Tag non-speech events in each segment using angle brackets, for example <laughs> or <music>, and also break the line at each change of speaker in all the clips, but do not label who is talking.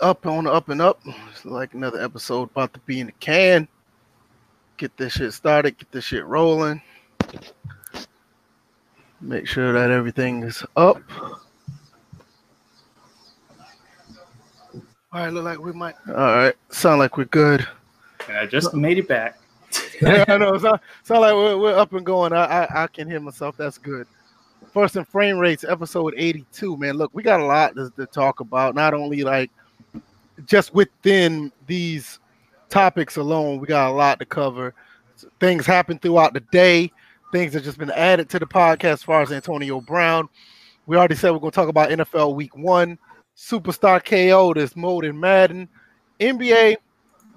up on the up and up. It's like another episode about to be in the can. Get this shit started, get this shit rolling. Make sure that everything is up. All right, look like we might. All right, sound like we're good.
I just made it back. <laughs>
yeah, I know. Sound, sound like we're, we're up and going. I, I I can hear myself. That's good. First and frame rates, episode 82. Man, look, we got a lot to, to talk about. Not only like just within these topics alone, we got a lot to cover. Things happen throughout the day. Things have just been added to the podcast as far as Antonio Brown. We already said we're going to talk about NFL Week One, Superstar KO, this mode in Madden, NBA,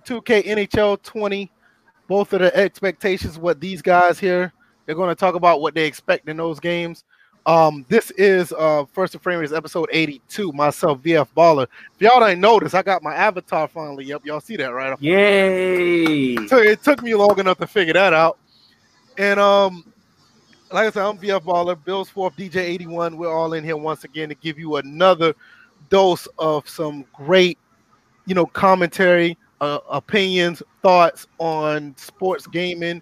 2K, NHL 20. Both of the expectations, what these guys here, they're going to talk about what they expect in those games. Um, this is uh first and framers episode 82. Myself, VF Baller. If y'all didn't notice, I got my avatar finally up. Y'all see that, right?
Yay!
So it took me long enough to figure that out. And um, like I said, I'm VF Baller, Bill's fourth DJ 81. We're all in here once again to give you another dose of some great, you know, commentary, uh, opinions, thoughts on sports gaming,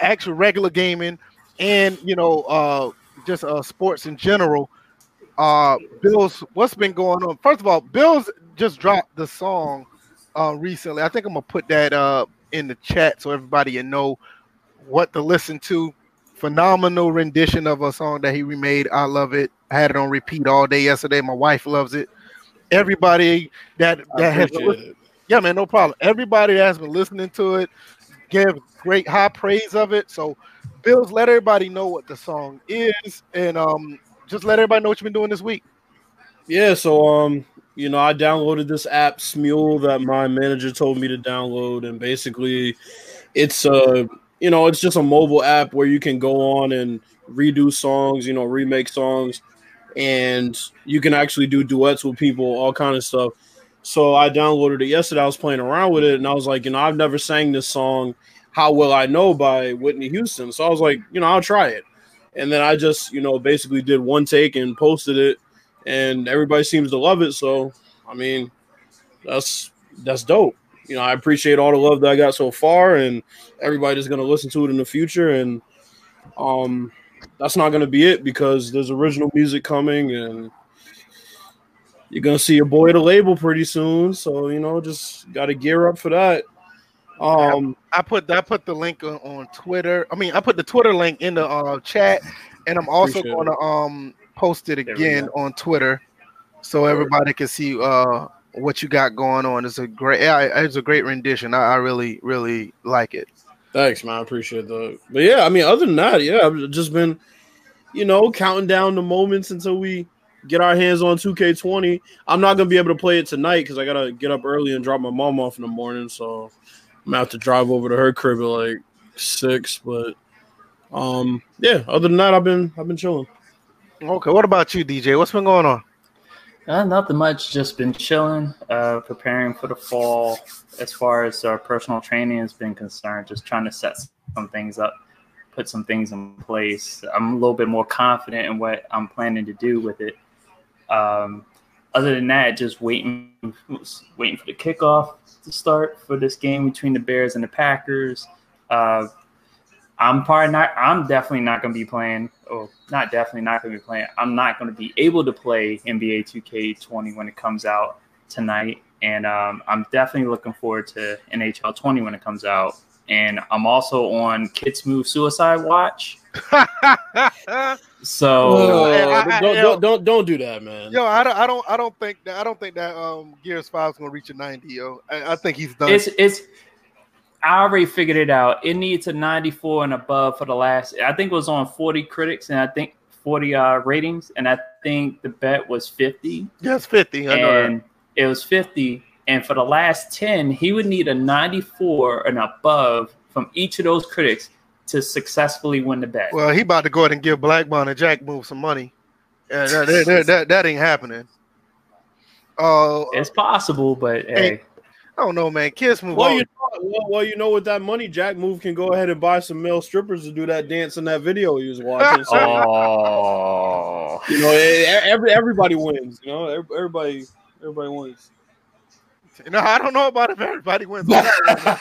actual regular gaming, and you know, uh just uh, sports in general. Uh, Bills, what's been going on? First of all, Bills just dropped the song uh, recently. I think I'm gonna put that uh, in the chat so everybody can know what to listen to. Phenomenal rendition of a song that he remade. I love it. I had it on repeat all day yesterday. My wife loves it. Everybody that that has listened, yeah, man, no problem. Everybody that has been listening to it gave great high praise of it. So Bills, let everybody know what the song is, and um, just let everybody know what you've been doing this week.
Yeah, so um, you know, I downloaded this app Smule that my manager told me to download, and basically, it's a you know, it's just a mobile app where you can go on and redo songs, you know, remake songs, and you can actually do duets with people, all kind of stuff. So I downloaded it yesterday. I was playing around with it, and I was like, you know, I've never sang this song how Will I Know by Whitney Houston. So I was like, you know, I'll try it. And then I just, you know, basically did one take and posted it, and everybody seems to love it. So, I mean, that's that's dope. You know, I appreciate all the love that I got so far, and everybody's gonna listen to it in the future. And um, that's not gonna be it because there's original music coming, and you're gonna see your boy at a label pretty soon. So you know, just got to gear up for that. Um,
I, I put I put the link on, on, Twitter. I mean, I put the Twitter link in the uh, chat, and I'm also going to um post it again on Twitter, so everybody can see uh what you got going on. It's a great, it's a great rendition. I, I really really like it.
Thanks, man. I appreciate that. But yeah, I mean, other than that, yeah, I've just been, you know, counting down the moments until we get our hands on 2K20. I'm not gonna be able to play it tonight because I gotta get up early and drop my mom off in the morning. So I'm gonna have to drive over to her crib at like six. But um, yeah. Other than that, I've been I've been chilling.
Okay. What about you, DJ? What's been going on?
Uh, nothing much. Just been chilling, uh, preparing for the fall. As far as our personal training has been concerned, just trying to set some things up, put some things in place. I'm a little bit more confident in what I'm planning to do with it. Um, other than that, just waiting, waiting for the kickoff to start for this game between the Bears and the Packers. Uh, I'm probably not. I'm definitely not going to be playing. Oh, not definitely not going to be playing. I'm not going to be able to play NBA 2K20 when it comes out tonight, and um, I'm definitely looking forward to NHL 20 when it comes out. And I'm also on Kids Move Suicide Watch. <laughs> So
oh, I, I, don't, don't, don't don't do that, man.
Yo, I don't I don't I don't think that I don't think that um Gears Five is gonna reach a ninety. Yo, I, I, think he's done.
It's it's. I already figured it out. It needs a ninety four and above for the last. I think it was on forty critics and I think forty uh ratings, and I think the bet was fifty.
Yes, fifty.
and it was fifty. And for the last ten, he would need a ninety four and above from each of those critics to successfully win the bet.
Well, he about to go ahead and give Blackbone and Jack Move some money. Yeah, that, that, that, that, ain't happening.
Uh, it's possible, but hey, hey
I don't know, man. Kiss move.
Well, you know, well, well, you know, with that money, Jack Move can go ahead and buy some male strippers to do that dance in that video he was watching. <laughs> So,
oh,
you know, every everybody wins. You know, everybody everybody wins.
No, I don't know about if everybody wins. <laughs>
I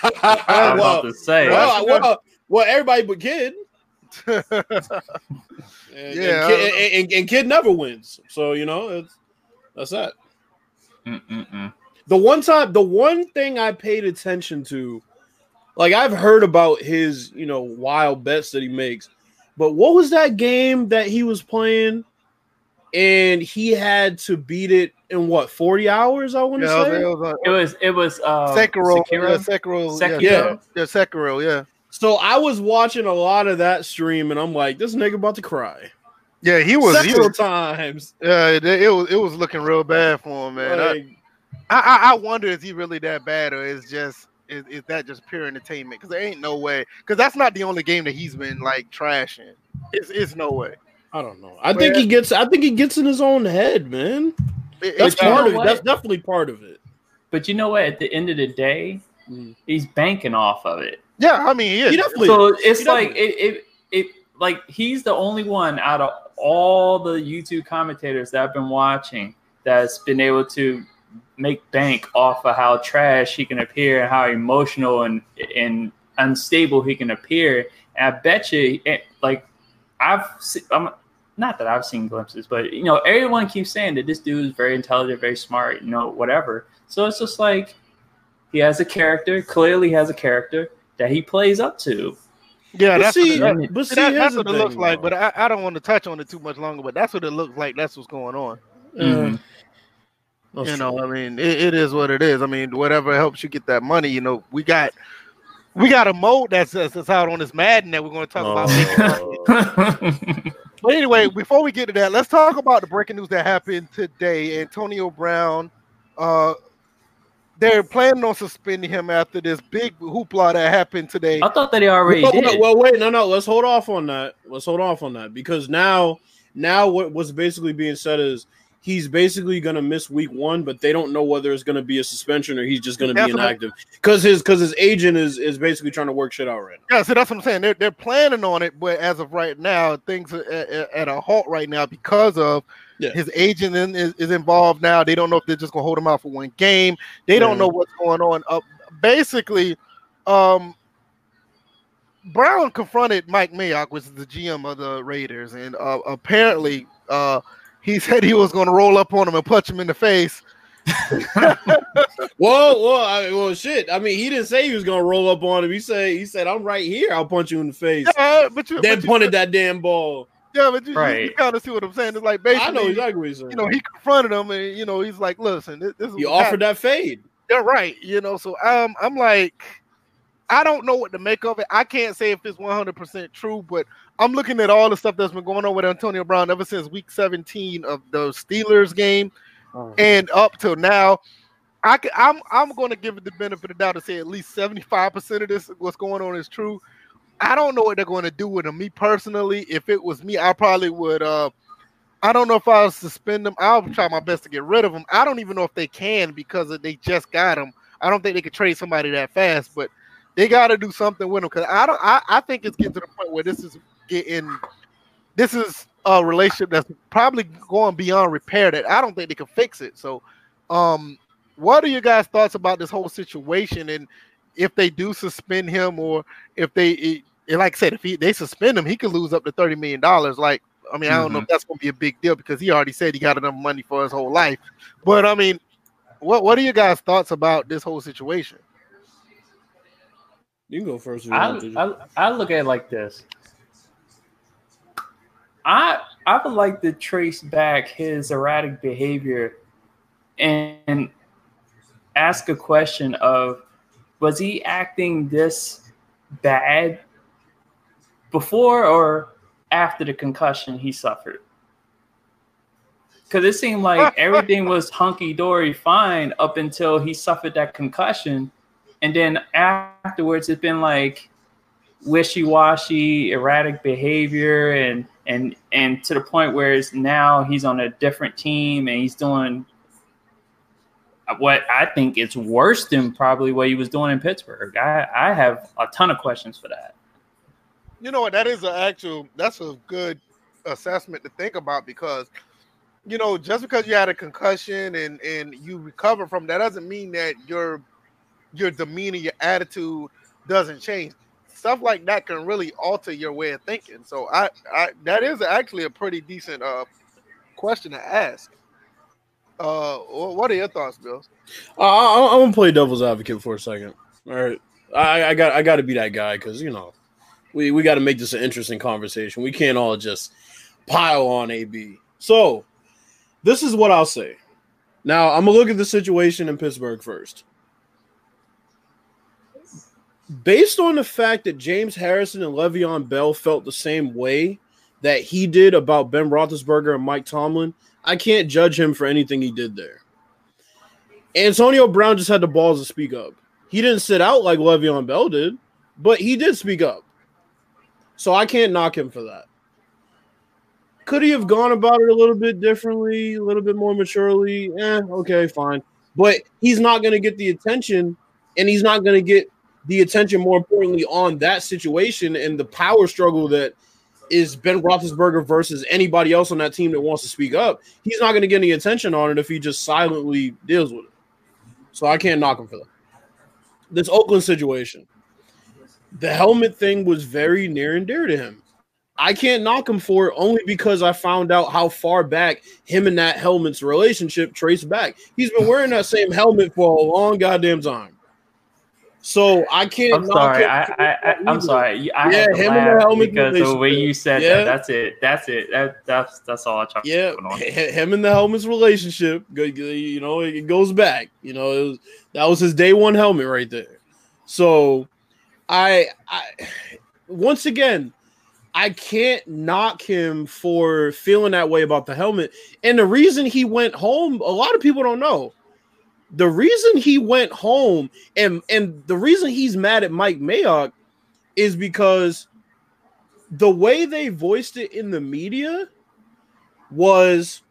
was
well,
about to say.
well, well, well, everybody but Kid. <laughs> And,
Yeah,
and kid, and, and- and Kid never wins. So you know, it's, that's that.
Mm-mm-mm.
The one time, the one thing I paid attention to, like I've heard about his, you know, wild bets that he makes, but what was that game that he was playing, and he had to beat it in what forty hours? I want to
yeah,
say.
it was,
It was it was
uh,
uh,
Sekiro, yeah,
Sekiro.
Sekiro,
Sekiro.
yeah, yeah, Sekiro, yeah,
So I was watching a lot of that stream, and I'm like, this nigga about to cry
yeah. He was, he
several
was,
times.
yeah. It, it was, it was looking real bad for him, man. I-
Like,
I, I, I wonder is he really that bad, or is just is, is that just pure entertainment? Because there ain't no way. Because that's not the only game that he's been like trashing. It's, it's no way.
I don't know. I think he gets. I think he gets in his own head, man. That's
it's
you know
part of it. That's definitely part of it.
But you know what? At the end of the day,
Mm.
he's banking off of it.
yeah, I mean, he is.
He definitely.
So it's
He
like it, it it like he's the only one out of all the YouTube commentators that I've been watching that's been able to make bank off of how trash he can appear and how emotional and and unstable he can appear. And I bet you, it, like I've se- I'm not that I've seen glimpses, but you know, everyone keeps saying that this dude is very intelligent, very smart, you know, whatever. So it's just like he has a character. Clearly, has a character that he plays up to.
yeah,
but
that's
see,
what it,
but
see,
see,
that- that's what it looks like. But I, I don't want to touch on it too much longer. But that's what it looks like. That's what's going on.
Mm-hmm. That's
you
true.
know, I mean, it, it is what it is. I mean, whatever helps you get that money. You know, we got we got a mode that's that's, that's out on this Madden that we're going to talk about.
Oh. <laughs> <laughs>
But anyway, before we get to that, let's talk about the breaking news that happened today. Antonio Brown, uh, they're planning on suspending him after this big hoopla that happened today.
I thought that he already
well,
did.
well, well, wait, no, no. Let's hold off on that. Let's hold off on that because now, now what what's basically being said is he's basically going to miss week one, but they don't know whether it's going to be a suspension or he's just going to be inactive because his because his agent is is basically trying to work shit out right now.
Yeah, so that's what I'm saying. They're they're planning on it, but as of right now, things are at, at- a halt right now because of
Yeah.
his agent in, is, is involved now. They don't know if they're just gonna hold him out for one game. They don't
Yeah.
know what's going on. Uh, basically, um, Brown confronted Mike Mayock, which is the GM of the Raiders, and uh, apparently, uh, he said he was going to roll up on him and punch him in the face. <laughs>
Whoa, whoa, I, well, shit. I mean, he didn't say he was going to roll up on him. He said he said I'm right here. I'll punch you in the face.
Yeah, but you,
Then
but you-
that damn ball.
Yeah, but you, you-
Right.
you kind of see what I'm saying. It's like basically,
I know exactly what he's saying.
you know, he confronted him, and you know, he's like, "Listen, this, this is
he
what
offered that fade.
They're right, you know. So I'm, I'm like, I don't know what to make of it. I can't say if it's 100 percent true, but I'm looking at all the stuff that's been going on with Antonio Brown ever since Week 17 of the Steelers game, and up till now. I can, I'm I'm going to give it the benefit of the doubt to say at least 75 percent of this what's going on is true. I don't know what they're going to do with him. Me personally, if it was me, I probably would. uh I don't know if I'll suspend them. I'll try my best to get rid of them. I don't even know if they can because they just got him. I don't think they could trade somebody that fast, but they got to do something with him because I don't. I, I think it's getting to the point where this is getting. This is a relationship that's probably going beyond repair. That I don't think they can fix it. So, um, what are your guys' thoughts about this whole situation and if they do suspend him or if they, like I said, if he, they suspend him, he could lose up to thirty million dollars. Like, I mean, I don't know if that's going to be a big deal because he already said he got enough money for his whole life. But I mean, what what are your guys' thoughts about this whole situation?
You can go first. if want.
I, I, I look at it like this. I I would like to trace back his erratic behavior and ask a question of was he acting this bad before or after the concussion he suffered? Because it seemed like <laughs> everything was hunky dory fine up until he suffered that concussion. And then afterwards, it's been like wishy-washy, erratic behavior, and and and to the point where it's now he's on a different team and he's doing what I think is worse than probably what he was doing in Pittsburgh. I, I have a ton of questions for that.
You know what? That is an actual. That's a good assessment to think about because you know, just because you had a concussion and and you recover from that doesn't mean that your your demeanor, your attitude doesn't change. Stuff like that can really alter your way of thinking. So I, I that is actually a pretty decent uh question to ask. Uh, what are your thoughts, Bill?
Uh, I, I'm gonna play devil's advocate for a second. All right, I, I got I got to be that guy because you know we we got to make this an interesting conversation. We can't all just pile on AB. So this is what I'll say. Now I'm gonna look at the situation in Pittsburgh first. Based on the fact that James Harrison and Le'Veon Bell felt the same way that he did about Ben Roethlisberger and Mike Tomlin, I can't judge him for anything he did there. Antonio Brown just had the balls to speak up. He didn't sit out like Le'Veon Bell did, but he did speak up. So I can't knock him for that. Could he have gone about it a little bit differently, a little bit more maturely? Eh, okay, fine. But he's not going to get the attention, and he's not going to get the attention, more importantly, on that situation and the power struggle that is Ben Roethlisberger versus anybody else on that team that wants to speak up. He's not going to get any attention on it if he just silently deals with it. So I can't knock him for that. This Oakland situation, the helmet thing was very near and dear to him. I can't knock him for it only because I found out how far back him and that helmet's relationship traced back. He's been wearing that same helmet for a long goddamn time. So I can't.
I'm sorry. I, I, I am sorry. I yeah, him and the helmet because the way you said yeah. that. That's it. That's it. That, that's that's all I try.
Yeah, him and the helmet's relationship. You know, it goes back. You know, was, that was his day one helmet right there. So, I, I once again, I can't knock him for feeling that way about the helmet. And the reason he went home, a lot of people don't know the reason he went home and and the reason he's mad at Mike Mayock is because the way they voiced it in the media was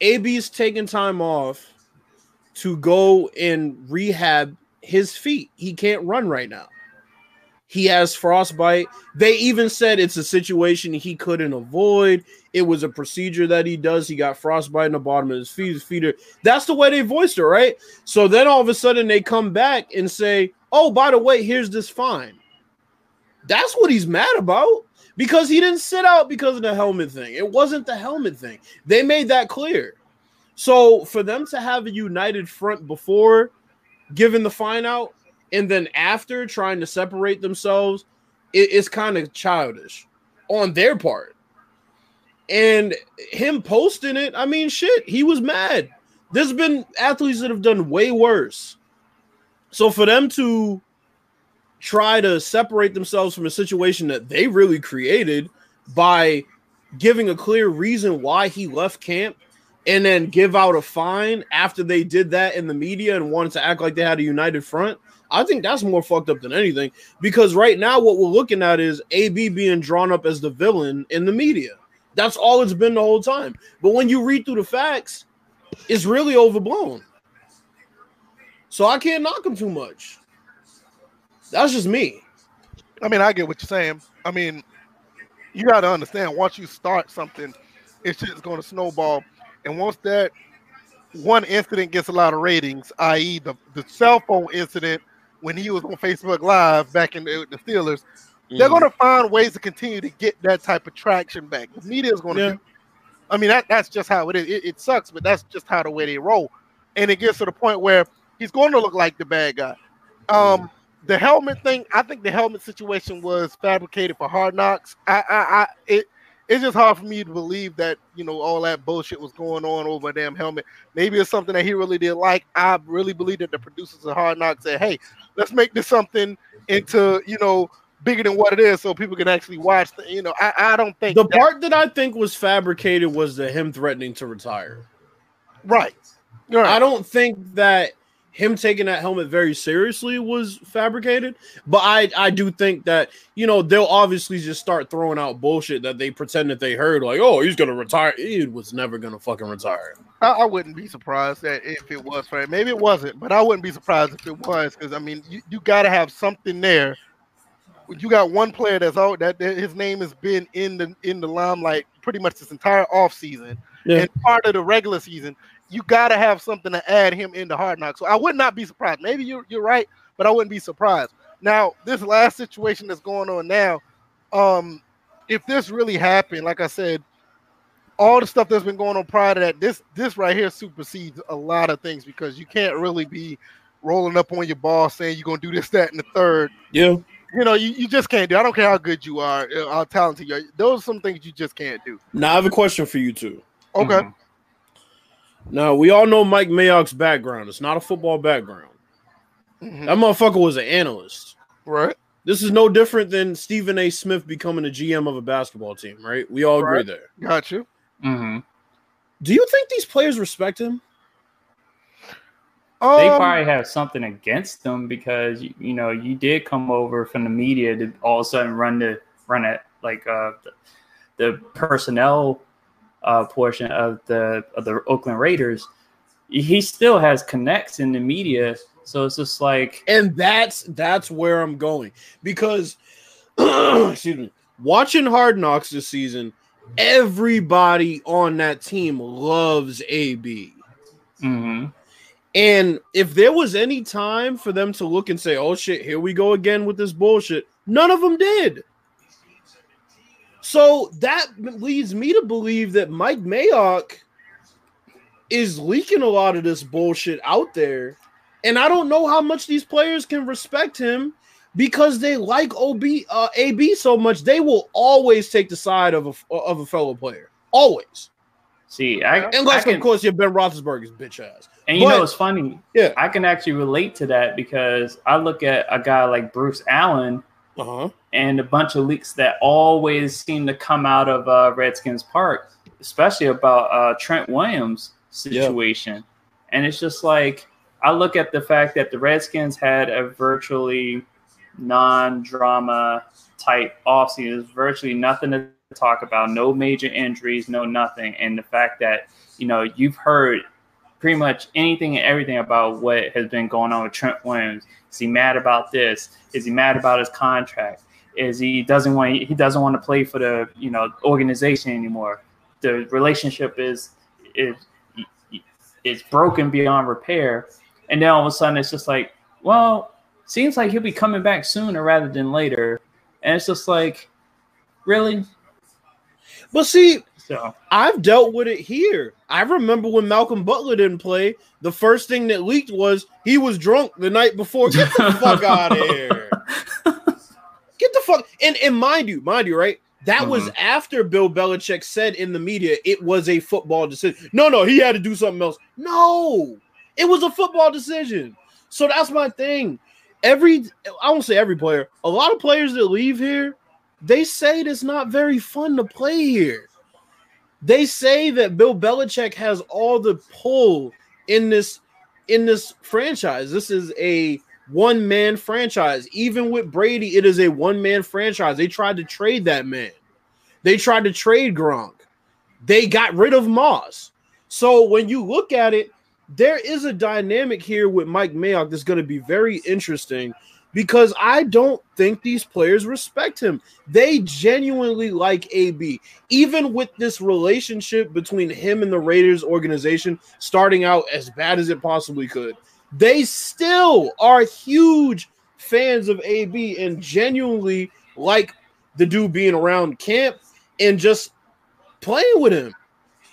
AB's taking time off to go and rehab his feet. He can't run right now. He has frostbite. They even said it's a situation he couldn't avoid. It was a procedure that he does. He got frostbite in the bottom of his feet. His feet are, that's the way they voiced it, right? So then all of a sudden they come back and say, "Oh, by the way, here's this fine." That's what he's mad about because he didn't sit out because of the helmet thing. It wasn't the helmet thing. They made that clear. So for them to have a united front before giving the fine out, and then after trying to separate themselves, it, it's kind of childish on their part. And him posting it, I mean, shit, he was mad. There's been athletes that have done way worse. So for them to try to separate themselves from a situation that they really created by giving a clear reason why he left camp and then give out a fine after they did that in the media and wanted to act like they had a united front I think that's more fucked up than anything because right now what we're looking at is AB being drawn up as the villain in the media. That's all it's been the whole time. But when you read through the facts, it's really overblown. So I can't knock him too much. That's just me.
I mean, I get what you're saying. I mean, you got to understand once you start something, it's just going to snowball. And once that one incident gets a lot of ratings, i.e., the, the cell phone incident when he was on Facebook Live back in the, the Steelers, mm. they're going to find ways to continue to get that type of traction back. The media is going to. Yeah. I mean, that, that's just how it is. It, it, sucks, but that's just how the way they roll. And it gets to the point where he's going to look like the bad guy. Um, mm. The helmet thing, I think the helmet situation was fabricated for Hard Knocks. I, I, I it it's just hard for me to believe that you know all that bullshit was going on over a damn helmet. Maybe it's something that he really did like. I really believe that the producers of Hard Knocks said, "Hey, let's make this something into you know bigger than what it is, so people can actually watch." The, you know, I, I don't think
the that, part that I think was fabricated was the him threatening to retire.
Right.
right. I don't think that him taking that helmet very seriously was fabricated. But I, I do think that, you know, they'll obviously just start throwing out bullshit that they pretend that they heard, like, oh, he's gonna retire. He was never gonna fucking retire.
I, I wouldn't be surprised that if it was for him. Maybe it wasn't, but I wouldn't be surprised if it was, because I mean, you, you gotta have something there. You got one player that's all that his name has been in the in the limelight pretty much this entire off season
Yeah.
and part of the regular season, you got to have something to add him into Hard Knocks. So I would not be surprised. Maybe you're you're right, but I wouldn't be surprised. Now, this last situation that's going on now, um, if this really happened, like I said, all the stuff that's been going on prior to that, this this right here supersedes a lot of things because you can't really be rolling up on your boss saying you're gonna do this, that, and the third.
Yeah.
You know, you, you just can't do. I don't care how good you are, uh, how talented you are. Those are some things you just can't do.
Now I have a question for you too.
Okay.
Mhm.
Now we all know Mike Mayock's background. It's not a football background.
Mhm.
That motherfucker was an analyst.
Right.
This is no different than Stephen A. Smith becoming a GM of a basketball team, right? We all agree there.
Got you.
Mhm.
Do you think these players respect him?
They
Um,
probably have something against them because you, you know you did come over from the media to all of a sudden run the run it like uh, the, the personnel uh, portion of the of the Oakland Raiders. He still has connects in the media, so it's just like
And that's that's where I'm going because <clears throat> excuse me, watching Hard Knocks this season, everybody on that team loves AB.
mhm.
And if there was any time for them to look and say, "Oh shit, here we go again with this bullshit," none of them did. So that leads me to believe that Mike Mayock is leaking a lot of this bullshit out there, and I don't know how much these players can respect him because they like OB uh, AB so much. They will always take the side of a of a fellow player, always,
see, I, I
unless
can,
of course you're Ben Roethlisberger's bitch ass.
and you
but-
know it's funny.
Yeah.
I can actually relate to that because I look at a guy like Bruce Allen
Uh huh.
and a bunch of leaks that always seem to come out of uh, Redskins Park, especially about uh, Trent Williams' situation. And it's just like I look at the fact that the Redskins had a virtually non-drama type offseason. There's virtually nothing to talk about, no major injuries, no nothing. And the fact that you know you've heard pretty much anything and everything about what has been going on with Trent Williams. Is he mad about this? Is he mad about his contract? Is he doesn't want he doesn't want to play for the you know organization anymore? The relationship is is is broken beyond repair, and then all of a sudden it's just like, well, seems like he'll be coming back sooner rather than later, and it's just like, really?
But see,
So
I've dealt with it here. I remember when Malcolm Butler didn't play, the first thing that leaked was he was drunk the night before. Get the fuck out of <laughs> here. Get the fuck and and mind you, mind you, right? That was uh-huh. after Bill Belichick said in the media it was a football decision. No, no, he had to do something else. No, it was a football decision. So that's my thing. Every I won't say every player, a lot of players that leave here, they say it's not very fun to play here. They say that Bill Belichick has all the pull in this in this franchise. This is a one man franchise. Even with Brady, it is a one man franchise. They tried to trade that man. They tried to trade Gronk. They got rid of Moss. So when you look at it, there is a dynamic here with Mike Mayock that's going to be very interesting because I don't think these players respect him. They genuinely like AB. Even with this relationship between him and the Raiders organization starting out as bad as it possibly could, they still are huge fans of AB and genuinely like the dude being around camp and just playing with him.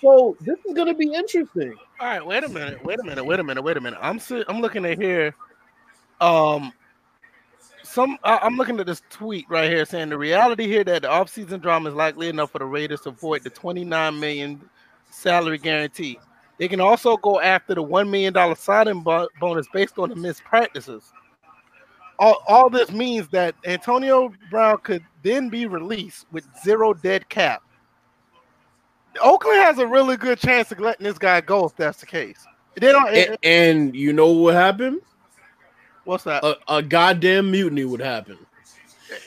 So this is going to be interesting.
All right, wait a minute, wait a minute, wait a minute, wait a minute. I'm si- I'm looking at here. Um, some I- I'm looking at this tweet right here saying the reality here that the offseason drama is likely enough for the Raiders to avoid the 29 million salary guarantee. They can also go after the one million dollar signing bonus based on the missed practices. All, all this means that Antonio Brown could then be released with zero dead cap. Oakland has a really good chance of letting this guy go if that's the case. They don't.
And, and you know what happened?
What's that?
A, a goddamn mutiny would happen.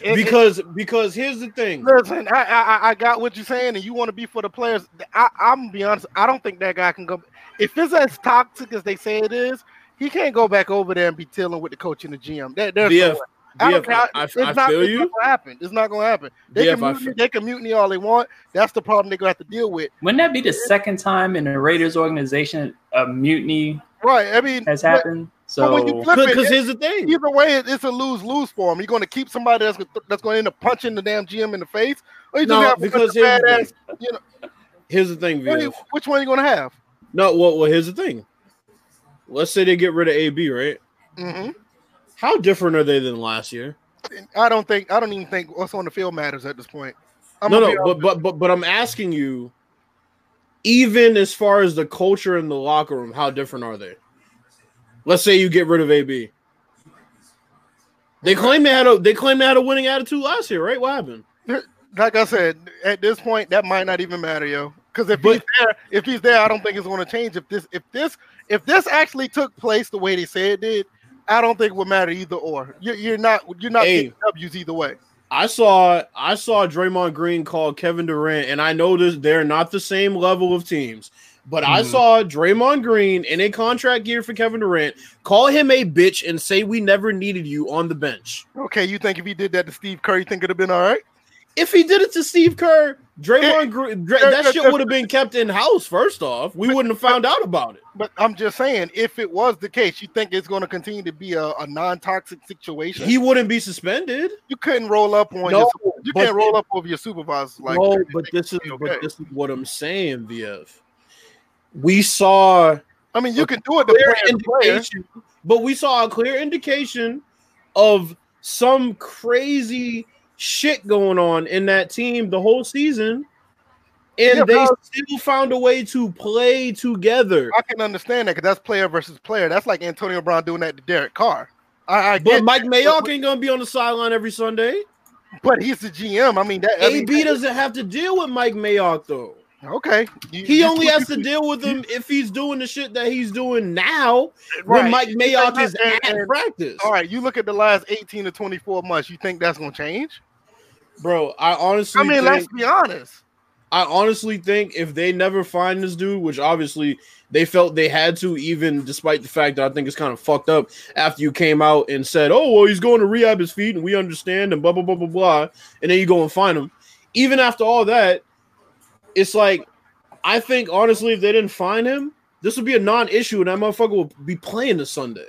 It- it-
Because because here's the thing.
listen, I, I I got what you're saying, and you want to be for the players. I, I'm gonna be honest. I don't think that guy can go. If it's as toxic as they say it is, he can't go back over there and be dealing with the coach and the GM. There, there's no
BF,
way. I don't care.
I, I,
it's
I
not,
feel
it's
you.
not gonna happen. It's not gonna happen. They
VF,
can mutiny,
fe-
they can mutiny all they want. That's the problem they're gonna have to deal with.
Wouldn't that be the second time in the Raiders organization a mutiny
Right. I mean,
has happened?
but
So
Because here's the thing.
either way, it's a lose lose for him. You're going to keep somebody that's that's going to end up punching the damn GM in the face, or you just
No,
have a
because
bunch
here's the
badass.
thing.
You know,
Here's the thing,
what-
VF.
which one are you going to have?
No, well, well, here's the thing. Let's say they get rid of AB, right?
hmm
How different are they than last year?
I don't think. I don't even think what's on the field matters at this point. I'm
no, no, but, but but but I'm asking you, even as far as the culture in the locker room, how different are they? Let's say you get rid of AB. They claim they had a they claim they had a winning attitude last year, right? What happened?
like I said, at this point, that might not even matter, yo. Because if
But-
he's there, if he's there, I don't think it's going to change. If this, if this, if this actually took place the way they say it did, I don't think it would matter either or. You're, you're not, you're not
Hey.
getting W's either way.
I saw I saw Draymond Green call Kevin Durant, and I know this they're not the same level of teams, but I
Mhm.
saw Draymond Green in a contract year for Kevin Durant call him a bitch and say we never needed you on the bench.
Okay, you think if he did that to Steve Curry, you think it'd have been all right?
If he did it to Steve Kerr, Draymond Green, that shit would have been kept in house. First off, we wouldn't have found out about it.
But I'm just saying, if it was the case, you think it's going to continue to be a, a non-toxic situation?
He wouldn't be suspended.
you couldn't roll up on
No,
your, you can't roll up over your supervisors like
no, but this is <laughs>
be
but this is what I'm saying, VF. We saw
I mean, you can do it
clear
player.
indication, but we saw a clear indication of some crazy shit going on in that team the whole season, and
Yeah,
they
bro.
still found a way to play together.
I can understand that because that's player versus player. That's like Antonio Brown doing that to Derek Carr. I, I
But Mike Mayock ain't gonna be on the sideline every Sunday.
but he's the GM. I mean, that I mean,
AB doesn't have to deal with Mike Mayock though.
Okay, You-
He
you-
only
you-
has to deal with him if he's doing the shit that he's doing now
right.
when Mike Mayock is
And-
at
and-
practice.
All right, you look at the last 18 to 24 months. You think that's going to change?
Bro, I honestly
I mean,
think,
let's be honest.
I honestly think if they never find this dude, which obviously they felt they had to, even despite the fact that I think it's kind of fucked up after you came out and said, "Oh, well, he's going to rehab his feet, and we understand," and blah blah blah blah blah, and then you go and find him. Even after all that, it's like I think honestly, if they didn't find him, this would be a non-issue, and that motherfucker will be playing this Sunday.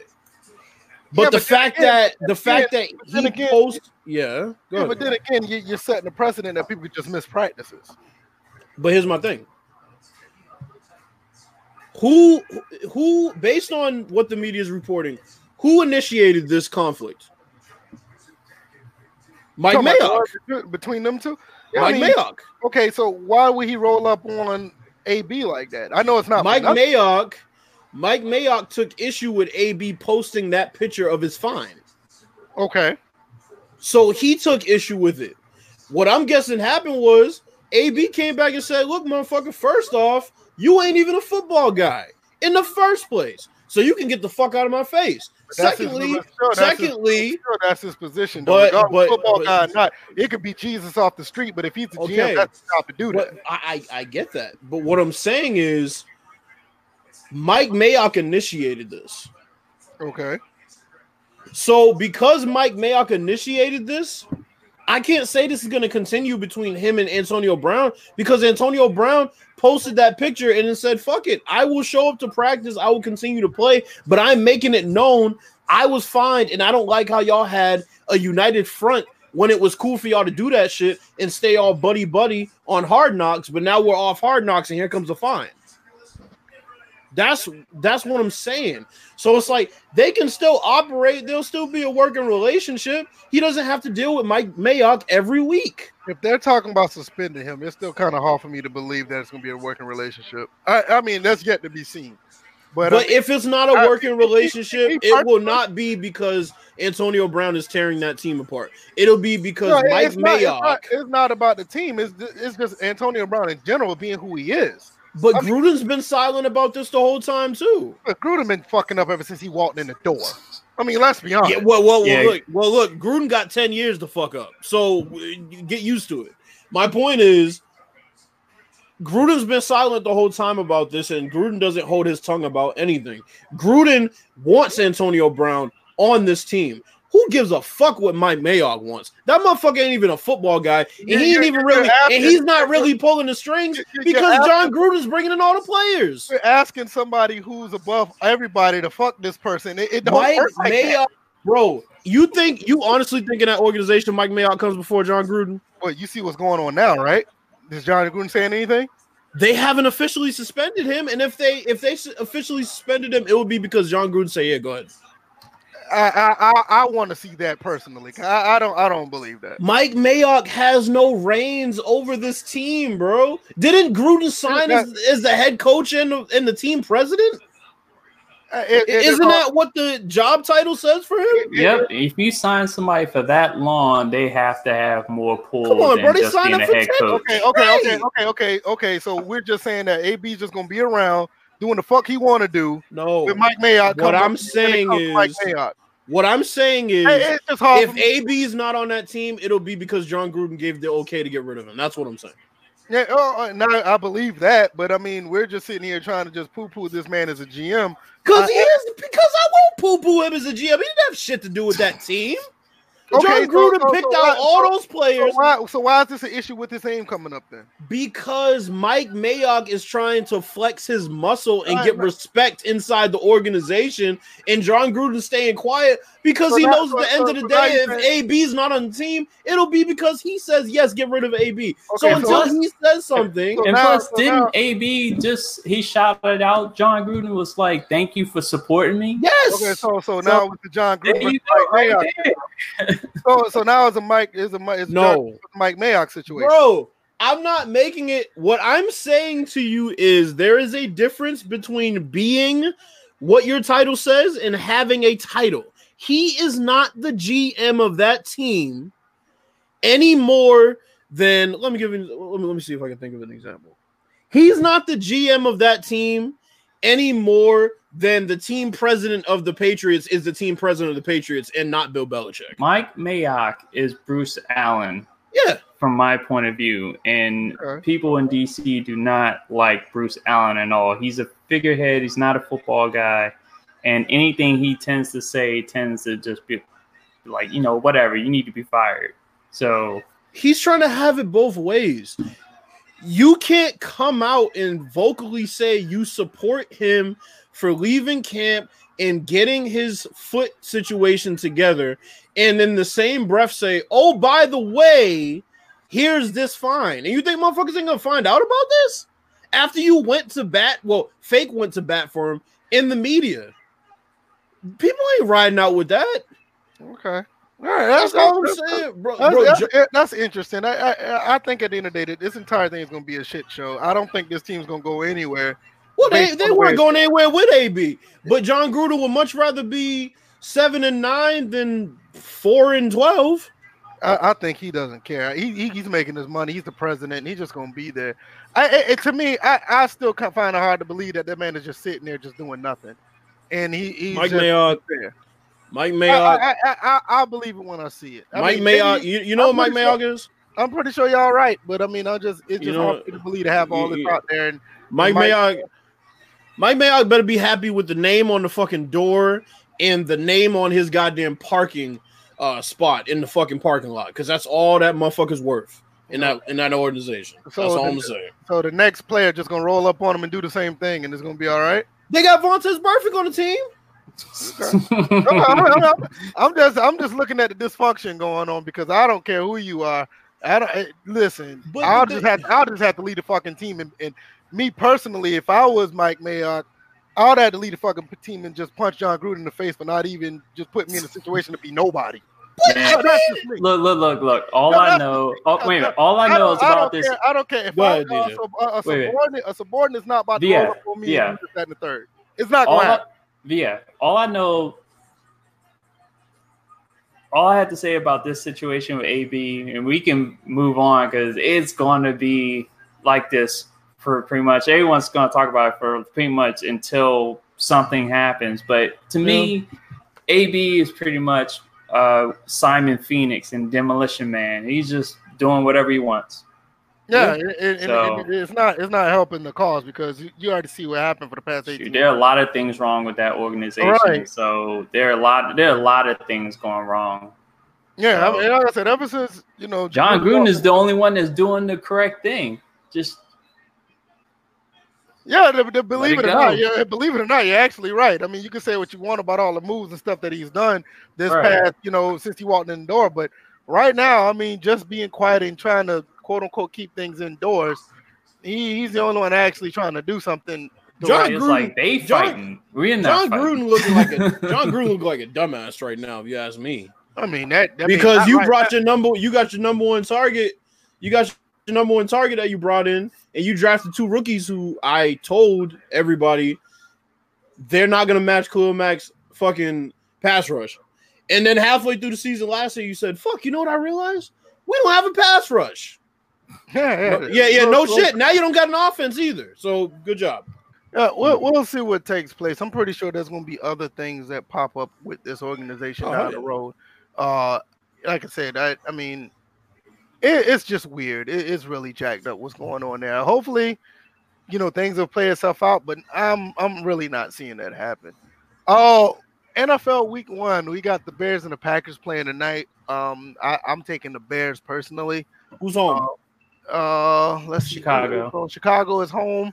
But
Yeah,
the
but
fact
again-
that the fact that he
again-
posts, yeah, go
Yeah, but then again, you, you're setting a precedent that people just miss practices.
But here's my thing. Who who based on what the media is reporting, who initiated this conflict? Mike Mayock.
the between them two. Yeah,
Mike
I mean,
Mayock.
Okay, so why would he roll up on AB like that? I know it's not
Mike
nothing.
Mayock. Mike Mayock took issue with AB posting that picture of his fine.
Okay,
So he took issue with it. What I'm guessing happened was AB came back and said, Look, motherfucker, first off, you ain't even a football guy in the first place. So you can get the fuck out of my face.
That's his-
secondly,
that's his-
secondly,
sure, that's his position. Though.
But- but-
football
but-
guy not, it could be Jesus off the street. But if he's the
Okay.
GM, that's job to do that.
I, I I get that. But what I'm saying is Mike Mayock initiated this.
Okay,
So because Mike Mayock initiated this, I can't say this is going to continue between him and Antonio Brown because Antonio Brown posted that picture and then said, "Fuck it, I will show up to practice. I will continue to play, but I'm making it known I was fined and I don't like how y'all had a united front when it was cool for y'all to do that shit and stay all buddy buddy on Hard Knocks, but now we're off Hard Knocks and here comes the fine." That's that's what I'm saying. So it's like they can still operate. There'll still be a working relationship. He doesn't have to deal with Mike Mayock every week.
if they're talking about suspending him, it's still kind of hard for me to believe that it's going to be a working relationship. I, I mean, that's yet to be seen. But,
But
I mean,
if it's not a working
he- he-
relationship,
he
it will not be because Antonio Brown is tearing that team apart. It'll be because
no,
Mike
it's, not, it's,
Mayock.
not, it's not about the team. It's it's just Antonio Brown in general being who he is.
But
I mean-
Gruden's been silent about this the whole time too.
Look, Gruden been fucking up ever since he walked in the door. I mean, let's be honest.
Yeah, well, well, well,
Yeah.
look, well, look. Gruden got ten years to fuck up, so uh, get used to it. My point is, Gruden's been silent the whole time about this, and Gruden doesn't hold his tongue about anything. Gruden wants Antonio Brown on this team. Who gives a fuck what Mike Mayock wants? That motherfucker ain't even a football guy, and
Yeah,
he ain't even really,
asking-
and he's not really pulling the strings because
asking-
Jon Gruden's bringing in all the players.
You're asking somebody who's above everybody to fuck this person. It, it don't
Mike
work like.
Mayock, bro. You think you honestly think in that organization Mike Mayock comes before Jon Gruden?
But you see what's going on now, right? Is Jon Gruden saying anything?
They haven't officially suspended him, and if they if they officially suspended him, it would be because Jon Gruden say, "Yeah, go ahead."
I I I, I want to see that personally. I, I don't I don't believe that.
Mike Mayock has no reins over this team, bro. Didn't Gruden sign as, as the head coach and the, and the team president?
Uh, it- it-
Isn't
it's
that what the job title says for him?
Yep. If you sign somebody for that long, they have to have more pull
Come on, bro, they signed
a
up for
head
10
coach.
Okay, okay, okay,
Right.
okay, okay, okay. So we're just saying that AB's just gonna be around doing the fuck he want to do
No.
with Mike Mayock.
What I'm
up- when it
saying
to Mike
is-
Mayock.
What I'm saying is,
Hey,
if AB is not on that team, it'll be because Jon Gruden gave the okay to get rid of him. That's what I'm saying.
Yeah, oh, uh, now I believe that, but I mean, we're just sitting here trying to just poo-poo this man as a GM.
Because he is because I won't poo-poo him as a GM. He didn't have shit to do with that team.
Okay,
Jon
so-
Gruden
so-
picked
so
out
why-
all
so-
those
So
players
why, so why is this an issue with this name coming up then?
because Mike Mayock is trying to flex his muscle and
Right,
get
right.
respect inside the organization, and Jon Gruden staying quiet because
So
he knows at
so-
the end
so-
of the
so
day, if
saying-
AB's not on the team, it'll be because he says yes, get rid of AB. so
Okay,
until he says something,
So
And
now-
plus,
so
didn't
now-
AB just he shouted out? Jon Gruden was like, "Thank you for supporting me."
yes.
Okay, so so now with the
Jon
Gruden, <laughs>
you
versus
go,
Mike
right
Mayock,
there.
so so now it's a Mike is a Mike it's
no,
Gruden Mike Mayock situation.
Bro, I'm not making it. What I'm saying to you is there is a difference between being what your title says and having a title. He is not the GM of that team any more than let me give you let me, let me see if I can think of an example. He's not the GM of that team any more than the team president of the Patriots is the team president of the Patriots and not Bill Belichick.
Mike Mayock is Bruce Allen
Yeah.
from my point of view, and
Okay.
people in DC do not like Bruce Allen at all. He's a figurehead. He's not a football guy, and anything he tends to say tends to just be like, you know, whatever. You need to be fired. So
he's trying to have it both ways. You can't come out and vocally say you support him for leaving camp and getting his foot situation together, and in the same breath say, "Oh, by the way, here's this fine." And you think motherfuckers ain't gonna find out about this after you went to bat? Well, fake went to bat for him in the media. People ain't riding out with that.
Okay, right,
That's
that's,
all I'm saying, bro.
That's,
bro
that's,
Jo-
that's interesting. I, I I think at the end of the day, this entire thing is going to be a shit show. I don't think this team's going to go anywhere.
Well, they, they weren't going anywhere with AB, but Jon Gruden would much rather be seven and nine than four and twelve.
I, I think he doesn't care. He, he he's making his money. He's the president. He's just going to be there. I, I- it, to me, I, I still can't find it hard to believe that that man is just sitting there just doing nothing, and he he's
Mike
just
Mayock,
there.
Mike Mayock,
I, I, I, I believe it when I see it. I
Mike
mean,
Mayock. You, you know
I'm
what Mike Mayock is?
I'm pretty sure y'all right, but I mean, I just it's
You
just
know,
hard to believe to have all this
you-
out there. And
Mike
Mike-
Mayock. Mike Mayock better be happy with the name on the fucking door and the name on his goddamn parking uh, spot in the fucking parking lot, because that's all that motherfucker's worth in that in that organization.
So
that's all
the-
I'm saying.
so the next player just gonna roll up on him and do the same thing, and it's gonna be all right.
They got Vontaze Burfict on the team.
I'm, I'm- I'm- I'm just I'm just looking at the dysfunction going on because I don't care who you are. I don't eh, listen.
But
I'll just have I'll just have to lead the fucking team. And, and me personally, if I was Mike Mayock, I'd have to lead the fucking team and just punch Jon Gruden in the face for not even just putting me in a situation to be nobody.
Man,
No, that's just me.
look, look, look, look. All
No,
I know. Oh, wait a minute. All I know
don't-
is about
don't
this.
Care, I don't care if
Go
I, uh, sub- a, a
Wait, wait.
subordinate. is not about to
Yeah,
roll up on me
yeah.
and do this, that, and the third. It's not going to
I,
happen.
yeah, all I know, all I had to say about this situation with AB, and we can move on because it's going to be like this for pretty much everyone's going to talk about it for pretty much until something happens. But to me, AB is pretty much uh, Simon Phoenix and Demolition Man. He's just doing whatever he wants.
Yeah, it, it,
So-
it- it's not it's not helping the cause because you, already see what happened for the past
Shoot,
eighteen.
there are a lot of things wrong with that organization.
Right.
So there are a lot. There are a lot of things going wrong.
Yeah, I
so-
mean, like I said, ever since you know
Jon Gruden is the only one that's doing the correct thing. Just
Yeah, believe it,
it
or not, yeah, believe it or not, you're actually right. I mean, you can say what you want about all the moves and stuff that he's done this
Right.
past, you know, since he walked in the door. But right now, I mean, just being quiet and trying to quote unquote keep things indoors, he, he's the only one actually trying to do something.
Jon
Gruden-
like they
Jon-
fighting. Jon fighting.
Gruden looking like a <laughs> Jon Gruden look like a dumbass right now, if you ask me.
I mean that, mean,
because you
right
brought
now.
your number, you got your number one target, you got your number one target that you brought in, and you drafted two rookies who I told everybody they're not gonna match Khalil Mack's fucking pass rush. And then halfway through the season last year, you said, "Fuck," you know what I realized? We don't have a pass rush.
Yeah,
Yeah, yeah, no shit. Now you don't got an offense either. So good job.
Yeah, we'll, we'll see what takes place. I'm pretty sure there's going to be other things that pop up with this organization
Oh,
down
hell
the road. Uh, like I said, I, I mean, it, it's just weird. It, it's really jacked up what's going on there. Hopefully, you know, things will play itself out, but I'm I'm really not seeing that happen. Oh, NFL Week One, we got the Bears and the Packers playing tonight. Um, I, I'm taking the Bears personally.
Who's home?
Uh, let's see.
Chicago.
So Chicago is home.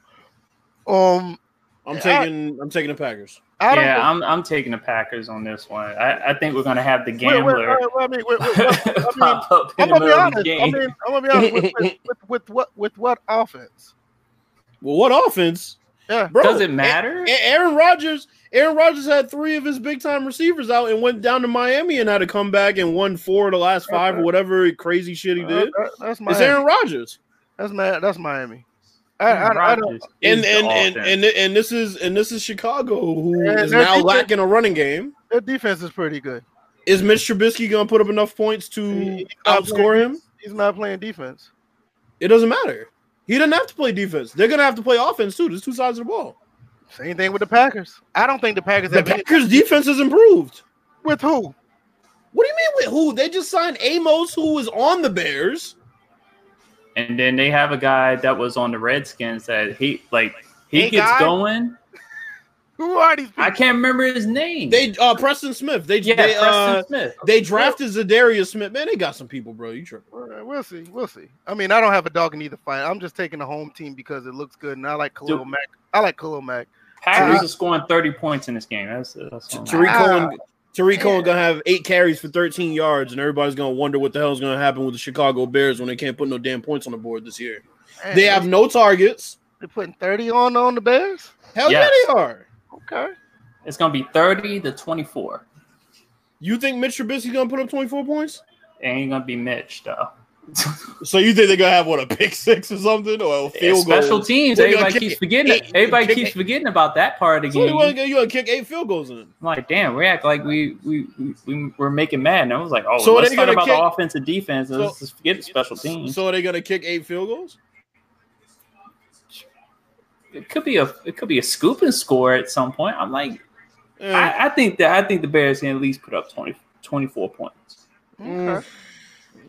Um,
I'm taking I'm taking the Packers.
I don't
Yeah, I'm I'm taking the Packers on this one. I, I think we're gonna have the
Wait, wait,
gambler
I mean, I <laughs> I'm gonna be
middle of the
honest. I mean, I'm gonna be honest with, with, <laughs> with, with what with what offense?
Well, what offense?
Yeah,
Bro,
Does it matter?
A- Aaron Rodgers, Aaron Rodgers had three of his big time receivers out and went down to Miami and had to come back and won four of the last five or whatever crazy shit he did.
Uh, that's
It's
Miami.
Aaron Rodgers.
That's Ma- That's Miami. I, I, I don't.
And and, and and and this is and this is Chicago who
Yeah,
is now
defense-
lacking a running game.
Their defense is pretty good.
Is Mitch Trubisky gonna put up enough points to
He-
outscore
playing-
him?
He's not playing defense.
It doesn't matter. He doesn't have to play defense. They're gonna have to play offense too. There's two sides of the ball.
Same thing with the Packers. I don't think the Packers
The
have any-
Packers defense has improved.
with who?
What do you mean with who? They just signed Amos, who was on the Bears.
And then they have a guy that was on the Redskins that he like he
Hey,
gets
guy.
going.
Who are these people?
I can't remember his name.
They uh Preston Smith. They
yeah,
they
Preston
uh
Smith.
they drafted Za'Darius Smith. Man, they got some people, bro. You tripping.
Well, We'll see. We'll see. I mean, I don't have a dog in either fight. I'm just taking the home team because it looks good, and I like Khalil
Dude.
Mack. I like Khalil Mack.
Packers are scoring 30 points in this game. That's, that's.
Tarik.
Cohen Tarik Cohen gonna have eight carries for 13 yards, and everybody's gonna wonder what the hell's gonna happen with the Chicago Bears when they can't put no damn points on the board this year.
Man,
They have no targets.
They're putting 30 on on the Bears.
Hell
Yes.
yeah, they are.
Okay.
It's gonna be 30 to 24.
You think Mitch Trubisky's gonna put up 24 points?
It ain't gonna be Mitch though. <laughs>
So you think they're gonna have what a pick six or something or a field goal?
Special
goal?
teams.
We're
Everybody keeps forgetting.
Kick-
everybody keeps
it.
forgetting about that part of the
So you
game.
want to you want to kick eight field goals in?
I'm like, damn, we act like we we we, we were making mad. And I was like, oh,
So
let's
they
talk
gonna
about
kick-
the offense and defense.
So-
let's just forget the special teams.
So are they gonna kick eight field goals?
It could be a it could be a scoop and score at some point. I'm like,
Eh,
I, I think that I think the Bears can at least put up 20, 24 points.
mm,
Okay.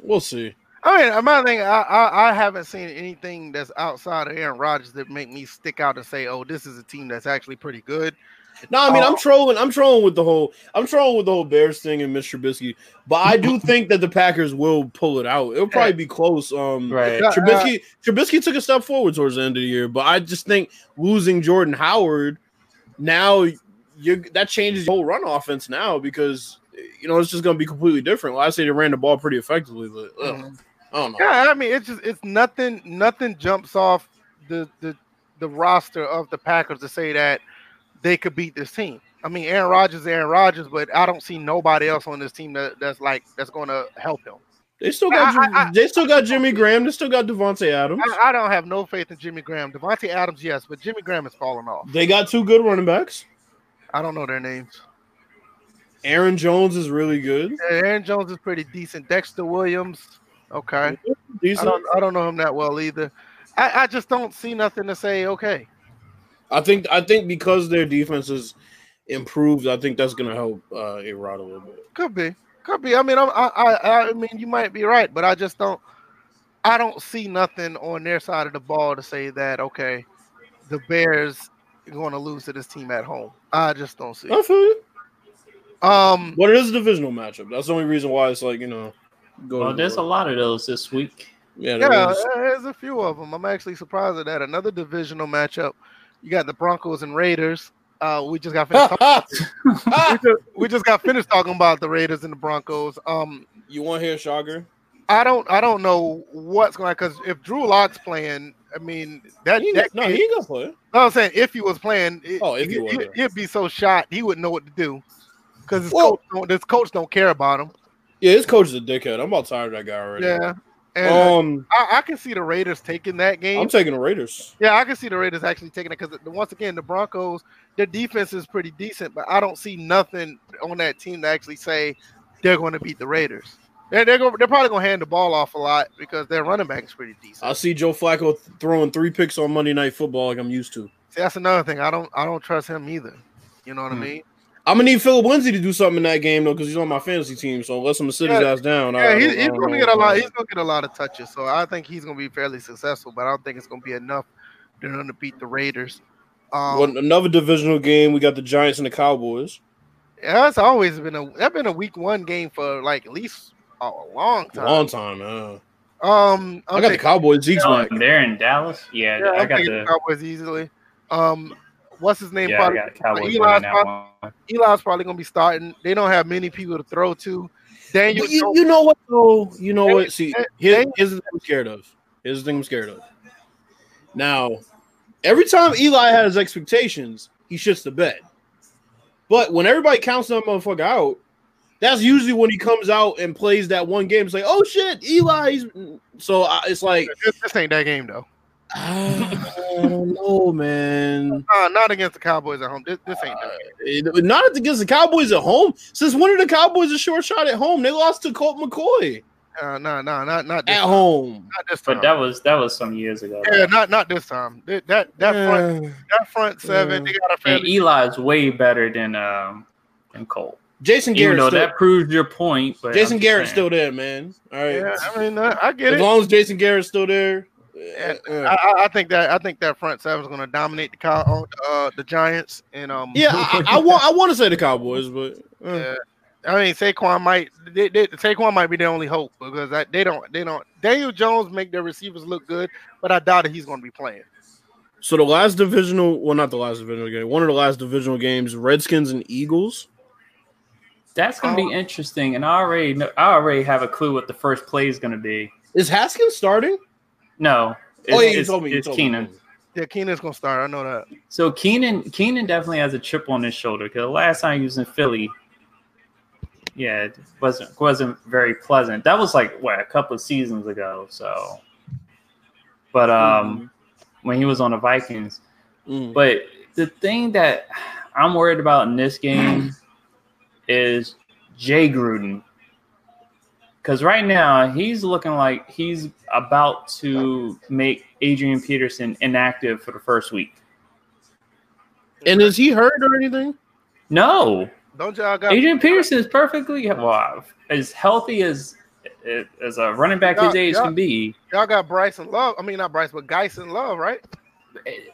we'll see.
I mean, my thing, I, I I haven't seen anything that's outside of Aaron Rodgers that make me stick out and say, "Oh, this is a team that's actually pretty good."
No, I mean
Oh.
I'm trolling. I'm trolling with the whole. I'm trolling with the whole Bears thing and Mr. Trubisky. But I do think that the Packers will pull it out. It'll probably be close. Um,
Right.
Yeah.
Trubisky Trubisky took a step forward towards the end of the year, but I just think losing Jordan Howard now you that changes the whole run offense now because you know it's just going to be completely different. Well, I say they ran the ball pretty effectively, but ugh,
Mhm.
I don't know.
Yeah, I mean, it's just it's nothing. Nothing jumps off the the the roster of the Packers to say that they could beat this team. I mean, Aaron Rodgers, Aaron Rodgers, but I don't see nobody else on this team that, that's like that's going to help him.
They still got
I- I-
they still got Jimmy Graham. They still got Davante Adams.
I, I don't have no faith in Jimmy Graham. Davante Adams, yes, but Jimmy Graham is falling off.
They got two good running backs.
I don't know their names.
Aaron Jones is really good.
Aaron Jones is pretty decent. Dexter Williams, okay. I don't I don't know him that well either. I, I just don't see nothing to say. Okay,
I think I think because their defense is improved, I think that's gonna help uh A Rod a little bit.
could be, could be. I mean, I'm, I I I mean, you might be right, but I just don't. I don't see nothing on their side of the ball to say that okay, the Bears are going to lose to this team at home. I just don't see.
I feel you.
Um,
But it is a divisional matchup. That's the only reason why it's like you know. Go
Well, there's a lot of those this week.
yeah. there
yeah, there's a few of them. I'm actually surprised at that. Another divisional matchup. You got the Broncos and Raiders. Uh, we just got <laughs> finished. talking, <laughs> we, just, we just got finished talking about the Raiders and the Broncos. Um,
you want to hear Shocker?
I don't, I don't know what's going to because if Drew Lock's playing, I mean that,
He,
that
no, he ain't gonna play.
No, I'm saying if he was playing, it,
Oh, if he
he,
was, yeah.
would be so shot he wouldn't know what to do because his,
Well-
coach don't- his coach don't care about him.
Yeah, his coach is a dickhead. I'm about tired of that guy already.
Yeah, and uh,
Um,
I, I can see the Raiders taking that game.
I'm taking the Raiders.
yeah, I can see the Raiders actually taking it because once again the Broncos, their defense is pretty decent, but I don't see nothing on that team to actually say they're going to beat the Raiders. They're they're, they're probably going to hand the ball off a lot because their running back is pretty decent.
I see Joe Flacco th- throwing three picks on Monday Night Football like I'm used to.
See, that's another thing. I don't I don't trust him either. You know what
Hmm.
I mean?
I'm gonna need Phillip Lindsay to do something in that game though, because he's on my fantasy team. So unless I'm gonna sit his
Yeah.
ass down,
Yeah,
I
he's,
I
he's going to
know
get a lot. He's going to get a lot of touches, so I think he's going to be fairly successful. But I don't think it's going to be enough for them to beat the Raiders. Um.
Well, another divisional game, we got the Giants and the Cowboys.
yeah, it's always been a that's been a week one game for like at least a long time.
Long time, man.
Um,
I got the Cowboys. Zeke's
Oh,
back.
they're in Dallas. Yeah,
Yeah,
I
I'm
got
the
the.
Cowboys easily. Um, what's his name?
Yeah,
probably,
got Cowboys
Eli's probably- Eli's probably going to be starting. They don't have many people to throw to. Daniel,
you,
Jones-
you know what though? You know what? See,
Hey,
here-
hey.
here's the thing I'm scared of. Here's the thing I'm scared of. Now, every time Eli has expectations, he shits the bed. But when everybody counts that motherfucker out, that's usually when he comes out and plays that one game. It's like, oh shit, Eli's. So I, it's like,
this, this ain't that game though.
I don't know, man. <laughs>
Uh, not against the Cowboys at home. This, this ain't that.
It- Not against the Cowboys at home. Since when are the Cowboys a short shot at home? They lost to Colt McCoy
Uh, no, no, not not this
at
time.
home.
Not this time.
But that was that was some years ago.
yeah, not not this time. That that, that front that front seven,
Yeah.
they got a
And
fairly
Eli's way better than um than Cole.
Jason
Even though
still,
that proves your point, but
Jason Garrett's
saying.
still there, man. All right.
Yeah, I mean, uh, I get
as
it.
As long as Jason Garrett's still there.
Yeah, I, I- I think that I think that front seven is going to dominate the cow, uh, the Giants, and um,
yeah, I, I, I want I want to say the Cowboys, but uh,
yeah. I mean, Saquon might they, they, Saquon might be the only hope because that, they don't they don't Daniel Jones make their receivers look good, but I doubt that he's going to be playing.
so the last divisional, well, not the last divisional game, one of the last divisional games, Redskins and Eagles.
That's gonna
Oh.
be interesting, and I already know, I already have a clue what the first play is gonna be.
Is Haskins starting?
No, it's,
oh yeah, you
it's,
told me. You
it's
told me.
Keenum.
Yeah, Keenum's going to start. I know that.
So Keenum Keenum definitely has a chip on his shoulder because the last time he was in Philly, yeah, it wasn't wasn't very pleasant. That was like what a couple of seasons ago. So, but um, when he was on the Vikings,
Mm.
but the thing that I'm worried about in this game is Jay Gruden. Because right now he's looking like he's about to make Adrian Peterson inactive for the first week.
And is he hurt or anything?
No,
Don't y'all got
Adrian Peterson is perfectly well, as healthy as as a running back his age can be.
y'all got Bryce and Love. I mean, not Bryce, but Guice and Love, right?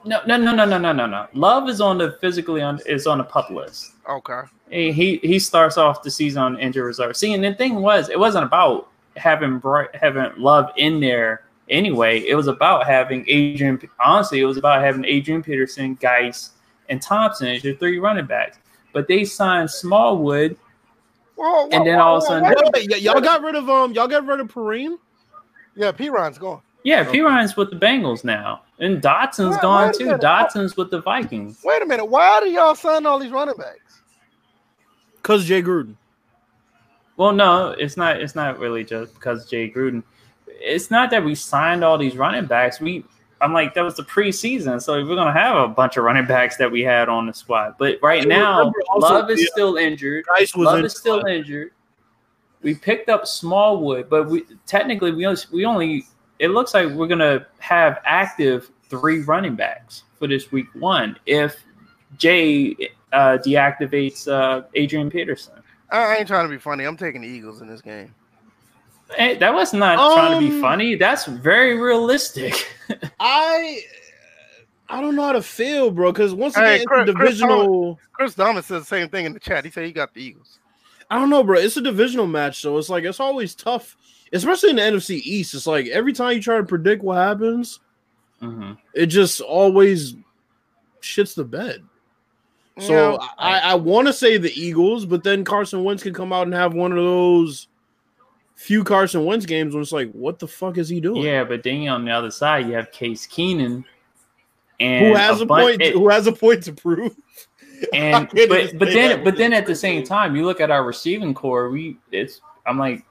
No, no, no, no, no, no, no, no. Love is on the physically on is on the pup list.
Okay.
He he he starts off the season on injured reserve. See, and the thing was, it wasn't about having Bri- having Love in there anyway. It was about having Adrian. Honestly, it was about having Adrian Peterson, Guice, and Thompson as your three running backs. But they signed Smallwood.
Whoa, whoa,
And then
whoa,
all of a sudden-
wait
Wait, y- y'all got rid of um, y'all got rid of Perine.
Yeah, Perine's gone.
Yeah,
Okay.
Perine's with the Bengals now, and Doctson's
Wait-
gone
wait
too.
minute.
Doctson's with the Vikings.
Wait a minute. Why do y'all sign all these running backs?
Cause Jay Gruden.
Well, no, it's not. It's not really just because Jay Gruden. It's not that we signed all these running backs. We, I'm like, that was the preseason, so we're gonna have a bunch of running backs that we had on the squad. But right
And
now,
also-
Love is
yeah.
still injured.
Guice was
Love
in.
is still injured. We picked up Smallwood, but we technically we only, we only. It looks like we're gonna have active three running backs for this week one if Jay uh, deactivates uh, Adrian Peterson.
I, I ain't trying to be funny. I'm taking the Eagles in this game.
Hey, that was not trying to be
Um,
funny. That's very realistic. <laughs>
I I don't know how to feel, bro. Because once
Hey,
again, it's
Chris-
a
Chris
divisional.
Chris Thomas said the same thing in the chat. He said he got the Eagles.
I don't know, bro. It's a divisional match, so it's like it's always tough, especially in the NFC East. It's like every time you try to predict what happens,
Mhm.
it just always shits the bed. So
Yeah.
I, I want to say the Eagles, but then Carson Wentz can come out and have one of those few Carson Wentz games when it's like, what the fuck is he doing?
Yeah, but then on the other side, you have Case Keenum, and
who has a,
bun-
point?
it-
who has a point to prove? <laughs>
and but but then but then at the same time, you look at our receiving core. We it's I'm like,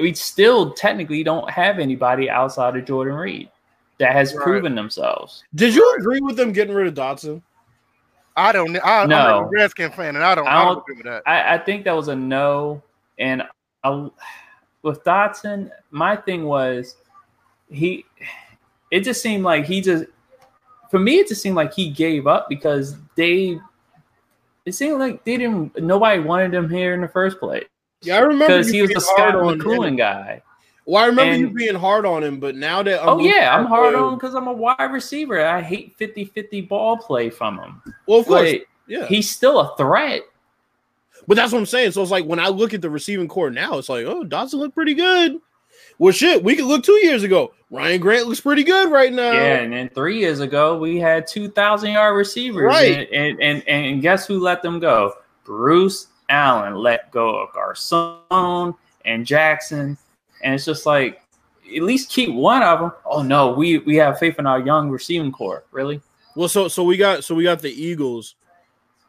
we still technically don't have anybody outside of Jordan Reed that has
Right.
proven themselves.
Did you agree with them getting rid of Doctson?
I don't. I,
No.
I'm a Redskin fan, and I don't. I
I
don't,
don't-
agree with that.
I, I think that was a no. And I, with Doctson, my thing was he. It just seemed like he just. For me, it just seemed like he gave up because they. It seemed like they didn't. Nobody wanted him here in the first place
Yeah, I remember
because he was
hard
Scott
on McLaurin
guy.
Well, I remember you being hard on him, but now that
oh yeah, I'm hard
the-
on because I'm a wide receiver. I hate 50-50 ball play from him.
Well, of course, yeah.
he's still a threat.
But that's what I'm saying. So it's like when I look at the receiving core now, it's like, oh, Doctson looked pretty good. Well, shit, we could look two years ago. Ryan Grant looks pretty good right now.
Yeah, and then three years ago we had two thousand yard receivers,
Right.
And, and and and guess who let them go? Bruce Allen let go of Garcon and Jackson, and it's just like at least keep one of them. Oh no, we we have faith in our young receiving core. Really?
Well, so so we got so we got the Eagles.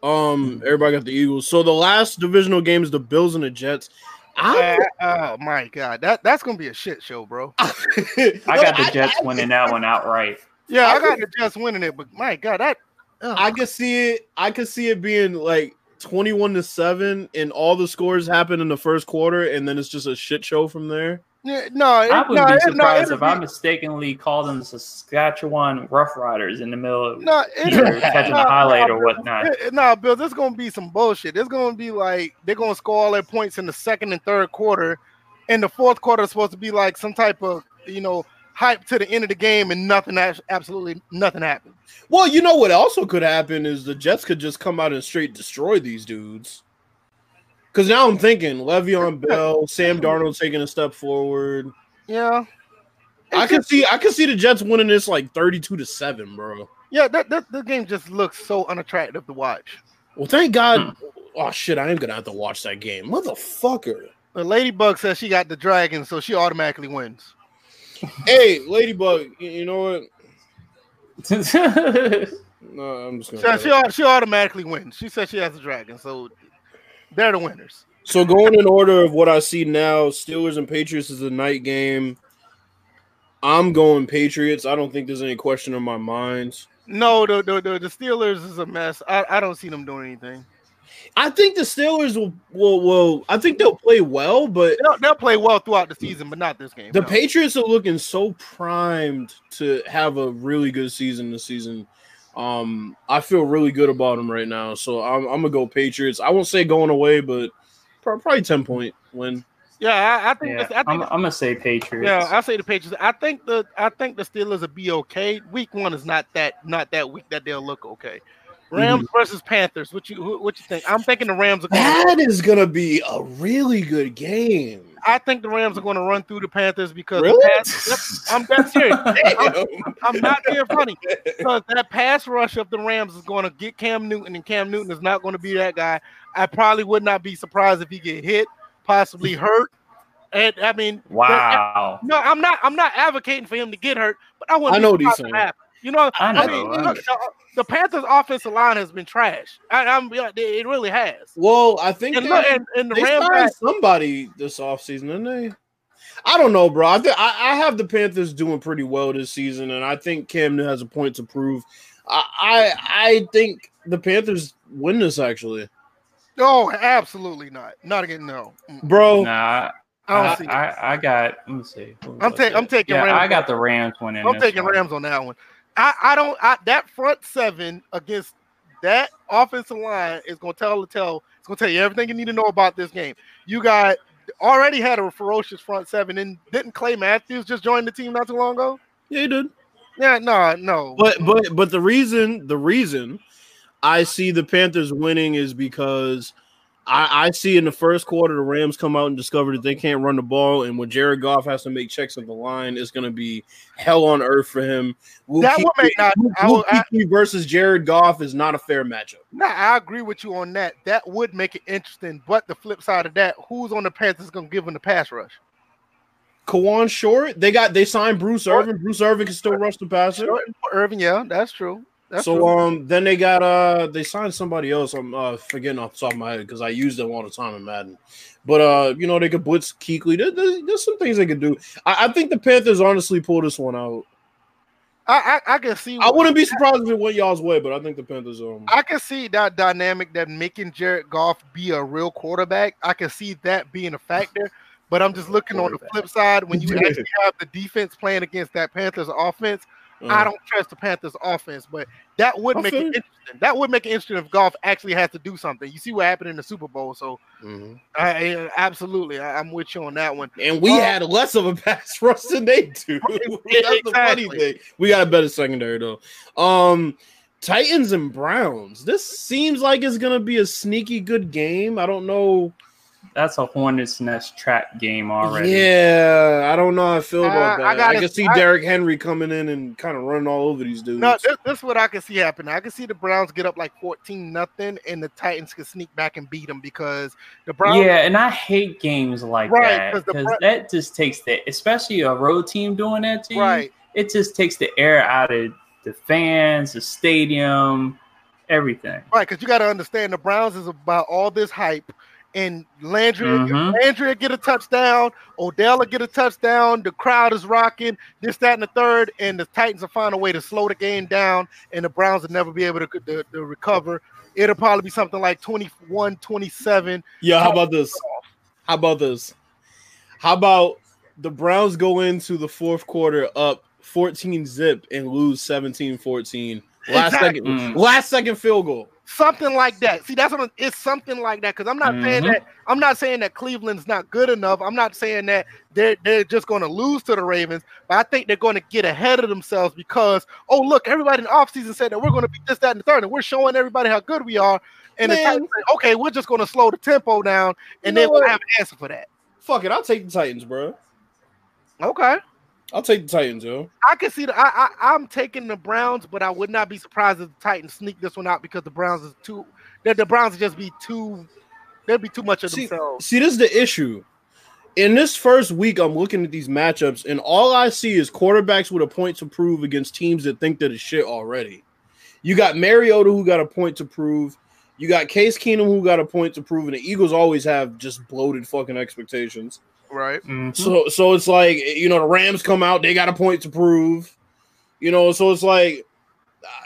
Um, everybody got the Eagles. So the last divisional game is the Bills and the Jets. I,
Uh, oh my god, that that's gonna be a shit show, bro. <laughs>
I got the Jets winning that one outright.
Yeah,
I
I got the Jets winning it, but my god, that oh,
I could see it. I could see it being like twenty-one to seven, and all the scores happen in the first quarter, and then it's just a shit show from there.
yeah, no, it,
I wouldn't
no,
be
it- no,
surprised
it'll
if I mistakenly called them Saskatchewan Rough Riders in the middle of
No, it,
or <laughs> catching a highlight or whatnot.
No, nah, Bill, is gonna be some bullshit. There's gonna be like they're gonna score all their points in the second and third quarter, and the fourth quarter is supposed to be like some type of you know hype to the end of the game, and nothing, absolutely nothing happened.
Well, you know what also could happen is the Jets could just come out and straight destroy these dudes. Because now I'm thinking Le'Veon Bell, Sam Darnold taking a step forward.
Yeah,
I can see I can see the Jets winning this like 32 to 7, bro.
yeah, that, that the game just looks so unattractive to watch.
Well, thank God. Hmm. Oh shit, I am gonna have to watch that game. Motherfucker.
The Ladybug says she got the dragon, so she automatically wins.
Hey, Ladybug, you, you know what? <laughs> No, I'm just gonna
she, au- she automatically wins. She says she has the dragon, so they're the winners.
So going in order of what I see now, Steelers and Patriots is a night game. I'm going Patriots. I don't think there's any question in my mind.
No, the the, the, the Steelers is a mess. I, I don't see them doing anything.
I think the Steelers will will will I think they'll play well, but
They'll, they'll play well throughout the season, but not this game.
the
no.
Patriots are looking so primed to have a really good season this season. Um, I feel really good about them right now, so I'm, I'm gonna go Patriots. I won't say going away, but probably ten point win.
Yeah, I, I think.
yeah,
the- I
I'm,
think.
I'm gonna say Patriots.
yeah, I say the Patriots. I think the I think the Steelers will be okay. Week one is not that not that week that they'll look okay. Rams mm-hmm. versus Panthers. What you what you think? I'm thinking the Rams are gonna
That is gonna be a really good game.
I think the Rams are going to run through the Panthers because
Really?
the pass, I'm dead serious. <laughs> I'm, I'm not being funny <laughs> because that pass rush of the Rams is going to get Cam Newton, and Cam Newton is not going to be that guy. I probably would not be surprised if he get hit, possibly hurt. And I mean,
Wow.
No, I'm not. I'm not advocating for him to get hurt, but I wouldn't.
I
be
know what he's
surprised if it
saying.
happened. You know,
I
I, mean,
I
look, the, the Panthers' offensive line has been trash. I, I'm, it really has.
Well, I think
And,
they,
look, and, and the
they
Rams,
signed somebody this offseason, didn't they? I don't know, bro. I, th- I I have the Panthers doing pretty well this season, and I think Cam Newton has a point to prove. I I, I think the Panthers win this actually,
oh, absolutely not. Not again. No,
bro.
Nah,
I don't
I,
see.
I, I got. Let me see. Who
I'm
was
ta- I'm taking
Yeah,
Rams.
I got the Rams winning.
I'm
this
taking
one.
Rams on that one. I, I don't. I, that front seven against that offensive line is going to tell the tell. It's going to tell you everything you need to know about this game. You got already had a ferocious front seven, and didn't Clay Matthews just join the team not too long ago?
Yeah, he did.
Yeah, no, no.
But but but the reason the reason I see the Panthers winning is because I, I see in the first quarter the Rams come out and discover that they can't run the ball, and when Jared Goff has to make checks at the line, it's going to be hell on earth for him. Will
That would make not- I will- I-
Kuechly versus Jared Goff is not a fair matchup.
Nah, I agree with you on that. That would make it interesting. But the flip side of that, who's on the Panthers going to give him the pass rush?
Kawann Short, they got they signed Bruce. Irvin. Bruce Irvin can still rush the passer.
Irvin, yeah, that's true. That's
so
true.
um then they got uh they signed somebody else. I'm uh forgetting off the top of my head because I use them all the time in Madden. But uh you know they could blitz Kuechly. There, there- there's some things they could do. I, I think the Panthers honestly pull this one out.
I, I I can see.
I wouldn't be surprised if it went y'all's way, but I think the Panthers um
I can see that dynamic that making Jared Goff be a real quarterback. I can see that being a factor. But I'm just looking on the flip side when <laughs> you actually have the defense playing against that Panthers offense.
Uh,
I don't trust the Panthers offense, but that would
I
make
feel
it interesting. That would make it interesting if Goff actually has to do something. You see what happened in the Super Bowl, so
mhm.
I, I- absolutely, I, I'm with you on that one.
And we
Uh,
had less of a <laughs> pass rush than they do. <laughs> That's the funny thing. We got a better secondary though. Um Titans and Browns. This seems like it's gonna be a sneaky good game. I don't know.
That's a Hornets Nest trap game already.
Yeah, I don't know how I feel about
Uh,
that.
I
I,
gotta-
can see
I-
Derrick Henry coming in and kind of running all over these dudes.
No, this, this is what I can see happening. I can see the Browns get up like 14 nothing, and the Titans can sneak back and beat them because the Browns.
Yeah, and I hate games like
Right,
that
'cause the
because
Bra-
that just takes the, especially a road team doing that to you.
right.
It just takes the air out of the fans, the stadium, everything.
Right, because you got to understand the Browns is about all this hype, and Landry,
Mhm.
Landry get a touchdown, Odell will get a touchdown. The crowd is rocking, this, that, and the third, and the Titans will find a way to slow the game down, and the Browns will never be able to, to, to recover. It'll probably be something like 21 27.
yeah, how about this? How about this? How about the Browns go into the fourth quarter up 14 zip and lose 17-14. Last
Exactly.
second
Mm.
last second field goal.
Something like that. See, that's what I'm- it's something like that. Because I'm not saying
Mhm.
that I'm not saying that Cleveland's not good enough. I'm not saying that they're they're just going to lose to the Ravens, but I think they're going to get ahead of themselves because oh look, everybody in the offseason said that we're going to beat this, that, and the third, and we're showing everybody how good we are. And the Titans say, okay, we're just going to slow the tempo down, and
You
then we'll have an answer for that.
Fuck it, I'll take the Titans, bro.
Okay.
I'll take the Titans, yo.
I can see the I, I I'm taking the Browns, but I would not be surprised if the Titans sneak this one out because the Browns is too that the Browns just be too they'd be too much of
See-
themselves.
See, this is the issue. In this first week, I'm looking at these matchups, and all I see is quarterbacks with a point to prove against teams that think that it's shit already. You got Mariota who got a point to prove. You got Case Keenum who got a point to prove, and the Eagles always have just bloated fucking expectations.
Right.
Mhm.
So, so it's like you know the Rams come out, they got a point to prove. You know, so it's like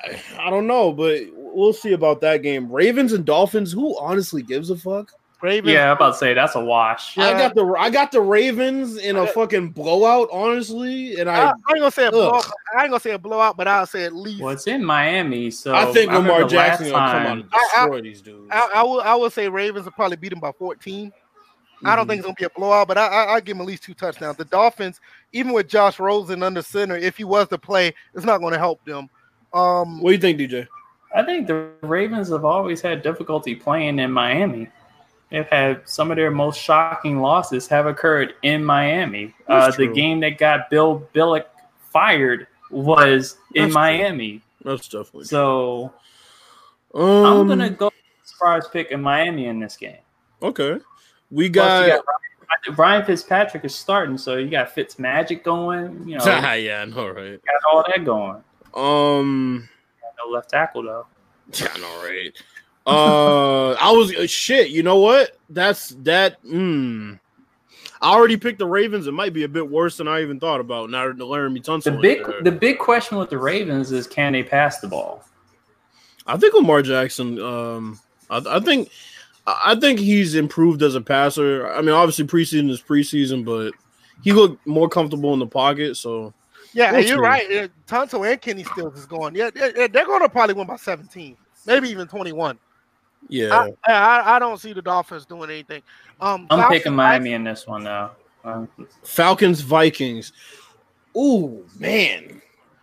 I, I don't know, but we'll see about that game. Ravens and Dolphins. Who honestly gives a fuck?
Ravens.
Yeah, I'm about to say that's a wash.
Yeah.
I got the I got the Ravens in a fucking blowout, honestly, and
I,
I
I ain't gonna say a
Ugh.
blowout. I ain't gonna say a blowout, but I'll say at least.
Well, it's in Miami, so
I think
remember
Lamar
last
Jackson gonna come out
time-
and
I- I-
destroy these dudes.
I, I will. I will say Ravens will probably beat them by 14. I don't think it's gonna be a blowout, but I, I I'll give them at least two touchdowns. The Dolphins, even with Josh Rosen under center, if he was to play, it's not gonna help them. Um,
What do you think, DJ?
I think the Ravens have always had difficulty playing in Miami. They've had some of their most shocking losses have occurred in Miami. Uh, the game that got Bill Billick fired was in
That's true.
Miami.
That's definitely.
So
um,
I'm gonna go as far as picking Miami in this game.
Okay, we got.
got Ryan Fitzpatrick is starting, so you got Fitz Magic going. You know, got <laughs>
yeah, I know, right?
all that going.
Um,
No left tackle though.
yeah, <laughs> I know, right? Uh, I was uh, shit. You know what? That's that. Mm, I already picked the Ravens. It might be a bit worse than I even thought about. Now Laremy
The big the big question with the Ravens is can they pass the ball?
I think Lamar Jackson. Um, I, I think, I think he's improved as a passer. I mean, obviously preseason is preseason, but he looked more comfortable in the pocket. So
yeah,
We'll
you're
see.
right. Tunsil and Kenny Stills is going. Yeah, they're, they're gonna probably win by 17, maybe even 21.
Yeah,
I, I, I don't see the Dolphins doing anything. Um,
I'm
Falcons-
picking Miami in this one though. Um,
Falcons Vikings. Ooh man.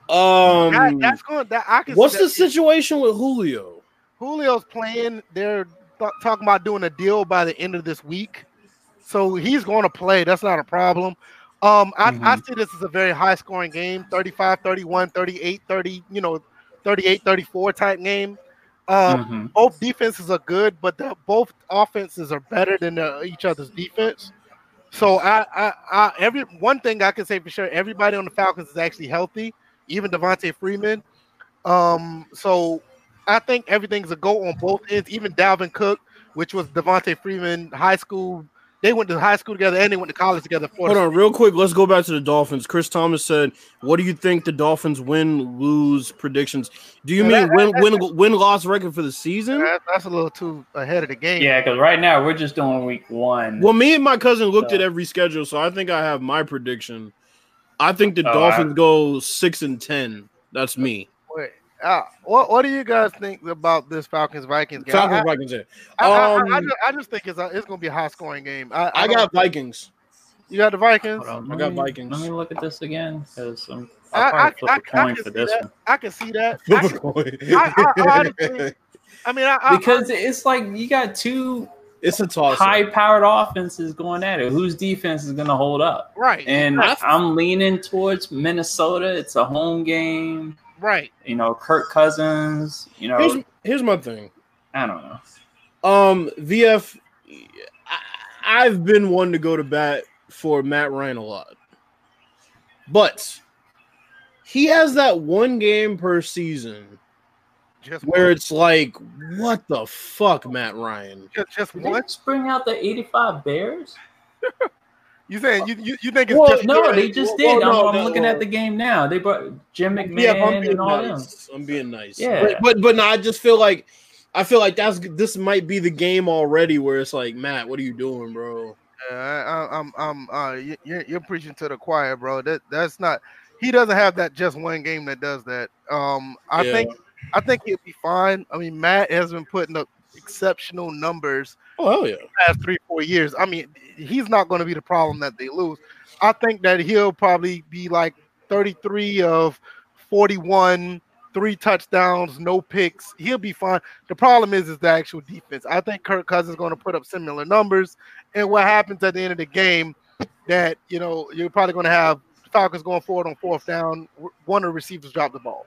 Um,
That, that's going. That I can. see
what's
that
the situation with Julio?
Julio's playing. They're th- talking about doing a deal by the end of this week, so he's going to play. That's not a problem. Um, I, I see this as a very high scoring game 35 31, 38 30, you know, 38 34 type game. Uh,
mhm.
Both defenses are good, but the, both offenses are better than uh, each other's defense. So I, I, I, every one thing I can say for sure, everybody on the Falcons is actually healthy, even Devonta Freeman. Um, so I think everything's a go on both ends. Even Dalvin Cook, which was Devonta Freeman high school, they went to high school together and they went to college together. For
Hold on, real quick. Let's go back to the Dolphins. Chris Thomas said, "What do you think the Dolphins win lose predictions? Do you
Yeah,
mean win win win loss record for the season?"
That- that's a little too ahead of the game.
Yeah, because right now we're just doing week one.
Well, me and my cousin looked at every schedule, so I think I have my prediction. I think the
Oh,
Dolphins go six and ten. That's me.
Wait, uh, what what do you guys think about this Falcons Vikings game?
Falcons Vikings. here.
I, I, I,
Um,
I just, I just think it's a, it's going to be a high scoring game. I,
I
don't-
got Vikings.
you got the Vikings.
Hold on,
I
let
got
me-
Vikings.
Let me look at this again because
I,
I'll
I,
probably
I,
flip a
I
coin
can
for
see
this
that.
one.
I can see that. <laughs> I, can- I, I, honestly, I mean, I, I,
Because it's like you got two
it's a toss.
high-powered offenses going at it. Whose defense is going to hold up?
right,
And
I-
I'm leaning towards Minnesota. It's a home game.
Right.
You know, Kirk Cousins. You know,
Here's here's my thing.
I don't know.
Um, VF, I, I've been one to go to bat for Matt Ryan a lot, but he has that one game per season
Just
where
one.
it's like, what the fuck, Matt Ryan?
just, just
Did
one.
they bring out the 85 Bears? <laughs>
You saying you, you, you think it's
Well,
just
No,
good?
they just
well,
did. I'm,
no,
I'm
no.
looking at the game now. They brought Jim
Yeah,
McMahon
I'm being
and all them.
nice. I'm being nice.
Yeah.
but, but but no, I just feel like I feel like that's this might be the game already where it's like, Matt, what are you doing, bro?
Yeah, I, I, I'm, I'm, uh, you- you're, you're preaching to the choir, bro. That, that's not. He doesn't have that just one game that does that. Um, I
Yeah.
think, I think he'll be fine. I mean, Matt has been putting up exceptional numbers
Oh hell yeah.
past three, four years. I mean, he's not going to be the problem that they lose. I think that he'll probably be like 33 of 41, three touchdowns, no picks. He'll be fine. The problem is, is the actual defense. I think Kirk Cousins is going to put up similar numbers. And what happens at the end of the game, that you know, you're probably going to have Falcons going forward on fourth down. One of the receivers drop the ball.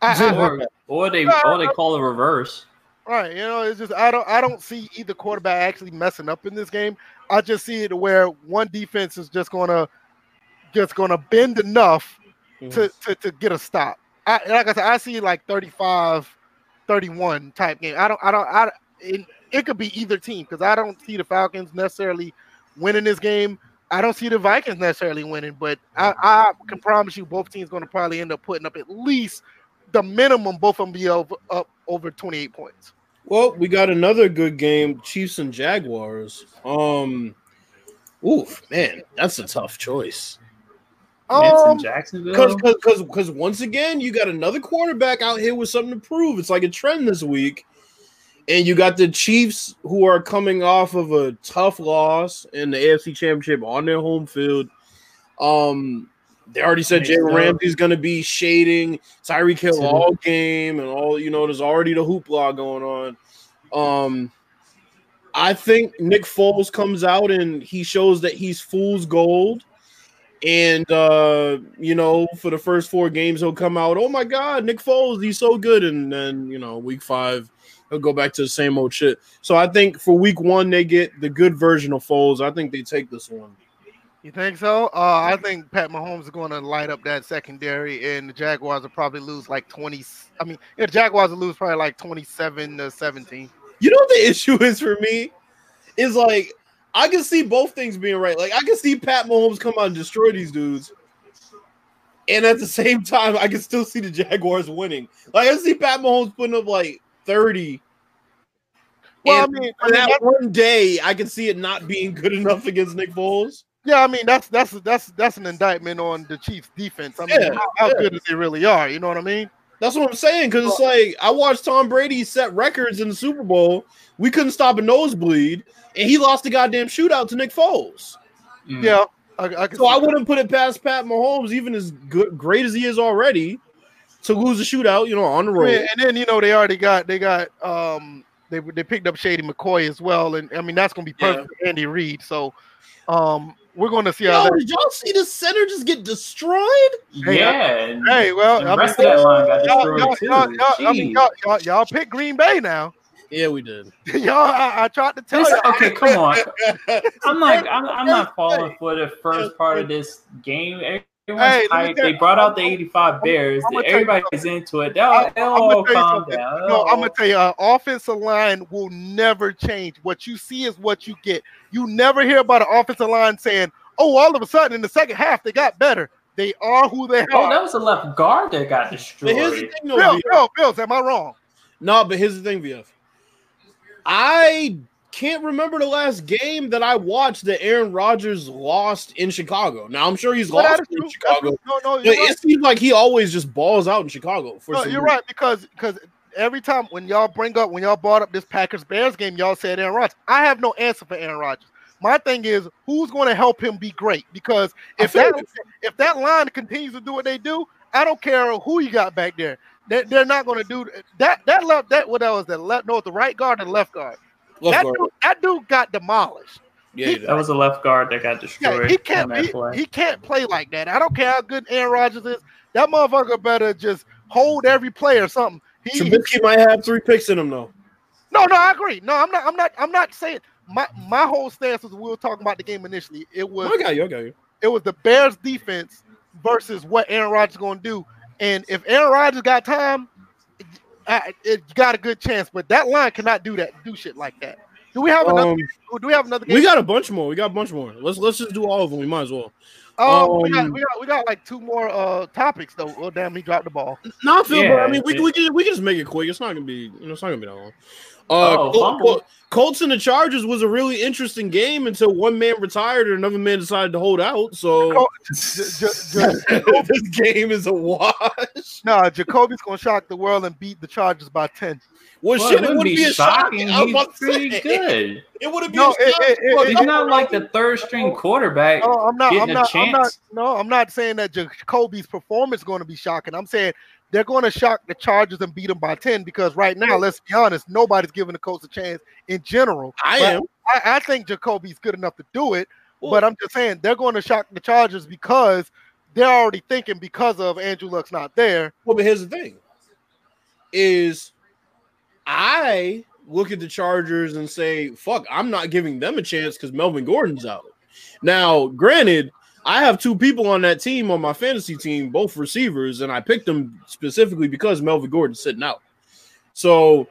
I, I,
Or, or they or they call a reverse.
Right, you know, it's just I don't I don't see either quarterback actually messing up in this game. I just see it where one defense is just gonna just gonna bend enough to mhm. to, to get a stop. I, like I said, I see like 35, 31 type game. I don't I don't I it, it could be either team because I don't see the Falcons necessarily winning this game. I don't see the Vikings necessarily winning, but I, I can promise you both teams going to probably end up putting up at least the minimum both of them be over, up over 28 points.
Well, we got another good game, Chiefs and Jaguars. Um oof, man, that's a tough choice.
It's
Um,
Jacksonville.
Because because because once again, you got another quarterback out here with something to prove. It's like a trend this week. And you got the Chiefs who are coming off of a tough loss in the AFC Championship on their home field. Um, they already said Jalen Ramsey's going to be shading Tyreek Hill all game and all. You know, there's already the hoopla going on. Um, I think Nick Foles comes out and he shows that he's fool's gold. And uh, you know, for the first four games, he'll come out. Oh my God, Nick Foles, he's so good. And then you know, week five, he'll go back to the same old shit. So I think for week one, they get the good version of Foles. I think they take this one.
You think so? Uh, I think Pat Mahomes is going to light up that secondary, and the Jaguars will probably lose like 20. I mean, yeah, the Jaguars will lose probably like 27 to 17.
You know what the <laughs> issue is for me? Is like I can see both things being right. Like I can see Pat Mahomes come out and destroy these dudes. And at the <laughs> same time, I can still see the Jaguars winning. Like I see Pat Mahomes putting up like 30
Well, I mean, I mean
that
that-
one day, I can see it not being good enough against Nick Foles.
Yeah, I mean that's that's that's that's an indictment on the Chiefs' defense. I mean,
Yeah,
how, how
yeah.
good they really are. You know what I mean?
That's what I'm saying. Because it's like I watched Tom Brady set records in the Super Bowl. We couldn't stop a nosebleed, and he lost the goddamn shootout to Nick Foles.
Mm.
Yeah, I, I
So I wouldn't put it past Pat Mahomes, even as good, great as he is already, to lose a shootout. You know, on the road.
Yeah, and then you know they already got they got um they they picked up Shady McCoy as well, and I mean that's gonna be
Yeah.
perfect for Andy Reid. So um we're gonna see how
Yo,
that.
did y'all see the center just get destroyed?
Hey,
yeah. and
Hey, well,
the
I mean,
of that line got
y'all,
destroyed
y'all,
too.
y'all, y'all, I mean, y'all, y'all, y'all pick Green Bay now.
Yeah, we did. <laughs>
y'all, I, I tried to tell
This-
you.
okay, come on. <laughs> I'm not. I'm, I'm not falling for the first part of this game. Everyone's
Hey, let tell
They brought out the 85 Bears.
I'm gonna tell you
Everybody's into it.
I'm-
They'll, they'll
I'm
all
gonna tell you
calm down.
No, I'm gonna tell you, uh, offensive line will never change. What you see is what you get. You never hear about an offensive line saying, "Oh, all of a sudden in the second half they got better." They are who they are.
Oh, that was a left guard that got
But here's the
destroyed.
thing, though.
Bill, Bill, Bills, am I wrong?
No, but here's the thing, VF. I can't remember the last game that I watched that Aaron Rodgers lost in Chicago. Now I'm sure he's
that
lost in
true.
Chicago.
No, no,
but
right.
it seems like he always just balls out in Chicago. For
No, you're
reason.
right because because every time when y'all bring up when y'all brought up this Packers Bears game, y'all said Aaron Rodgers. I have no answer for Aaron Rodgers. My thing is who's going to help him be great because if that if that line continues to do what they do, I don't care who you got back there. They, they're not going to do that. That left that what that was the left no the right guard and left guard.
Left
that,
guard.
dude, that dude got demolished.
Yeah, he.
That was a left guard that got
Yeah,
destroyed.
he can't he,
play.
he can't play like that. I don't care how good Aaron Rodgers is. That motherfucker better just hold every play or something. He,
Trubisky might have three picks in him though.
No, no, I agree. No, I'm not. I'm not. I'm not saying my my whole stance was we were talking about the game initially. It was
I got you. I got you.
it was the Bears defense versus what Aaron Rodgers going to do. And if Aaron Rodgers got time, it, it got a good chance. But that line cannot do that. Do shit like that. Do we have another?
Um,
do we have another game?
we got a bunch more. We got a bunch more. Let's let's just do all of them. We might as well.
Oh, we got,
um,
we got we got like two more uh topics though. Oh damn, he dropped the ball.
Not Phil, but
Yeah,
I mean, we,
it-
we can we can just make it quick. It's not gonna be you know it's not gonna be that long. Uh,
Oh,
Col- Col- Colts and the Chargers was a really interesting game until one man retired and another man decided to hold out. So
Col- J- J- J-
this <laughs> game is a wash.
Nah, Jacoby's gonna shock the world and beat the Chargers by ten.
Well,
Well,
shit,
it
it
wouldn't
wouldn't
be
be a shocking.
shocking.
I was
He's pretty
say.
good. <laughs>
It wouldn't be
No,
a
it- it- it-
He's
it-
not like the third string quarterback.
No, I'm not. I'm
getting a
not. I'm not.
chance.
No, I'm not saying that Jacoby's performance is going to be shocking. I'm saying they're going to shock the Chargers and beat them by ten because right now, let's be honest, nobody's giving the Colts a chance in general.
I
But
am.
I, I think Jacoby's good enough to do it, but I'm just saying they're going to shock the Chargers because they're already thinking because of Andrew Luck's not there.
Well, but here's the thing: is I look at the Chargers and say, "Fuck, I'm not giving them a chance because Melvin Gordon's out." Now, granted, I have two people on that team on my fantasy team, both receivers, and I picked them specifically because Melvin Gordon's sitting out. So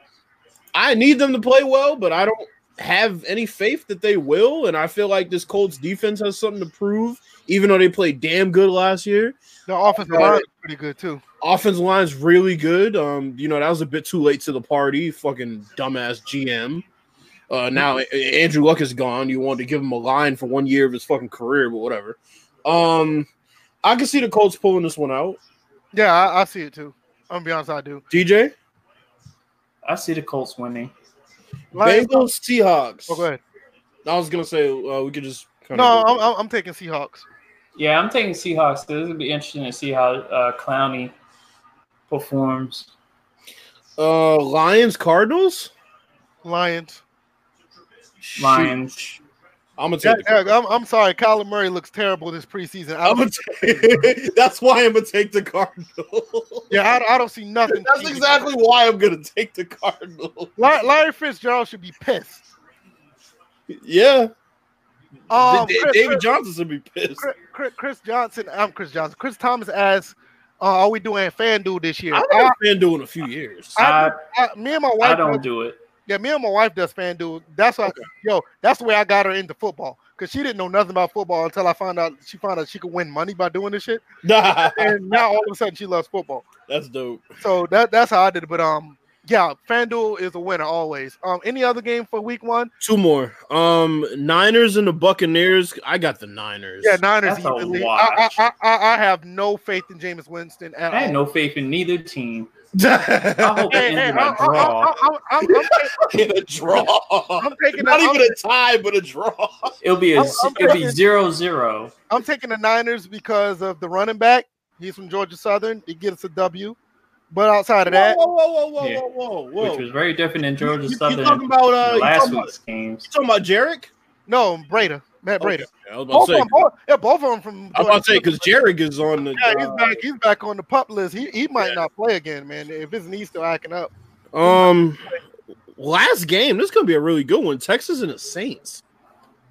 I need them to play well, but I don't have any faith that they will. And I feel like this Colts defense has something to prove, even though they played damn good last year.
The offensive line is pretty good too.
Offensive line's really good. Um, you know, that was a bit too late to the party. Fucking dumbass GM. Uh, now Andrew Luck is gone. You wanted to give him a line for one year of his fucking career, but whatever. Um, I can see the Colts pulling this one out.
Yeah, I, I see it too. I'm gonna be honest, I do.
DJ,
I see the Colts winning.
Lions-
Bengals, Seahawks.
Oh, go ahead.
I was gonna say uh, we could just
No, I'm, I'm, I'm taking Seahawks.
Yeah, I'm taking Seahawks. This would be interesting to see how uh, Clowney performs.
uh Lions, Cardinals.
Lions.
Lions.
I'm gonna
Yeah,
take.
yeah, I'm, I'm sorry. Kyler Murray looks terrible this preseason. I
I'm gonna take that's why I'm gonna take the Cardinals.
yeah, I, I don't see nothing.
That's exactly why I'm gonna take the Cardinals.
Larry, Larry Fitzgerald should be pissed.
Yeah,
Um,
Da-
Chris,
David
Chris,
Johnson should be pissed.
Chris, Chris, Chris Johnson. I'm Chris Johnson. Chris Thomas asks, uh, "Are we doing FanDuel this year?"
I've
I,
been doing a few years.
I,
I,
I, me and my wife.
I
wife.
don't do it.
Yeah, me and my wife does FanDuel. That's why, yo, that's the way I got her into football because she didn't know nothing about football until I found out she found out she could win money by doing this shit, <laughs> and now all of a sudden she loves football.
that's dope.
So that that's how I did it. But um, yeah, FanDuel is a winner always. Um, any other game for week one?
Two more. Um, Niners and the Buccaneers. I got the Niners.
Yeah, Niners
That's a
easily. I. I, I, I have no faith in Jameis Winston at
I had
all.
no faith in neither team. I hope it
Hey,
ends
hey,
in
I'm,
a draw.
I'm, I'm, I'm,
in <laughs> a draw.
I'm taking
Not
the,
even a tie, but a draw.
It'll be a
I'm- I'm
it'll be zero zero.
I'm taking the Niners because of the running back. He's from Georgia Southern. He gives us a W. But outside of that,
Whoa, whoa, whoa, whoa,
Yeah.
whoa, whoa, whoa.
which was very different
in
Georgia
you, you
Southern
talking about uh, you
last
talking about,
week's games.
you talking about Jerick?
no, Breida, Matt Breida.
Okay, I was about
Both
to say.
them, both, yeah, both of them from.
I was about to say because Jerick is on the.
Yeah, he's
uh,
back. He's back on the pup list. He he might not play again, man. If his knee's still acting up.
Um, last game. This could be a really good one. Texas and the Saints.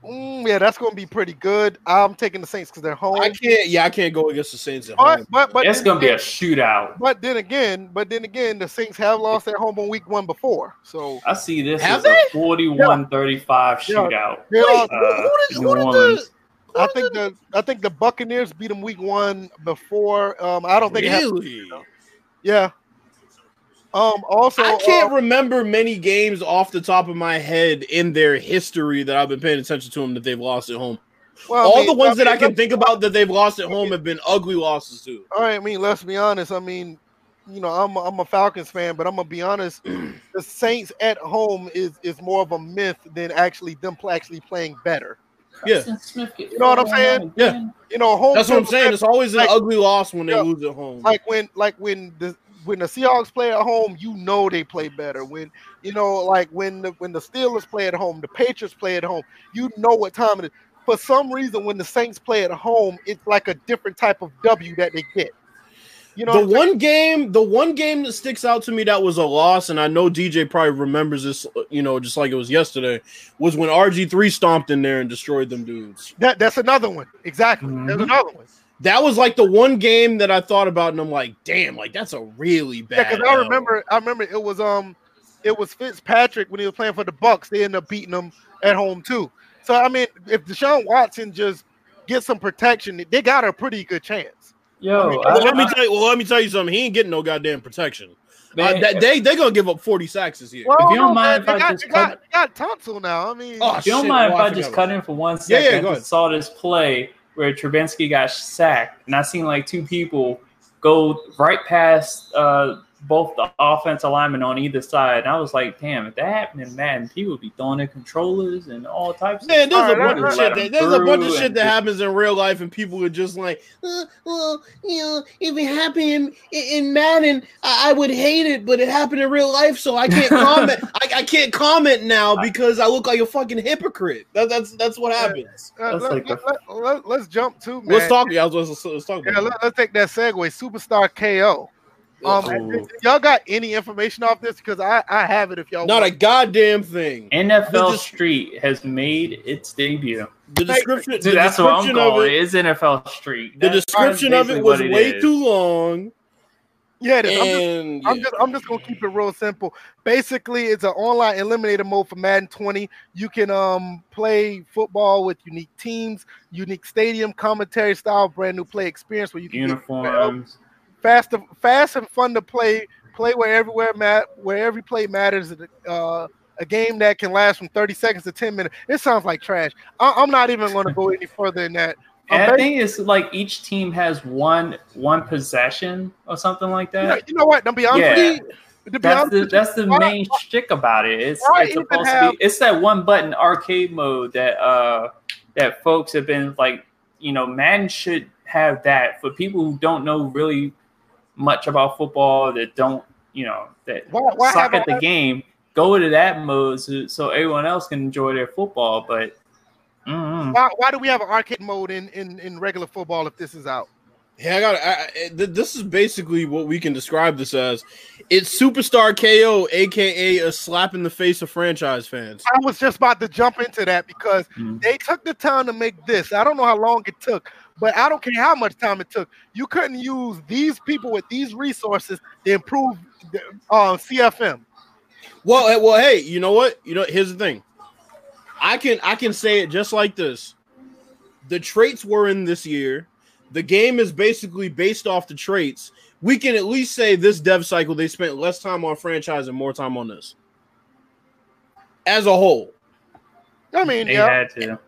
Mm, yeah, that's going to be pretty good. I'm taking the Saints because they're home.
I can't. Yeah, I can't go against the Saints at
But
home.
but but
It's gonna be a shootout.
But then again, but then again, the Saints have lost at home on week one before. So
I see this
Have
as
they?
a 41-35
Yeah.
shootout.
they
Wait,
lost-
who, who did, who did the?
Orleans.
I think the I think the Buccaneers beat them week one before. Um, I don't think it happened.
Really?
Yeah. Um. Also,
I can't
uh,
remember many games off the top of my head in their history that I've been paying attention to them that they've lost at home.
well, I
All
mean,
the ones that I
mean,
can
let's-
think about that they've lost at home have been ugly losses too.
All right, I mean, let's be honest. I mean, you know, I'm I'm a Falcons fan, but I'm gonna be honest. <clears throat> the Saints at home is is more of a myth than actually them actually playing better.
Yeah.
Preston Smith get
You know what I'm saying?
again.
You know, home.
That's what I'm saying. It's always an
like-
ugly loss when they
Yeah.
lose at home.
like when like when the when the Seahawks play at home, you know they play better. When you know, like when the when the Steelers play at home, the Patriots play at home, you know what time it is. For some reason, when the Saints play at home, it's like a different type of W that they get. You know,
the
what I'm saying?
one game, the one game that sticks out to me that was a loss, and I know DJ probably remembers this, you know, just like it was yesterday, was when RG3 stomped in there and destroyed them dudes.
that that's another one. Exactly, there's
Mhm.
another one.
That was like the one game that I thought about, and I'm like, damn, like that's a really
Yeah,
bad.
because I
L.
remember, I remember it was um, it was Fitzpatrick when he was playing for the Bucks. They ended up beating them at home too. So I mean, if Deshaun Watson just gets some protection, they got a pretty good chance.
Yo,
I mean,
I-
Well, let me tell you. Well, let me tell you something. He ain't getting no goddamn protection. Uh,
man,
that, they they gonna give up 40 sacks this year.
Well,
If you don't mind
man,
if
they
I
got,
just
they got,
cut-
they got Tunsil now. I mean,
Oh,
If you don't
shit,
mind
well,
if I
forgot
just cut in for one second,
Yeah, yeah,
second,
go
I
ahead.
saw this play where Trubinsky got sacked, and I seen like two people go right past uh, both the offensive linemen on either side. And I was like, damn, if that happened in Madden, people would be throwing their controllers and all types
Man,
of
there's a
Alright,
bunch of shit. That, there's a bunch of shit that happens in real life, and people are just like, uh, "Well, you know, if it happened in, in Madden, I, I would hate it, but it happened in real life, so I can't comment. <laughs> I, I can't comment now because I look like a fucking hypocrite. That, that's that's what happens.
uh,
That's
let,
like the-
let, let, us jump to man.
Let's talk. Yeah, let's, let's, let's talk
Yeah,
about.
let, us take that segue. Superstar KO. Um, y'all got any information off this? Because I, I have it. If y'all
Not a goddamn thing.
NFL
The dis-
Street has made its debut.
The description.
Dude,
the
that's what I'm
description of
calling it.
it.
It's NFL Street.
The description of it was
what
way
is.
too long,
yeah, it is. I'm just,
and
I'm just I'm just gonna keep it real simple. Basically, it's an online eliminator mode for Madden 20. You can um play football with unique teams, unique stadium, commentary style, brand new play experience where you can get
uniforms.
Fast, fast and fun to play. Play where everywhere mat where every play matters. Uh, a game that can last from 30 seconds to 10 minutes. It sounds like trash. I, I'm not even going to go any further than that.
And. I think it's like each team has one one possession or something like
You know,
that.
you know what? To be honest,
Yeah.
with you, to
That's the that's the
why-
main shtick about it. It's, it's supposed to be it's that one button arcade mode that uh that folks have been like you know Madden should have that for people who don't know really much about football that don't you know that
Why- why
suck
have
at the
I-
game go to that mode so, so everyone else can enjoy their football but mm,
why, why do we have an arcade mode in, in, in regular football if this is out?
Yeah, I got. I, I, th- this is basically what we can describe this as. It's superstar KO, aka a slap in the face of franchise fans.
I was just about to jump into that because
Mm.
they took the time to make this. I don't know how long it took, but I don't care how much time it took. You couldn't use these people with these resources to improve the, uh, CFM.
Well, eh, well, hey, you know what? You know, here's the thing. I can I can say it just like this. The traits were in this year. The game is basically based off the traits. We can at least say this dev cycle they spent less time on franchise and more time on this. As a whole.
I mean,
they
yeah,
had to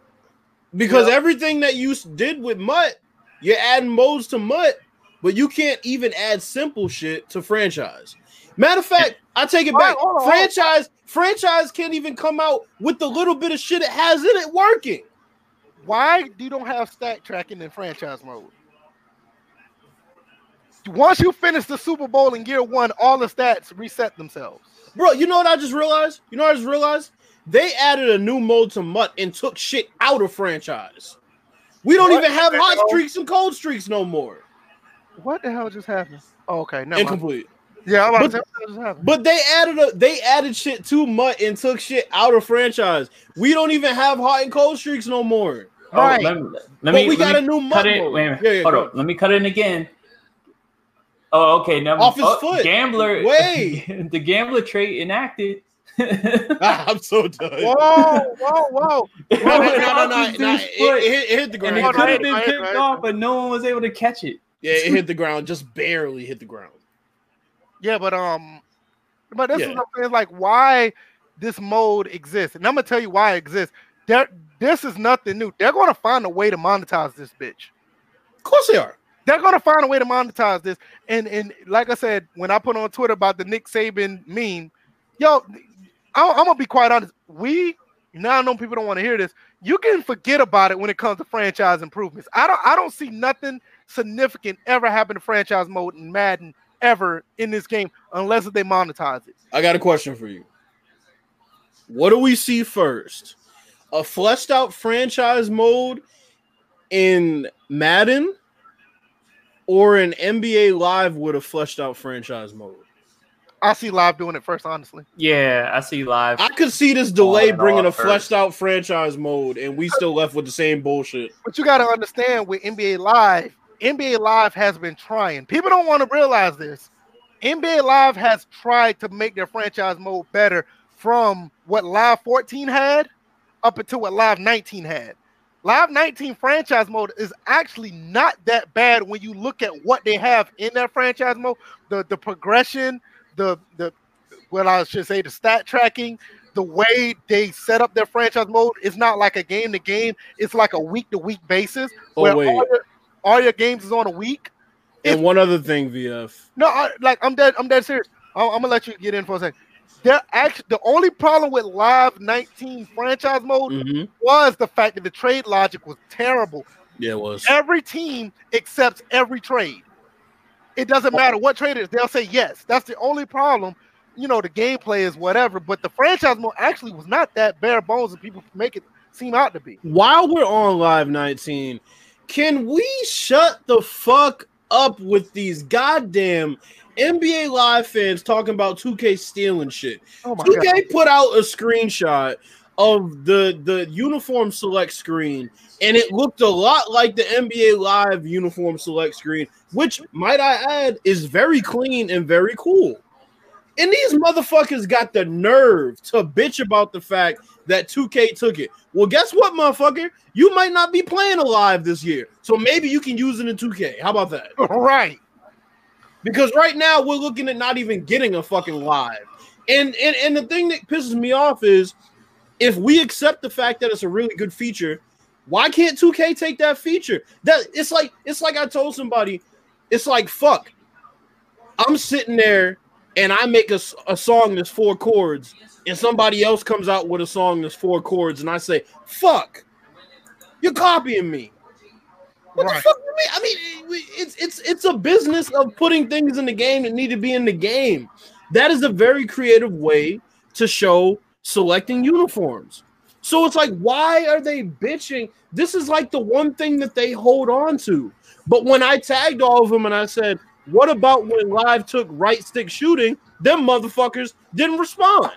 Because
Yeah.
everything that you did with MUT, you're adding modes to MUT, but you can't even add simple shit to franchise. Matter of fact, I take it back.
Hold on, hold on.
franchise franchise can't even come out with the little bit of shit it has in it working.
Why do you don't have stat tracking in franchise mode? Once you finish the Super Bowl in year one, all the stats reset themselves.
Bro, you know what I just realized? You know what I just realized? They added a new mode to MUT and took shit out of franchise. We don't
What
even have hot
hell?
streaks and cold streaks no more.
What the hell just happened? Oh, okay, no.
Incomplete.
Yeah, I'm about to
But-
say what just happened.
But they added a they added shit to MUT and took shit out of franchise. We don't even have hot and cold streaks no more.
Oh,
Right.
let, me- let
But
me
we
let
got
me
a new
cut
mud
it.
mode.
Wait a.
Yeah, yeah,
Hold on. Let me cut it again. Oh, okay. Now
Off his
oh,
foot.
Gambler. <laughs>
Wait.
the gambler trait enacted.
I'm so done.
Whoa, whoa, whoa!
No, no, no, no, no,
his.
It, it hit, it hit the
and
ground.
it could have been
on,
picked
hold
off, but no one was able to catch it.
Yeah, it hit <laughs> the ground, just barely hit the ground.
Yeah, but um, but this
Yeah.
is what I'm saying, like why this mode exists, and I'm gonna tell you why it exists. There, this is nothing new. They're gonna find a way to monetize this bitch.
Of course they are.
They're gonna find a way to monetize this. And and like I said, when I put on Twitter about the Nick Saban meme, yo, I, I'm gonna be quite honest. We now I know people don't want to hear this. You can forget about it when it comes to franchise improvements. I don't I don't see nothing significant ever happen to franchise mode in Madden ever in this game unless they monetize it.
I got a question for you. What do we see first? A fleshed out franchise mode in Madden or an NBA Live with a fleshed out franchise mode?
I see live doing it first, honestly.
Yeah, I see live.
I could see this delay bringing a
first.
fleshed out franchise mode and we still left with the same bullshit.
But you got to understand with NBA Live, NBA Live has been trying. People don't want to realize this. NBA Live has tried to make their franchise mode better from what Live 14 had up until what Live 19 had. Live 19 franchise mode is actually not that bad when you look at what they have in that franchise mode. The the progression, the the what I should say, the stat tracking, the way they set up their franchise mode is not like a game to game. It's like a week to week basis.
Oh, wait.
All, your, all your games is on a week.
And one other thing, VF.
No, I, like I'm dead. I'm dead serious. I'm, I'm gonna let you get in for a second. There actually the only problem with Live 19 franchise mode
Mhm.
was the fact that the trade logic was terrible.
Yeah, it was.
Every team accepts every trade. It doesn't oh. matter what trade it is, they'll say yes. That's the only problem. You know, the gameplay is whatever, but the franchise mode actually was not that bare bones as people make it seem out to be.
While we're on Live 19, can we shut the fuck up with these goddamn NBA Live fans talking about 2K stealing shit?
Oh my
2K
god.
put out a screenshot of the the uniform select screen and it looked a lot like the NBA Live uniform select screen, which might I add is very clean and very cool. And these motherfuckers got the nerve to bitch about the fact that 2K took it. Well, guess what, motherfucker? You might not be playing alive this year. So maybe you can use it in 2K. How about that? <laughs>
Right.
Because right now we're looking at not even getting a fucking live. And and, and the thing that pisses me off is if we accept the fact that it's a really good feature, why can't 2K take that feature? That it's like it's like I told somebody, it's like fuck. I'm sitting there and I make a, a song that's four chords, and somebody else comes out with a song that's four chords, and I say, fuck, you're copying me. What the fuck do you mean? I mean, it's it's it's a business of putting things in the game that need to be in the game. That is a very creative way to show selecting uniforms. So it's like, why are they bitching? This is like the one thing that they hold on to. But when I tagged all of them and I said, "What about when Live took right stick shooting?" Them motherfuckers didn't respond.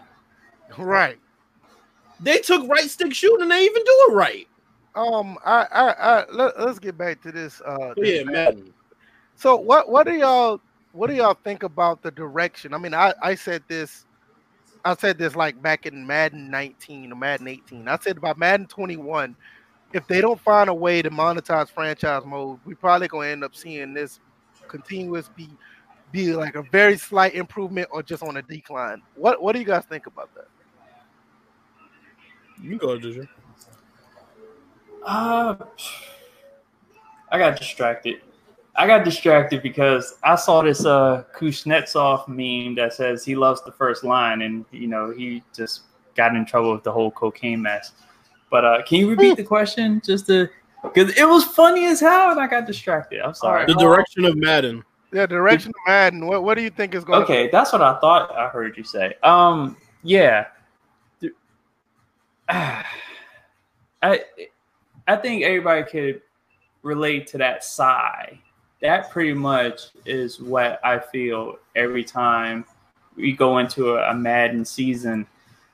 Right.
They took right stick shooting and they even do it right.
Um, I, I, I let, us get back to this. Uh, this
Yeah, man.
So what what do y'all what do y'all think about the direction? I mean, I I said this I said this like back in Madden 19 or Madden 18. I said about Madden 21, if they don't find a way to monetize franchise mode, we probably gonna end up seeing this continuous be be like a very slight improvement or just on a decline. What what do you guys think about that?
You can go, Ginger.
Uh, I got distracted. I got distracted because I saw this uh Kuznetsov meme that says he loves the first line, and you know he just got in trouble with the whole cocaine mess. But uh, can you repeat the question just to because it was funny as hell, and I got distracted. I'm sorry.
The direction of Madden.
Yeah, direction of Madden. What what do you think is going?
Okay, that's what I thought I heard you say. Um, yeah. <sighs> I I think everybody could relate to that sigh. That pretty much is what I feel every time we go into a, a Madden season.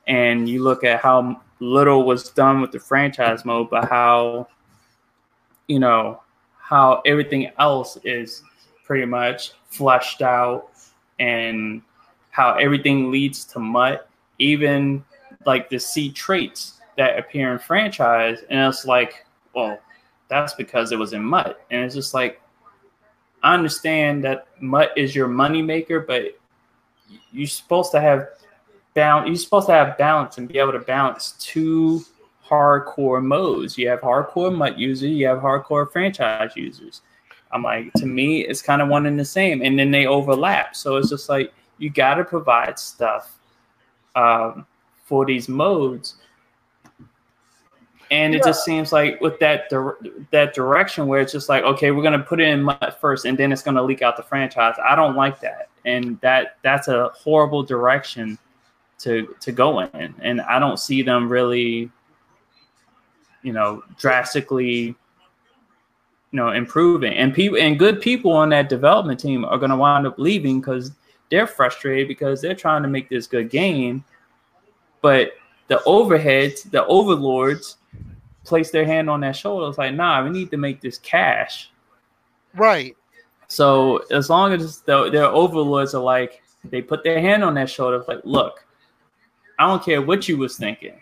And you look at how little was done with the franchise mode, but how you know how everything else is pretty much fleshed out and how everything leads to MUT, even like the C traits that appear in franchise, and it's like, well, that's because it was in MUT, and it's just like, I understand that MUT is your money maker, but you're supposed to have balance. You're supposed to have balance and be able to balance two hardcore modes. You have hardcore MUT users, you have hardcore franchise users. I'm like, to me, it's kind of one and the same, and then they overlap. So it's just like you got to provide stuff um, for these modes, and it yeah. just seems like with that that direction where it's just like, okay, we're gonna put it in MUT first, and then it's gonna leak out the franchise. I don't like that, and that that's a horrible direction to to go in, and I don't see them really, you know, drastically you know improving and people and good people on that development team are going to wind up leaving because they're frustrated because they're trying to make this good game but the overheads the overlords place their hand on their shoulder it's like nah we need to make this cash
right
so as long as the, their overlords are like they put their hand on their shoulder like look i don't care what you was thinking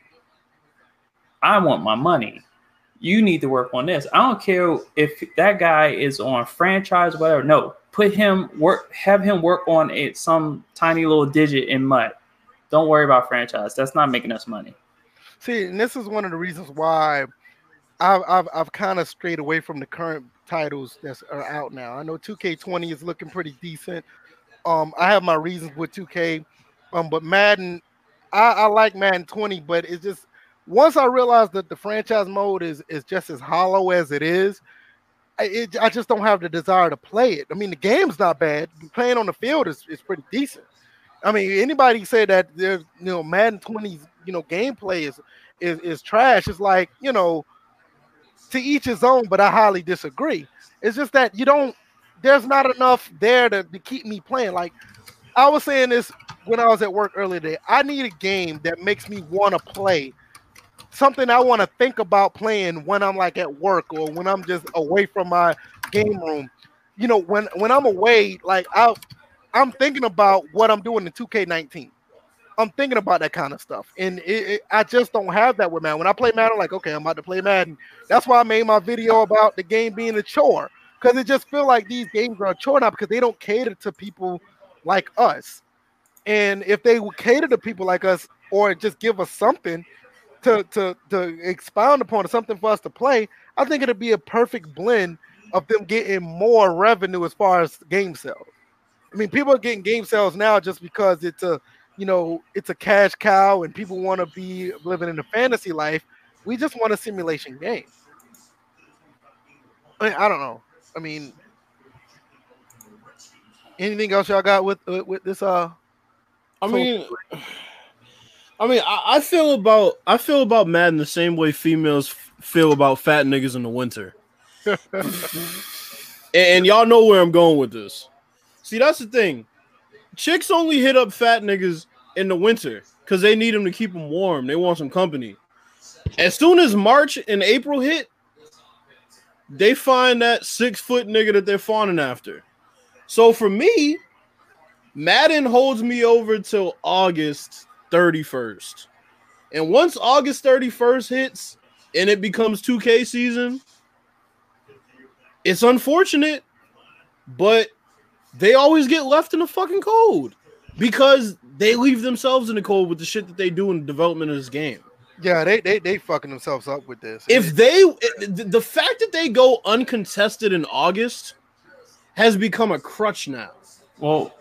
i want my money you need to work on this. I don't care if that guy is on franchise, whatever. No, put him work, have him work on it some tiny little digit in MUT. Don't worry about franchise. That's not making us money.
See, and this is one of the reasons why I've I've, I've kind of strayed away from the current titles that are out now. I know 2K20 is looking pretty decent. Um, I have my reasons with 2K, um, but Madden, I, I like Madden 20, but it's just once I realized that the franchise mode is is just as hollow as it is, I, it, I just don't have the desire to play it. I mean, the game's not bad. Playing on the field is, is pretty decent. I mean, anybody say that there's you know Madden 20's you know gameplay is is is trash. It's like you know to each his own, but I highly disagree. It's just that you don't. There's not enough there to, to keep me playing. Like I was saying this when I was at work earlier today. I need a game that makes me want to play something I want to think about playing when I'm like at work or when I'm just away from my game room. You know, when when I'm away, like I I'm thinking about what I'm doing in 2K19. I'm thinking about that kind of stuff, and it, it, I just don't have that with Madden. When I play Madden, I'm like, okay, I'm about to play Madden. That's why I made my video about the game being a chore because it just feel like these games are a chore now because they don't cater to people like us. And if they would cater to people like us or just give us something, to to to expound upon or something for us to play, I think it'd be a perfect blend of them getting more revenue as far as game sales. I mean, people are getting game sales now just because it's a you know it's a cash cow and people want to be living in a fantasy life. We just want a simulation game. I, mean, I don't know. I mean, anything else y'all got with with, with this? Uh,
I mean. I mean, I, I, feel about I feel about Madden the same way females feel about fat niggas in the winter. <laughs> and, and y'all know where I'm going with this. See, that's the thing. Chicks only hit up fat niggas in the winter because they need them to keep them warm. They want some company. As soon as March and April hit, they find that six foot nigga that they're fawning after. So for me, Madden holds me over till August 31st. And once August 31st hits and it becomes 2K season, it's unfortunate, but they always get left in the fucking cold because they leave themselves in the cold with the shit that they do in the development of this game.
Yeah, they they they fucking themselves up with this.
If they the fact that they go uncontested in August has become a crutch now.
Well,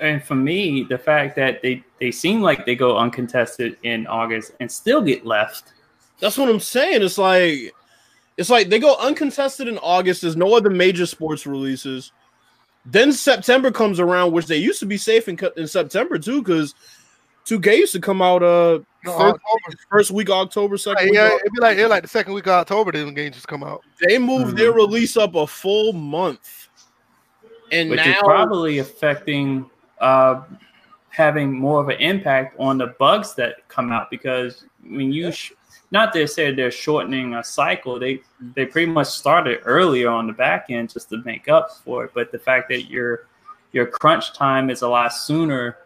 and for me, the fact that they they seem like they go uncontested in August and still get left.
That's what I'm saying. It's like it's like they go uncontested in August. There's no other major sports releases. Then September comes around, which they used to be safe in, in September too, because 2K used to come out uh first, first week of October, second
Right,
week.
yeah, it'd be like it'd like the second week of October. Then games just come out.
they moved their release up a full month, and
which
now
is probably affecting uh, having more of an impact on the bugs that come out because when you sh- not to say they're shortening a cycle. They mm-hmm. they pretty much started earlier on the back end just to make up for it. But the fact that your your crunch time is a lot sooner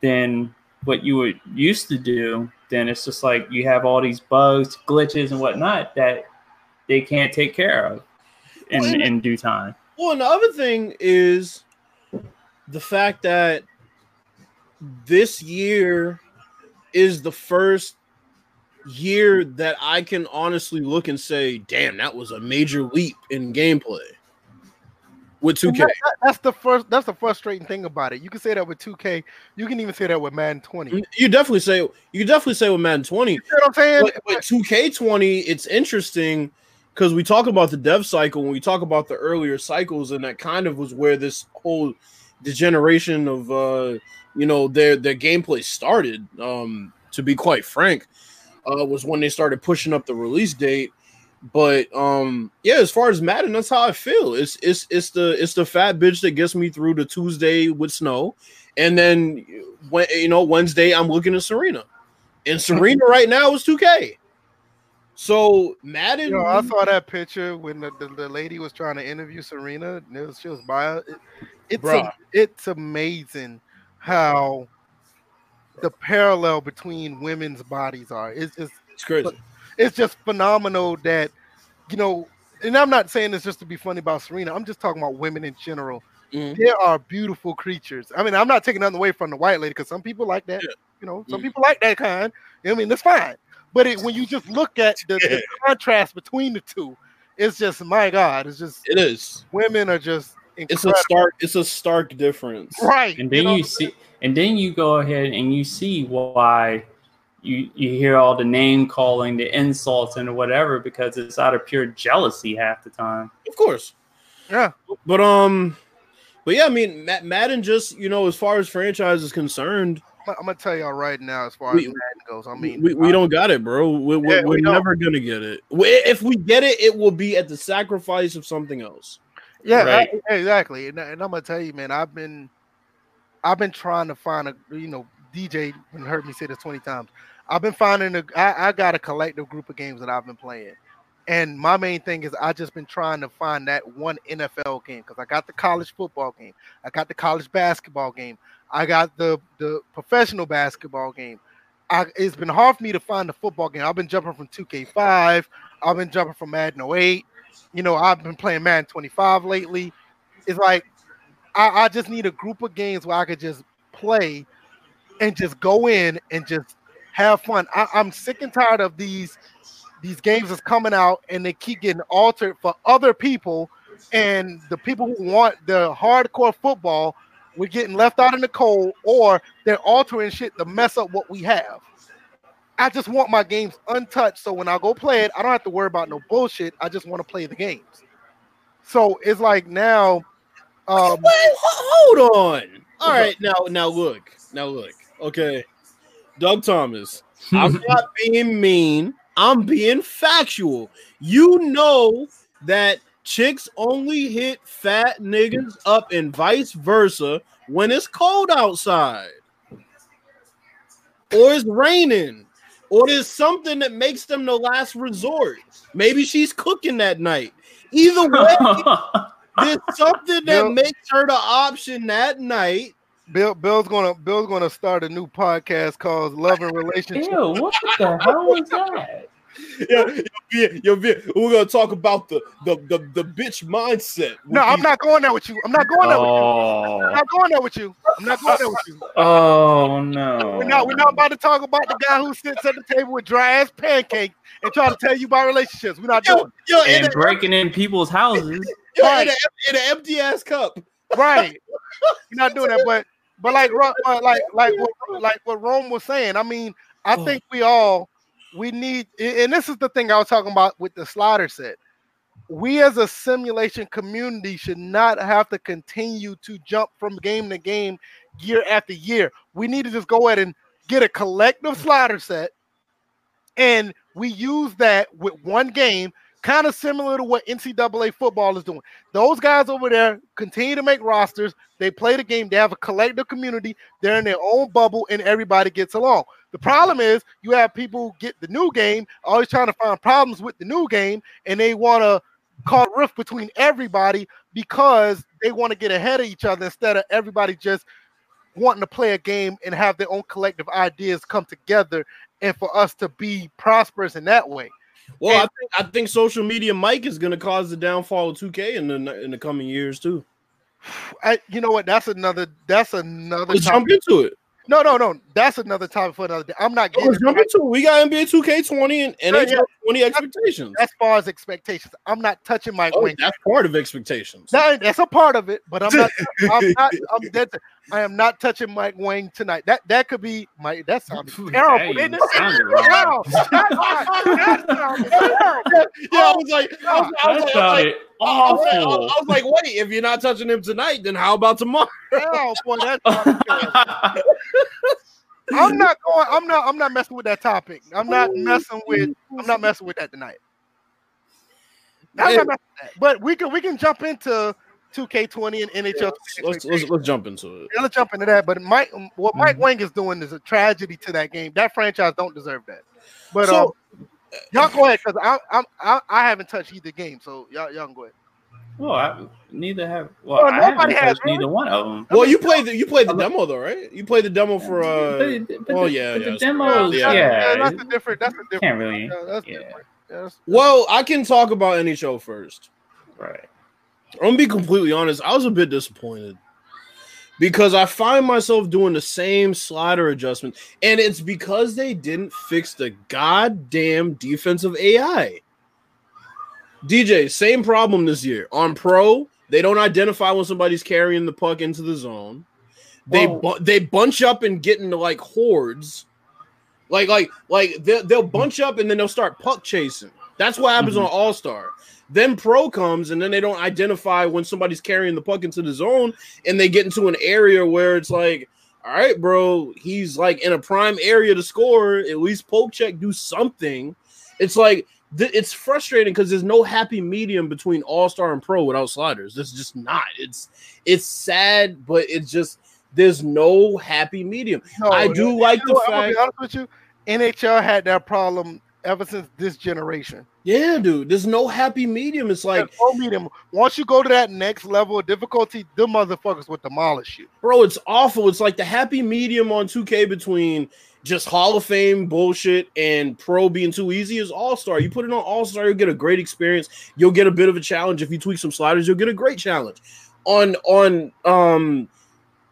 than what you were used to do then it's just like you have all these bugs glitches and whatnot that they can't take care of in,
Well,
in due time.
Well, and the other thing is the fact that this year is the first year that I can honestly look and say, damn, that was a major leap in gameplay with 2K.
That- that- that's the first. That's the frustrating thing about it. You can say that with 2K. You can even say that with Madden 20. You
definitely say you definitely say with Madden 20, You
know what I'm saying?
but, but 2K20, it's interesting because we talk about the dev cycle when we talk about the earlier cycles, and that kind of was where this whole degeneration of uh you know their their gameplay started. Um, to be quite frank, uh, was when they started pushing up the release date. But um, yeah, as far as Madden, that's how I feel. It's it's it's the it's the fat bitch that gets me through the Tuesday with snow, and then when you know Wednesday I'm looking at Serena, and Serena <laughs> right now is 2K. So Madden,
know, I saw that picture when the, the, the lady was trying to interview Serena. And it was, she was by. It, it's am- it's amazing how the parallel between women's bodies are. It's just
it's crazy.
it's just phenomenal that you know. And I'm not saying this just to be funny about Serena. I'm just talking about women in general.
Mhm.
There are beautiful creatures. I mean, I'm not taking nothing away from the white lady because some people like that.
Yeah.
You know, some
Mhm.
people like that kind. You know what I mean, that's fine. But it, when you just look at the, the <laughs> contrast between the two, it's just my God. It's just
It is.
women are just
It's a stark. It's a stark difference.
right.
and then
know?
you see and then you go ahead and you see why you you hear all the name calling the insults and whatever because it's out of pure jealousy half the time
Of course.
yeah.
But um, but yeah, I mean, Madden just you know, as far as franchise is concerned,
I'm, I'm gonna tell y'all right now, as far
We-
as Madden goes. I mean,
we, we don't got it, bro. We, we,
Yeah,
we're
we
never gonna get it. We- If we get it, it will be at the sacrifice of something else.
Yeah,
Right.
I- exactly. And, and I'm gonna tell you, man, I've been, I've been trying to find a, you know, DJ heard me say this 20 times. I've been finding a, I, I got a collective group of games that I've been playing, and my main thing is I just been trying to find that one NFL game because I got the college football game, I got the college basketball game, I got the the professional basketball game. I, it's been hard for me to find the football game. I've been jumping from 2K5, I've been jumping from Madden 08. You know, I've been playing Madden 25 lately. It's like I, I just need a group of games where I could just play and just go in and just have fun. I, I'm sick and tired of these these games that's coming out and they keep getting altered for other people, and the people who want the hardcore football, we're getting left out in the cold, or they're altering shit to mess up what we have. I just want my games untouched, so when I go play it, I don't have to worry about no bullshit. I just want to play the games. So it's like now, um,
Wait, hold on. All right, now now look, now look. Okay, Doug Thomas. I'm <laughs> not being mean. I'm being factual. You know that chicks only hit fat niggas up and vice versa when it's cold outside. Or it's raining. Or there's something that makes them the last resort. Maybe she's cooking that night. Either way, <laughs> there's something that
Yep.
makes her the option that night.
Bill Bill's gonna Bill's gonna start a new podcast called Love and Relationship.
Ew, what the hell was that <laughs>
Yeah, Yeah, yo, yeah, we're gonna talk about the the the, the bitch mindset.
No, I'm not going there with you. I'm not going there with you. Oh. I'm
Oh,
not going there with you. I'm not going there with you.
oh no.
We're not. We're not about to talk about the guy who sits at the table with dry ass pancakes and try to tell you about relationships. We're not doing.
Yo, yo, in,
And
a,
breaking in people's houses.
In, an empty ass cup.
Right. <laughs> You're not doing that. But but like uh, like like what, like what Rome was saying. I mean, I
Oh.
think we all we need, and this is the thing I was talking about with the slider set. We as a simulation community should not have to continue to jump from game to game, year after year. We need to just go ahead and get a collective slider set, and we use that with one game, kind of similar to what NCAA football is doing. Those guys over there continue to make rosters. They play the game. They have a collective community. They're in their own bubble, and everybody gets along. The problem is you have people get the new game, always trying to find problems with the new game, and they want to cause rift between everybody because they want to get ahead of each other instead of everybody just wanting to play a game and have their own collective ideas come together and for us to be prosperous in that way.
Well, I think I think social media Mike is gonna cause the downfall of 2K in the in the coming years too.
I, you know what? That's another. That's another.
Let's jump into it.
No, no, no. That's another topic for another day. I'm not getting
Let's jump into it. We got NBA 2K20 and NHL
yeah.
20 expectations.
as far as expectations. I'm not touching my
Oh,
wing.
that's part of expectations.
That, that's a part of it, but I'm not. I'm not. I'm <laughs> dead. I am not touching Mike Wang tonight. That that could be my. That sounded terrible.
Hey,
didn't
you
it?
sounded wrong. <laughs>
Wow, that, that sounded <laughs> terrible.
yeah, I oh was like, I was, I was like, I was like,
sounded
I was like- I was-
awful.
I was like, wait, if you're not touching him tonight, then how about tomorrow? <laughs>
Hell, boy, that sounded terrible. I'm not going. I'm not. I'm not messing with that topic. I'm not messing with. I'm not messing with that tonight. I'm not messing with that. But we can we can jump into 2K20 and NHL.
Let's, let's let's jump into it.
Yeah, let's jump into that. But Mike, what Mike
Mhm.
Wang is doing is a tragedy to that game. That franchise don't deserve that. But
So-
um, y'all go ahead because I, I'm I, I haven't touched either game, so y'all y'all can go ahead.
well, I, neither have. Well,
Well,
I haven't
has,
touched neither one of them.
Well, you played the you played the demo though, right? You played the demo for uh.
but, but
oh, yeah,
but
yeah,
the
it's-
demos,
yeah.
yeah,
that's a different. That's a different.
can't really,
yeah, that's
yeah.
different. Yeah, that's-
Well, I can talk about NHL first.
right.
I'm gonna be completely honest. I was a bit disappointed because I find myself doing the same slider adjustment, and it's because they didn't fix the goddamn defensive AI. DJ, same problem this year on pro. They don't identify when somebody's carrying the puck into the zone. They bu- they bunch up and get into like hordes, like like like they'll, they'll bunch up and then they'll start puck chasing. That's what happens
Mhm.
on All Star. Then pro comes and then they don't identify when somebody's carrying the puck into the zone and they get into an area where it's like, all right, bro, he's like in a prime area to score. At least poke check, do something. It's like th- it's frustrating because there's no happy medium between All Star and Pro without sliders. There's just not. It's it's sad, but it's just there's no happy medium.
No,
I do like the
know what, I'm gonna
fact.
be honest with you. NHL had that problem ever since this generation.
Yeah, dude. There's no happy medium. It's like,
no medium. Once you go to that next level of difficulty, the motherfuckers will demolish you.
bro, it's awful. It's like the happy medium on 2K between just Hall of Fame bullshit and pro being too easy is All Star. You put it on All Star, you'll get a great experience. You'll get a bit of a challenge. If you tweak some sliders, you'll get a great challenge. On on um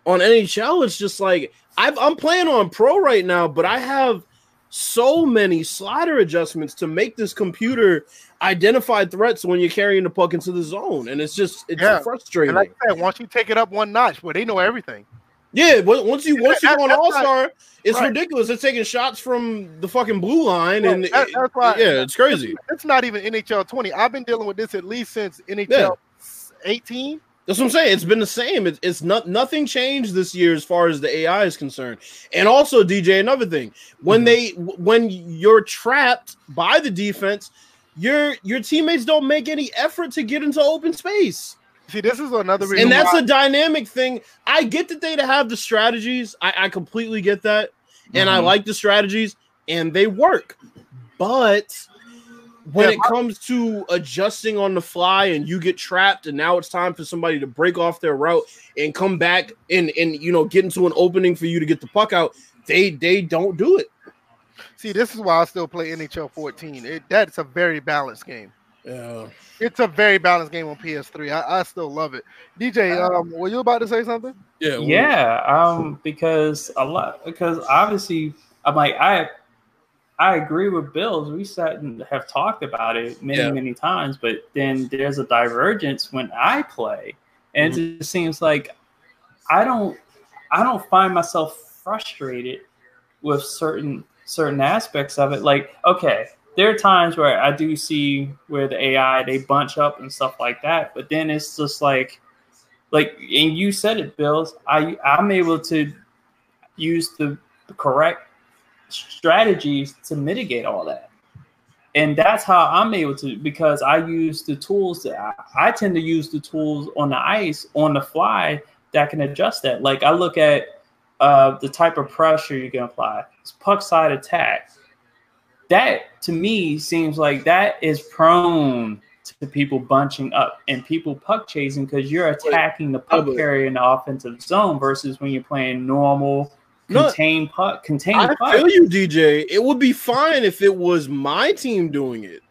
on NHL, it's just like I've, I'm playing on pro right now, but I have so many slider adjustments to make this computer identify threats when you're carrying the puck into the zone, and it's just it's
Yeah.
frustrating.
And like I said, once you take it up one notch, well, they know everything.
Yeah, but once you once you go on All Star, it's
right.
ridiculous. They're taking shots from the fucking blue line,
Well,
and
that- that's why-
yeah, it's crazy.
It's not even NHL 20. I've been dealing with this at least since NHL 18.
That's what I'm saying. It's been the same. It's, it's not nothing changed this year as far as the AI is concerned. And also, DJ, another thing when
Mhm.
they when you're trapped by the defense, your your teammates don't make any effort to get into open space.
See, this is another reason.
and that's
why,
a dynamic thing. I get that they to have the strategies. I, I completely get that, and I
Mhm.
like the strategies, and they work. But when
Yeah,
it comes to adjusting on the fly, and you get trapped, and now it's time for somebody to break off their route and come back and and you know get into an opening for you to get the puck out, they they don't do it.
See, this is why I still play NHL 14. It, that's a very balanced game.
Yeah.
It's a very balanced game on PS3. I, I still love it. DJ, um, were you about to say something?
Yeah.
Yeah, um, because a lot because obviously I'm like I I agree with Bills. We sat and have talked about it many,
Yeah.
many times, but then there's a divergence when I play. And
Mm-hmm.
it just seems like I don't I don't find myself frustrated with certain certain aspects of it. Like, okay, there are times where I do see where the AI they bunch up and stuff like that, but then it's just like like and you said it, Bills. I I'm able to use the, the correct strategies to mitigate all that. And that's how I'm able to because I use the tools that I, I tend to use the tools on the ice on the fly that can adjust that. Like I look at uh, the type of pressure you can apply. It's puck side attack. That to me seems like that is prone to people bunching up and people puck chasing because you're attacking the puck carrier in the offensive zone versus when you're playing normal
No,
contained puck contained
I feel you, DJ. It would be fine if it was my team doing it.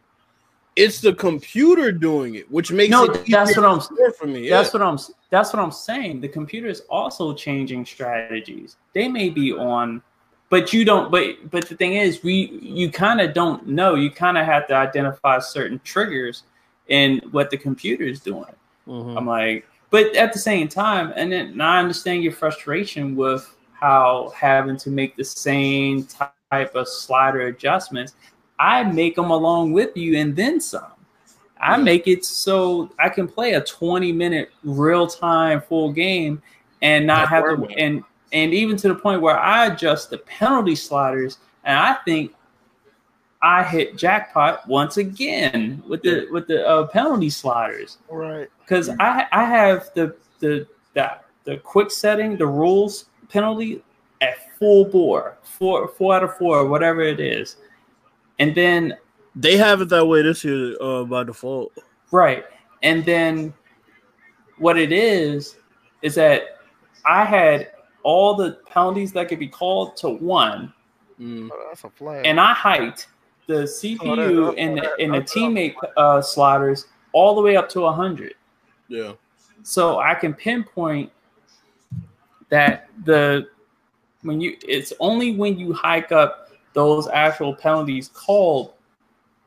It's the computer doing it, which makes
No,
it
that's what I'm-
for me.
That's
yeah.
what I'm. That's what I'm saying. The computer is also changing strategies. They may be on, but you don't. But but the thing is, we you kind of don't know. You kind of have to identify certain triggers in what the computer is doing.
Mhm.
I'm like, but at the same time, and then and I understand your frustration with how having to make the same type of slider adjustments. I make them along with you and then some. I make it so I can play a 20 minute real time full game and not
That's
have to and and even to the point where I adjust the penalty sliders and I think I hit jackpot once again with the with the uh, penalty sliders
Right.
because I I have the the that the quick setting the rules penalty at full bore four four out of four whatever it is, and then
They have it that way this year uh, by default.
right and then what it is is that I had all the penalties that could be called to one,
Mm.
Oh, that's a flag.
and I hiked the
Oh,
CPU
that-
and the, and the teammate uh, sliders all the way up to hundred.
Yeah.
so I can pinpoint that the when you it's only when you hike up those actual penalties called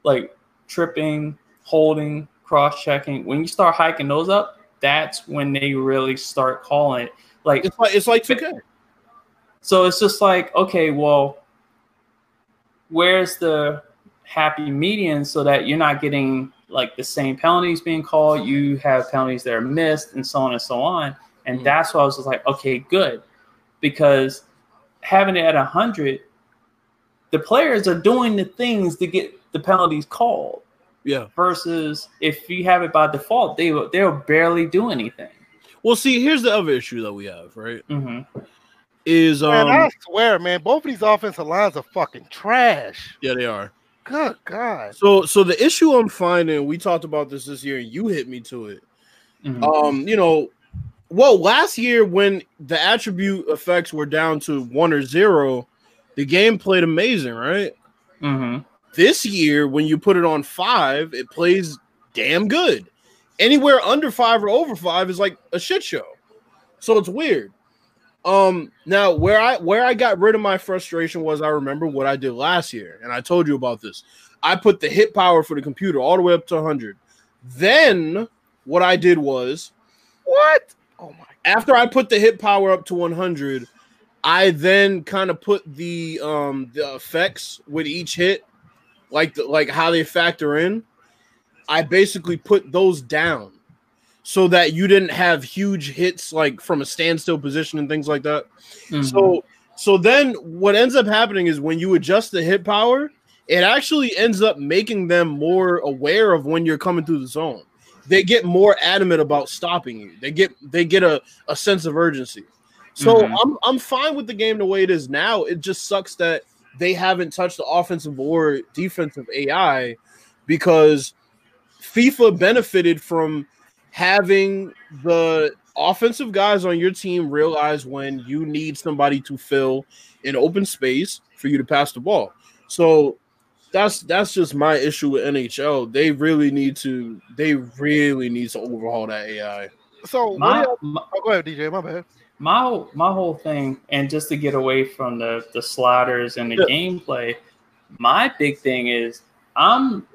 like tripping, holding, cross checking. When you start hiking those up, that's when they really start calling it. Like
It's like it's like 2K.
so it's just like, okay, well, where's the happy median so that you're not getting like the same penalties being called, you have penalties that are missed, and so on and so on. And
Mhm.
that's why I was just like, okay, good. Because having it at 100, the players are doing the things to get the penalties called
Yeah.
versus if you have it by default, they will they'll barely do anything.
Well, see, here's the other issue that we have, right?
hmm
Is um
man, I swear, man, both of these offensive lines are fucking trash.
yeah, they are.
Good God.
So so the issue I'm finding, we talked about this this year, and you hit me to it.
Mhm.
Um, you know, well, last year when the attribute effects were down to one or zero, the game played amazing, right?
Mhm.
This year, when you put it on five, it plays damn good. Anywhere under five or over five is like a shit show. So it's weird. Um, now where I where I got rid of my frustration was I remember what I did last year, and I told you about this. I put the hit power for the computer all the way up to 100. Then what I did was
What? Oh my
after I put the hit power up to 100, I then kind of put the um the effects with each hit, like the, like how they factor in. I basically put those down so that you didn't have huge hits like from a standstill position and things like that.
Mhm.
So so then what ends up happening is when you adjust the hit power, it actually ends up making them more aware of when you're coming through the zone. They get more adamant about stopping you. They get they get a, a sense of urgency. So
Mhm.
I'm I'm fine with the game the way it is now. It just sucks that they haven't touched the offensive or defensive AI because FIFA benefited from having the offensive guys on your team realize when you need somebody to fill an open space for you to pass the ball. So that's that's just my issue with NHL. They really need to they really need to overhaul that AI.
So
My,
what
my,
oh, go ahead, DJ. My bad.
my whole my whole thing, and just to get away from the the sliders and the
Yeah.
gameplay, my big thing is I'm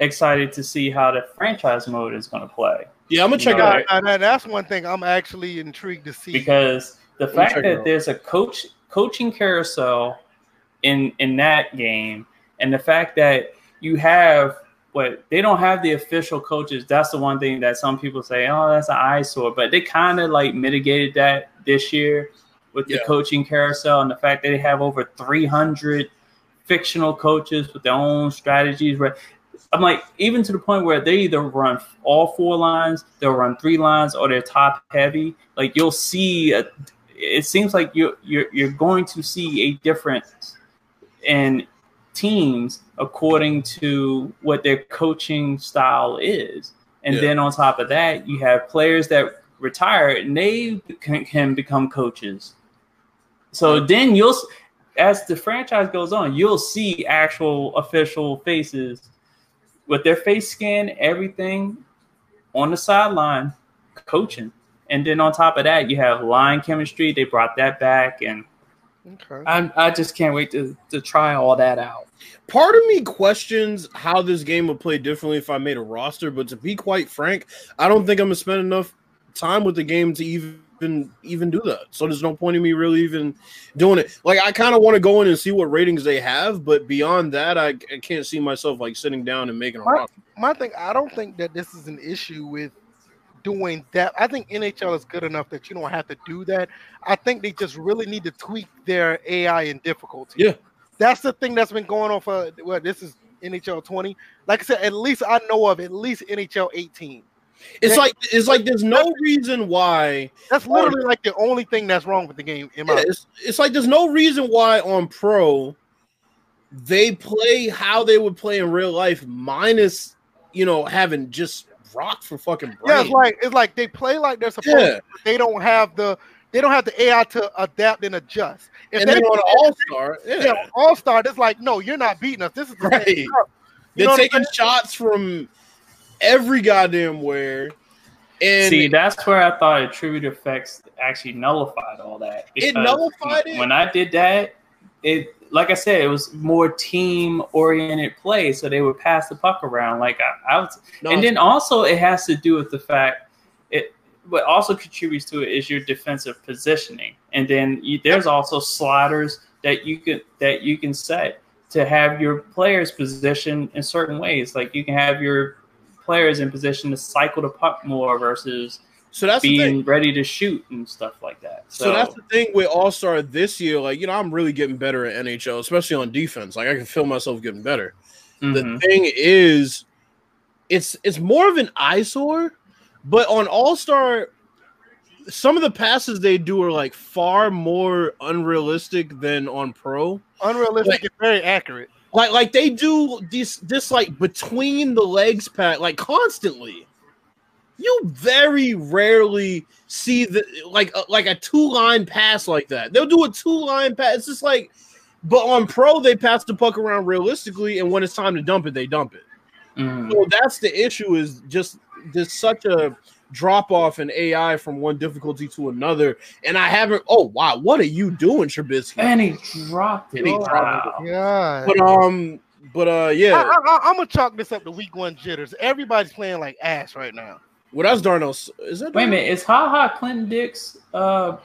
excited to see how the franchise mode is going to play
Yeah, I'm gonna check
No,
it out.
I-
Now, now, that's one thing I'm actually intrigued to see.
because the fact that there's a coach coaching carousel in in that game, and the fact that you have what they don't have the official coaches. That's the one thing that some people say, oh, that's an eyesore. But they kind of like mitigated that this year with the coaching carousel and the fact that they have over 300 fictional coaches with their own strategies. Right? I'm like, even to the point where they either run all four lines, they'll run three lines, or they're top heavy. Like you'll see, a, it seems like you're you're you're going to see a difference in teams according to what their coaching style is. And
Yeah.
then on top of that, you have players that retire and they can, can become coaches. So then you'll, as the franchise goes on, you'll see actual official faces with their face scan, everything on the sideline, coaching. And then on top of that, you have line chemistry. They brought that back, and
Okay.
I, I just can't wait to, to try all that out.
Part of me questions how this game would play differently if I made a roster, but to be quite frank, I don't think I'm gonna spend enough time with the game to even even do that. So there's no point in me really even doing it. Like I kind of want to go in and see what ratings they have, but beyond that, I, I can't see myself like sitting down and making a
Right.
roster.
My thing, I don't think that this is an issue with doing that. I think NHL is good enough that you don't have to do that. I think they just really need to tweak their AI and difficulty.
Yeah.
That's the thing that's been going on for well, this is NHL 20. Like I said, at least I know of at least NHL 18.
It's
Yeah.
like it's like there's no reason why
That's literally like the only thing that's wrong with the game in my
Yeah, it's, it's like there's no reason why on pro they play how they would play in real life, minus you know having just rock for fucking brain.
Yeah, it's like it's like they play like they're supposed
Yeah.
to, but they don't have the they don't have the AI to adapt and adjust. If
and
they
then on
play-
All Star, yeah,
yeah, All Star, it's like, no, you're not beating us. This is the
Right.
same
they're
know what I'm
taking shots from every goddamn where. And
See, that's where I thought attribute effects actually nullified all that.
It
because
nullified it?
When I did that, it like I said, it was more team oriented play, so they would pass the puck around. Like I, I was,
no,
and then also it has to do with the fact it. What also contributes to it is your defensive positioning, and then you, there's also sliders that you can that you can set to have your players positioned in certain ways. Like you can have your players in position to cycle the puck more versus
so that's the thing.
being ready to shoot and stuff like that. So,
So that's the thing with All Star this year. Like, you know, I'm really getting better at NHL, especially on defense. Like, I can feel myself getting better. The
mhm.
thing is, it's it's more of an eyesore, but on All Star, some of the passes they do are like far more unrealistic than on Pro.
Unrealistic
Like-
and very accurate.
Like like they do this this like between the legs pat like constantly. You very rarely see the like a, like a two line pass like that. They'll do a two line pass. It's just like, but on pro they pass the puck around realistically, and when it's time to dump it, they dump it.
Mhm.
So that's the issue. Is just there's such a drop off in AI from one difficulty to another, and I haven't. Oh wow, what are you doing, Trubisky?
and he dropped it.
And he dropped
Wow.
Yeah.
But um, but uh, yeah.
I, I, I'm gonna chalk this up to week one jitters. Everybody's playing like ass right now.
Well, that's Darnell. Is that
Wait a minute, is Ha Ha Clinton Dix? Uh,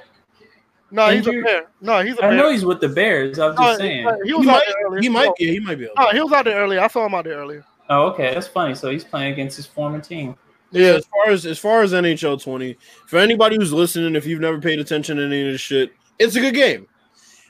No, he's a bear. No, he's a
I
bear.
know he's with the Bears. I'm
No,
just saying.
he
He
was out
might,
there earlier.
he might
No,
be. He might be.
no, he was out there earlier. I saw him out there earlier.
Oh, okay, that's funny. So he's playing against his former team.
Yeah, as far as as far as NHL 20, for anybody who's listening, if you've never paid attention to any of this shit, it's a good game.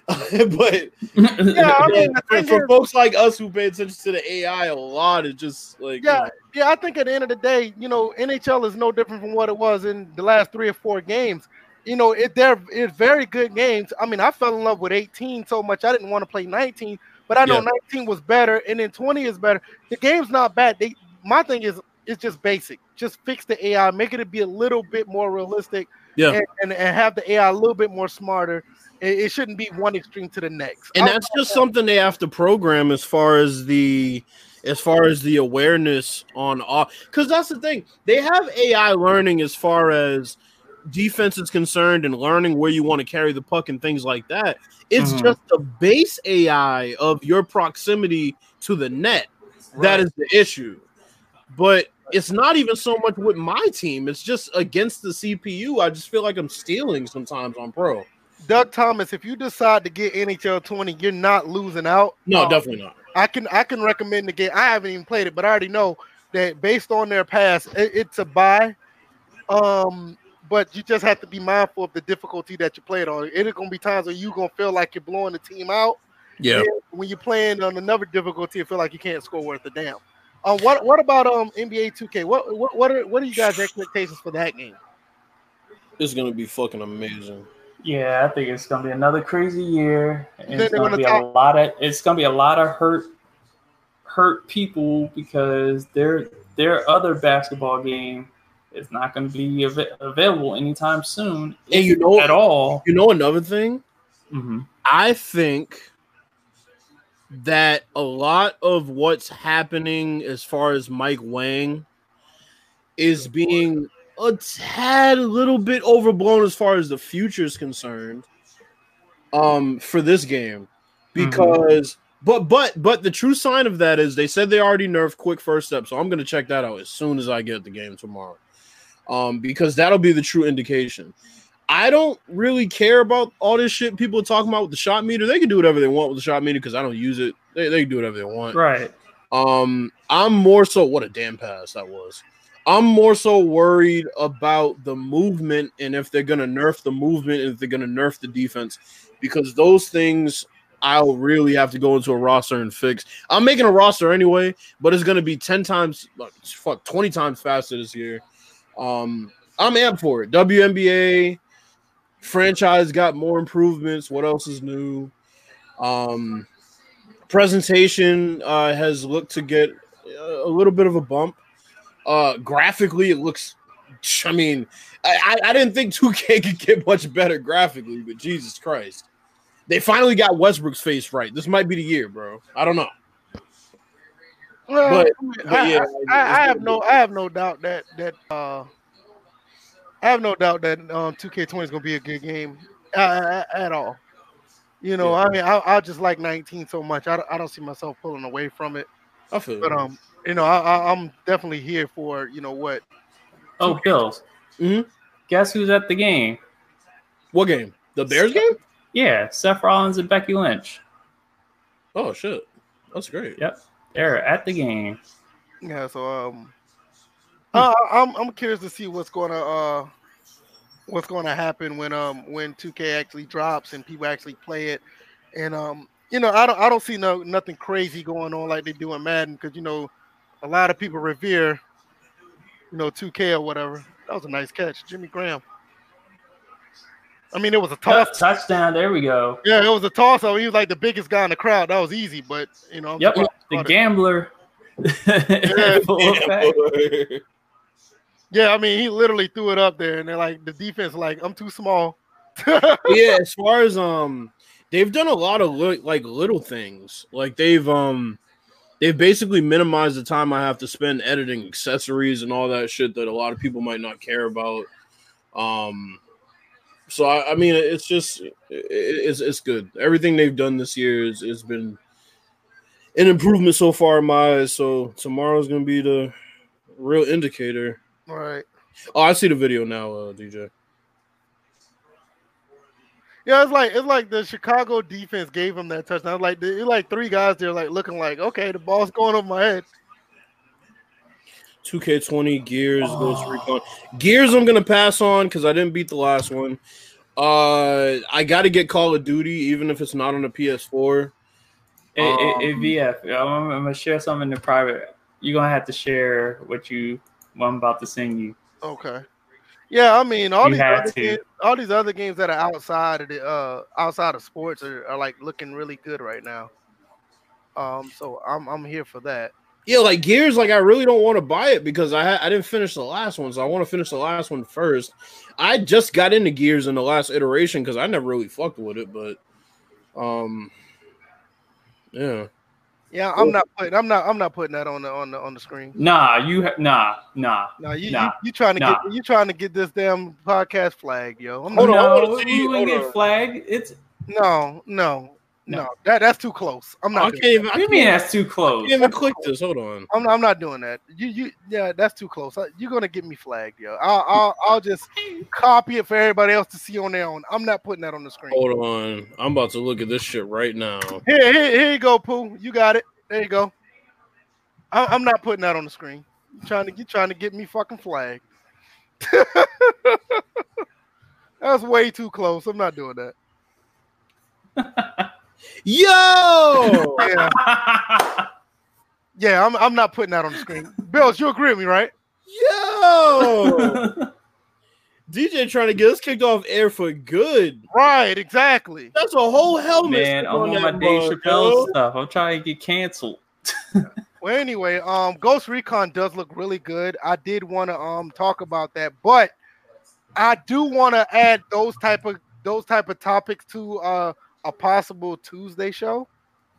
<laughs> but
Yeah, I mean,
for, for folks like us who pay attention to the AI a lot, it's just like
Yeah, yeah. I think at the end of the day, you know, NHL is no different from what it was in the last three or four games. You know, it they're it's very good games. I mean, I fell in love with 18 so much I didn't want to play 19, but I know
Yeah.
19 was better, and then 20 is better. The game's not bad. They my thing is it's just basic. Just fix the AI, make it be a little bit more realistic.
Yeah.
and, and, and have the AI a little bit more smarter. It, it shouldn't be one extreme to the next.
and that's just something they have to program as far as the as far as the awareness on all because that's the thing. They have ai learning as far as defense is concerned and learning where you want to carry the puck and things like that. It's
Mhm.
just the base ai of your proximity to the net that
Right.
is the issue. But it's not even so much with my team. It's just against the cpu i just feel like i'm stealing sometimes on pro
Doug Thomas, if you decide to get NHL 20, you're not losing out.
no
Um,
definitely not
I can I can recommend the game. I haven't even played it, but I already know that based on their past, it, it's a buy. Um, but you just have to be mindful of the difficulty that you play it on. It's gonna be times where you're gonna feel like you're blowing the team out.
yeah
And When you're playing on another difficulty, you feel like you can't score worth a damn. Um, what what about um NBA 2K? What what what are what are you guys' expectations for that game?
it's gonna be fucking amazing
Yeah, I think it's gonna be another crazy year. And it's gonna be a lot of it's gonna be a lot of hurt hurt people because their their other basketball game is not gonna be av- available anytime soon.
And you know-
at all.
you know another thing
hmm
I think that a lot of what's happening as far as Mike Wang is being a tad a little bit overblown as far as the future is concerned um for this game because but but but the true sign of that is they said they already nerfed quick first step so i'm going to check that out as soon as i get the game tomorrow um because that'll be the true indication I don't really care about all this shit people are talking about with the shot meter. They can do whatever they want with the shot meter because I don't use it. They, they can do whatever they want.
Right.
Um, I'm more so what a damn pass that was. I'm more so worried about the movement and if they're gonna nerf the movement and if they're gonna nerf the defense because those things I'll really have to go into a roster and fix. I'm making a roster anyway, but it's gonna be 10 times fuck 20 times faster this year. Um, I'm amped for it. WNBA franchise got more improvements. What else is new? Um, presentation uh, has looked to get a little bit of a bump. Uh, graphically, it looks. I mean, I, I I didn't think 2K <laughs> could get much better graphically, but Jesus Christ, they finally got Westbrook's face right. This might be the year, bro. I don't know.
Well,
But-
I, mean,
but yeah,
I, I,
it's
have no I have no doubt that that uh I have no doubt that um 2K20 is gonna be a good game uh, at all. You know,
Yeah.
I mean, I, I just like 19 so much. I, don't- I don't see myself pulling away from it.
I feel.
But um, you know, I, I, I'm definitely here for you know what.
Oh, Bills.
Mhm.
Guess who's at the game?
what game? The Bears game?
Yeah, Seth Rollins and Becky Lynch.
Oh shit, that's great.
Yep, they're at the game.
Yeah, so um, I, I'm I'm curious to see what's gonna uh what's gonna happen when um when 2K actually drops and people actually play it, and um you know I don't I don't see no nothing crazy going on like they do in Madden because you know a lot of people revere you know 2K or whatever. That was a nice catch, Jimmy Graham. I mean, it was a toss.
Touchdown. There we go.
Yeah, it was a toss. So he was like the biggest guy in the crowd. That was easy, but you know, I'm
Yep, the gambler. <laughs> Full effect.
Yeah, I mean, he literally threw it up there, and they're like, the defense, like, I'm too small. <laughs>
yeah, as far as um, they've done a lot of li- like little things. Like they've um, they've basically minimized the time I have to spend editing accessories and all that shit that a lot of people might not care about. Um, so I, I mean, it's just it, it's it's good. Everything they've done this year is has been an improvement so far in my eyes. So tomorrow's gonna be the real indicator.
All right.
Oh, I see the video now, uh, DJ.
Yeah, it's like it's like the Chicago defense gave him that touchdown. Like the, it's like three guys there, like looking like, okay, the ball's going over my head.
2K20 Gears Ghost Recon. Gears I'm gonna pass on because I didn't beat the last one. Uh I gotta get Call of Duty, even if it's not on the PS4.
Hey, hey, hey,
Um,
VF, I'm, I'm gonna share something in the private. You're gonna have to share what you what I'm about to send you.
Okay. Yeah, I mean, all
You
these other games, all these other games that are outside of the uh outside of sports are, are like looking really good right now. Um, so I'm I'm here for that.
Yeah, like Gears, like I really don't want to buy it because I I didn't finish the last one, so I want to finish the last one first. I just got into Gears in the last iteration because I never really fucked with it, but um, yeah,
Yeah, I'm not putting. I'm not. I'm not putting that on the on the on the screen.
Nah, you ha- nah nah.
No, you
Nah.
you, you trying to
Nah.
get you trying to get this damn podcast flag, yo. I'm
Hold
not,
on, I
no,
wanna see-
you
hold
ain't
on.
get flagged. It's
no, no, no,
No.
That that's too close. I'm
I
not.
can't
doing
even. I
you
can't,
mean
even-
that's too close?
I can't even click this. Hold on.
I'm, I'm not doing that. You you yeah, that's too close. Uh, You're gonna get me flagged, yo. I'll I'll, I'll just copy it for everybody else to see on their own. I'm not putting that on the screen.
Hold on. I'm about to look at this shit right now.
Here, here, here you go, Pooh. You got it. There you go. I, I'm not putting that on the screen. You trying to you trying to get me fucking flagged. <laughs> That's way too close. I'm not doing that. <laughs>
Yo,
Yeah, yeah. I'm I'm not putting that on the screen. Bills, you agree with me, right?
yo, <laughs> DJ trying to get us kicked off air for good.
Right, exactly.
That's a whole helmet.
Man,
sitting
I'm on my
that
Dave
mug,
Chappelle
yo.
stuff. I'm trying to get canceled. <laughs>
Well, anyway, um, Ghost Recon does look really good. I did want to um talk about that, but I do want to add those type of those type of topics to uh a possible Tuesday show,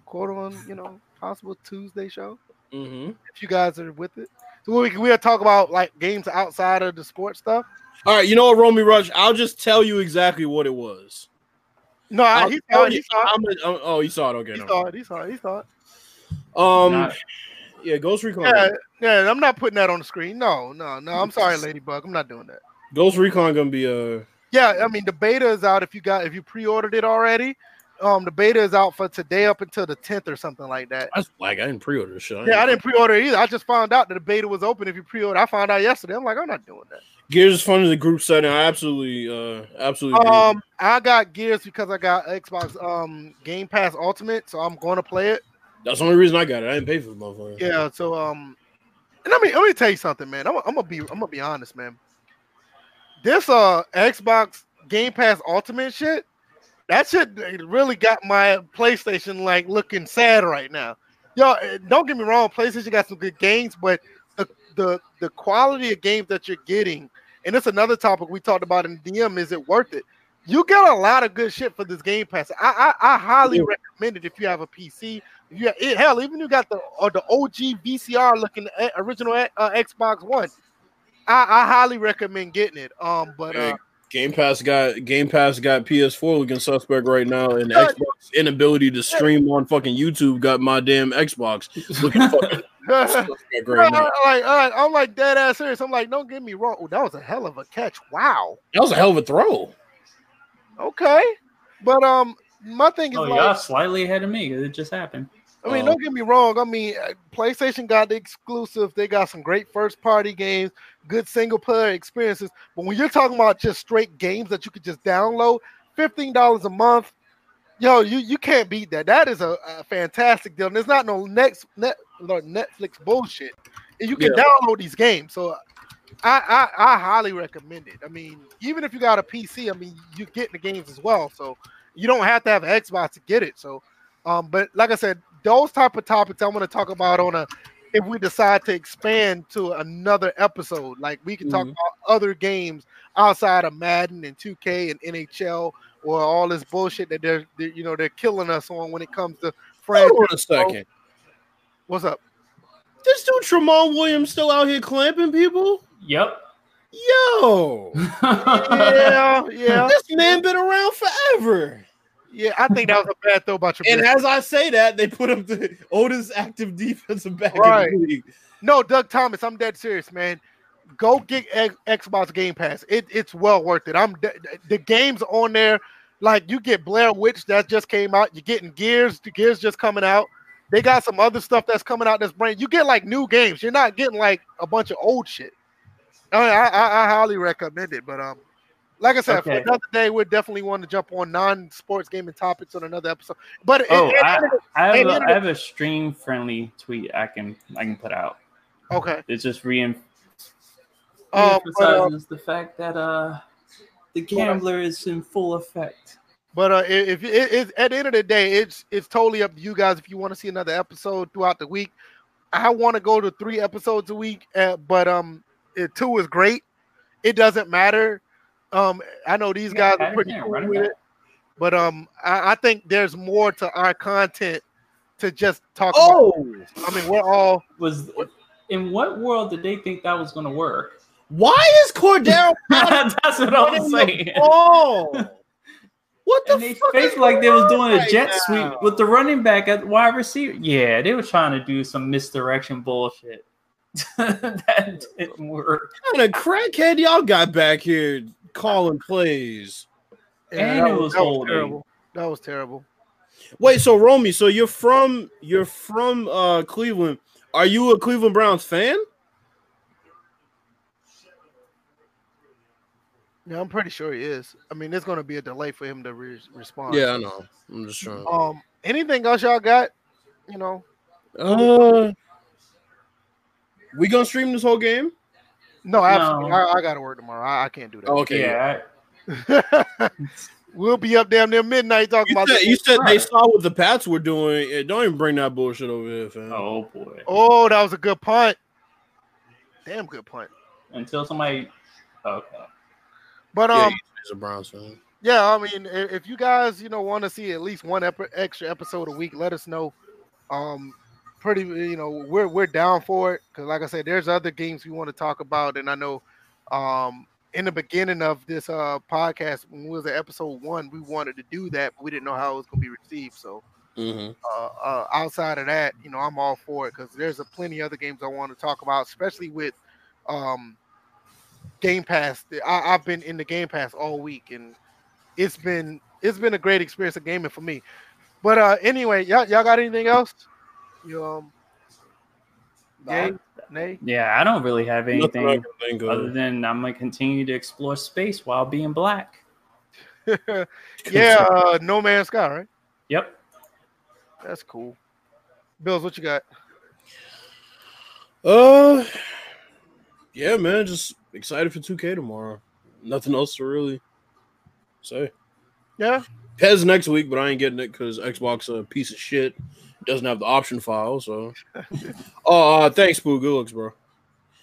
quote on you know possible Tuesday show.
Mhm.
If you guys are with it, so we can we'll talk about like games outside of the sports stuff.
All right, you know what, Romy Rush? I'll just tell you exactly what it was.
No, I, he saw it.
you-
He saw it.
I'm gonna- I'm- oh, you saw it. Okay.
He
never
saw it. He saw it. He saw it.
Um,
Not-
yeah, Ghost Recon.
Yeah, yeah. I'm not putting that on the screen. No, no, no. I'm sorry, Ladybug. I'm not doing that.
Ghost Recon gonna be a.
Yeah, I mean the beta is out if you got if you pre-ordered it already. Um, the beta is out for today up until the 10th or something like that.
That's like I didn't pre-order shit.
Yeah, I didn't pre-order either. I just found out that the beta was open if you pre-order. I found out yesterday. I'm like, I'm not doing that.
Gears is fun in the group setting. I absolutely, uh, absolutely.
Um, I got Gears because I got Xbox um Game Pass Ultimate, so I'm going to play it.
That's the only reason I got it. I didn't pay for the motherfucker.
Yeah, so um, and let me let me tell you something, man. I'm, I'm gonna be I'm gonna be honest, man. This uh Xbox Game Pass Ultimate shit, that shit really got my PlayStation like looking sad right now. Yo, eh, don't get me wrong, PlayStation got some good games, but the the the quality of games that you're getting, and it's another topic we talked about in DM. Is it worth it? You get a lot of good shit for this Game Pass. I I, I highly
Yeah.
recommend it if you have a PC. If you it, hell, even you got the or the OG VCR looking eh, original uh, Xbox One, I, I highly recommend getting it. Um, but uh,
Game Pass got Game Pass got PS4 looking suspect right now, and
Yeah.
Xbox inability to stream on fucking YouTube got my damn Xbox looking <laughs> fucking suspect right now.
like, uh, I'm like dead ass serious. I'm like, don't get me wrong. Oh, that was a hell of a catch. Wow.
That was a hell of a throw.
Okay, but um, my thing is
Oh,
like,
y'all slightly ahead of me because it just happened.
I mean,
Um,
don't get me wrong. I mean, uh, PlayStation got the exclusive. They got some great first party games, good single player experiences. But when you're talking about just straight games that you could just download, fifteen dollars a month, yo, you you can't beat that. That is a, a fantastic deal. And there's not no next net Netflix bullshit. And you can
Yeah.
download these games. So I, I I highly recommend it. I mean, even if you got a PC, I mean, you get the games as well. So you don't have to have an Xbox to get it. So, um, but like I said, those type of topics I want to talk about on a if we decide to expand to another episode. Like we can talk
Mhm.
about other games outside of Madden and 2K and NHL or all this bullshit that they're, they're you know they're killing us on when it comes to
Hold on a second.
What's up?
This dude Tramon Williams still out here clamping people.
Yep.
Yo, <laughs>
Yeah, yeah,
this man been around forever.
Yeah. I think that was a bad throw about <laughs> your
And as I say that, they put up the oldest active defensive back
Right.
in the league.
No, Doug Thomas, I'm dead serious, man. Go get X- Xbox Game Pass. It, it's well worth it. I'm de- the games on there. Like you get Blair Witch that just came out. You're getting Gears. The Gears just coming out. They got some other stuff that's coming out. That's brand. You get like new games. You're not getting like a bunch of old shit. I, mean, I, I, I highly recommend it. But um, like I said, for
Okay.
another day, we definitely want to jump on non-sports gaming topics on another episode. But
oh,
it-
I, I have
Hey,
a,
Leonard-
I have a stream friendly tweet I can I can put out.
okay.
it's just reem-
Um, but, um,
the fact that uh the gambler is in full effect.
But uh, if it, it, at the end of the day, it's it's totally up to you guys if you want to see another episode throughout the week. I want to go to three episodes a week, uh, but um, it, two is great. It doesn't matter. Um, I know these
Yeah,
guys are pretty cool with it, but um, I, I think there's more to our content to just talk.
Oh,
about. I mean, we're all
Was in what world did they think that was going to work?
why is Cordarrelle <laughs>
That's what I'm saying.
ball? What the
And they
fuck
like they was doing
on
a jet
right
sweep with the running back at wide receiver. Yeah, they were trying to do some misdirection bullshit. <laughs> that didn't work.
What kind of crackhead y'all got back here calling plays?
And
that
it was
that
holding.
terrible. That was terrible.
Wait, so Romy, so you're from you're from uh Cleveland. Are you a Cleveland Browns fan?
Yeah, I'm pretty sure he is. I mean, there's going to be a delay for him to re- respond.
Yeah, I know. I'm just trying.
Um, anything else y'all got? You know,
Uh, we gonna stream this whole game?
No, absolutely.
No.
I, I got to work tomorrow. I, I can't do that.
Okay.
Yeah, <laughs>
we'll be up damn near midnight talking
You
about
said, you said they saw what the Pats were doing. Eh, Don't even bring that bullshit over here, fam.
Oh boy.
Oh, that was a good punt. Damn good punt.
Until somebody. Okay.
But
yeah,
um,
he's a Browns fan.
yeah, I mean, if you guys, you know, want to see at least one ep- extra episode a week, let us know. Um, pretty, you know, we're we're down for it because, like I said, there's other games we want to talk about, and I know, um, in the beginning of this uh podcast, when it was at episode one, we wanted to do that, but we didn't know how it was going to be received. So,
Mm-hmm.
uh, uh, outside of that, you know, I'm all for it because there's a plenty other games I want to talk about, especially with um, Game Pass. I, I've been in the Game Pass all week, and it's been it's been a great experience of gaming for me. But uh, anyway, y'all, y'all got anything else? You um, yay, nay?
Yeah, I don't really have anything other than I'm gonna continue to explore space while being black. <laughs>
yeah, uh, No Man's Sky, right?
Yep.
That's cool. Bills, what you got?
Uh, yeah, man. Just excited for 2K tomorrow. Nothing else to really say.
Yeah,
PES next week, but I ain't getting it because Xbox a piece of shit. Doesn't have the option file, so. <laughs> oh, uh, thanks, Pooh. Good looks, bro.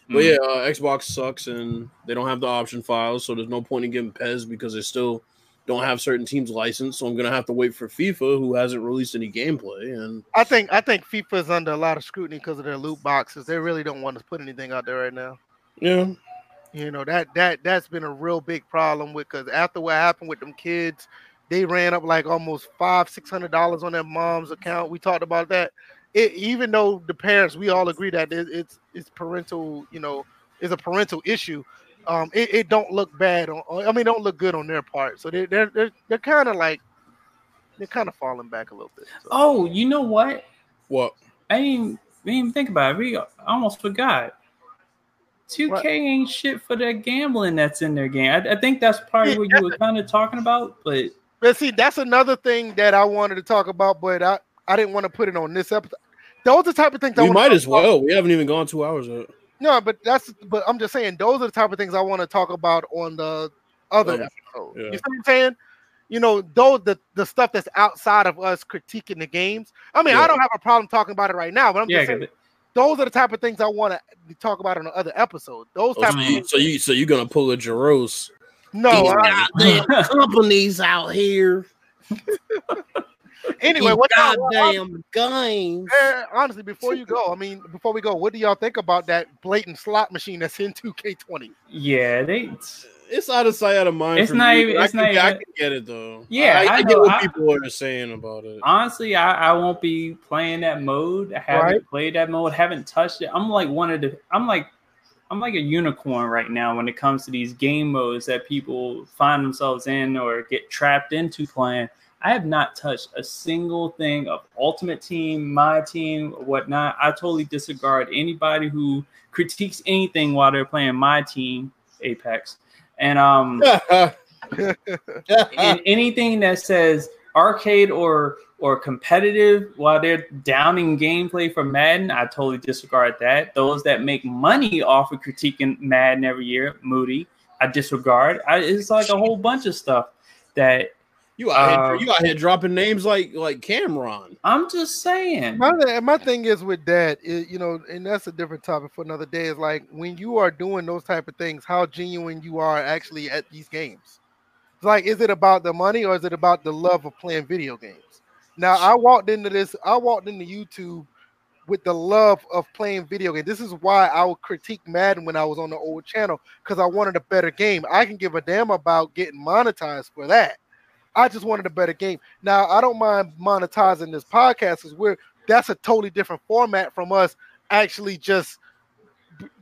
But
Mm.
yeah, uh, Xbox sucks and they don't have the option files, so there's no point in getting PES because they still don't have certain teams licensed. So I'm gonna have to wait for FIFA, who hasn't released any gameplay. And
I think I think FIFA is under a lot of scrutiny because of their loot boxes. They really don't want to put anything out there right now.
yeah,
You know that that that's been a real big problem with because after what happened with them kids, they ran up like almost five six hundred dollars on their mom's account. We talked about that. It, even though the parents, we all agree that it, it's it's parental, you know, is a parental issue. Um, it, it don't look bad on. I mean, don't look good on their part. So they they're they're, they're kind of like they're kind of falling back a little bit. So.
Oh, you know what?
what?
I didn't, didn't even think about it. We almost forgot. 2K
What?
ain't shit for that gambling that's in their game. I, I think that's part of what you were <laughs> kind of talking about, but
But see, that's another thing that I wanted to talk about, but I, I didn't want to put it on this episode. Those are the type of things I
We
wanna
might as well. We haven't even gone two hours yet.
No, but that's but I'm just saying those are the type of things I want to talk about on the other
Other-
episode.
yeah.
You see what I'm saying? You know, those the, the stuff that's outside of us critiquing the games. I mean,
Yeah.
I don't have a problem talking about it right now, but I'm
yeah,
just saying those are the type of things I want to talk about on the other episode. Those
Oh,
type
so,
of
you,
things.
so you so you're gonna pull a Jaros?
No, I-
goddamn <laughs> companies out here. <laughs>
anyway, what y'all-
goddamn games.
Eh, honestly, before you go, I mean, before we go, what do y'all think about that blatant slot machine that's in 2K20?
yeah, they
It's out of sight, out of mind.
It's
for
not
me,
even- it's
I can,
not
I can get it though.
Yeah,
I, I,
I
get what
I-
people are saying about it.
honestly, I, I won't be playing that mode. I haven't
Right.
played that mode, haven't touched it. I'm like one of the I'm like I'm like a unicorn right now when it comes to these game modes that people find themselves in or get trapped into playing. I have not touched a single thing of Ultimate Team, my team, whatnot. I totally disregard anybody who critiques anything while they're playing my team, Apex. And um <laughs> and anything that says arcade or or competitive while they're downing gameplay for Madden, I totally disregard that. Those that make money off of critiquing Madden every year, Moody, I disregard. I, it's like a whole bunch of stuff that
You out
Uh,
here, you out here dropping names like like Cameron.
I'm just saying.
My, my thing is with that, i- you know, and that's a different topic for another day. Is like when you are doing those type of things, how genuine you are actually at these games. It's like, is it about the money or is it about the love of playing video games? Now, I walked into this. I walked into YouTube with the love of playing video games. This is why I would critique Madden when I was on the old channel because I wanted a better game. I can give a damn about getting monetized for that. I just wanted a better game. Now I don't mind monetizing this podcast because we're that's a totally different format from us actually just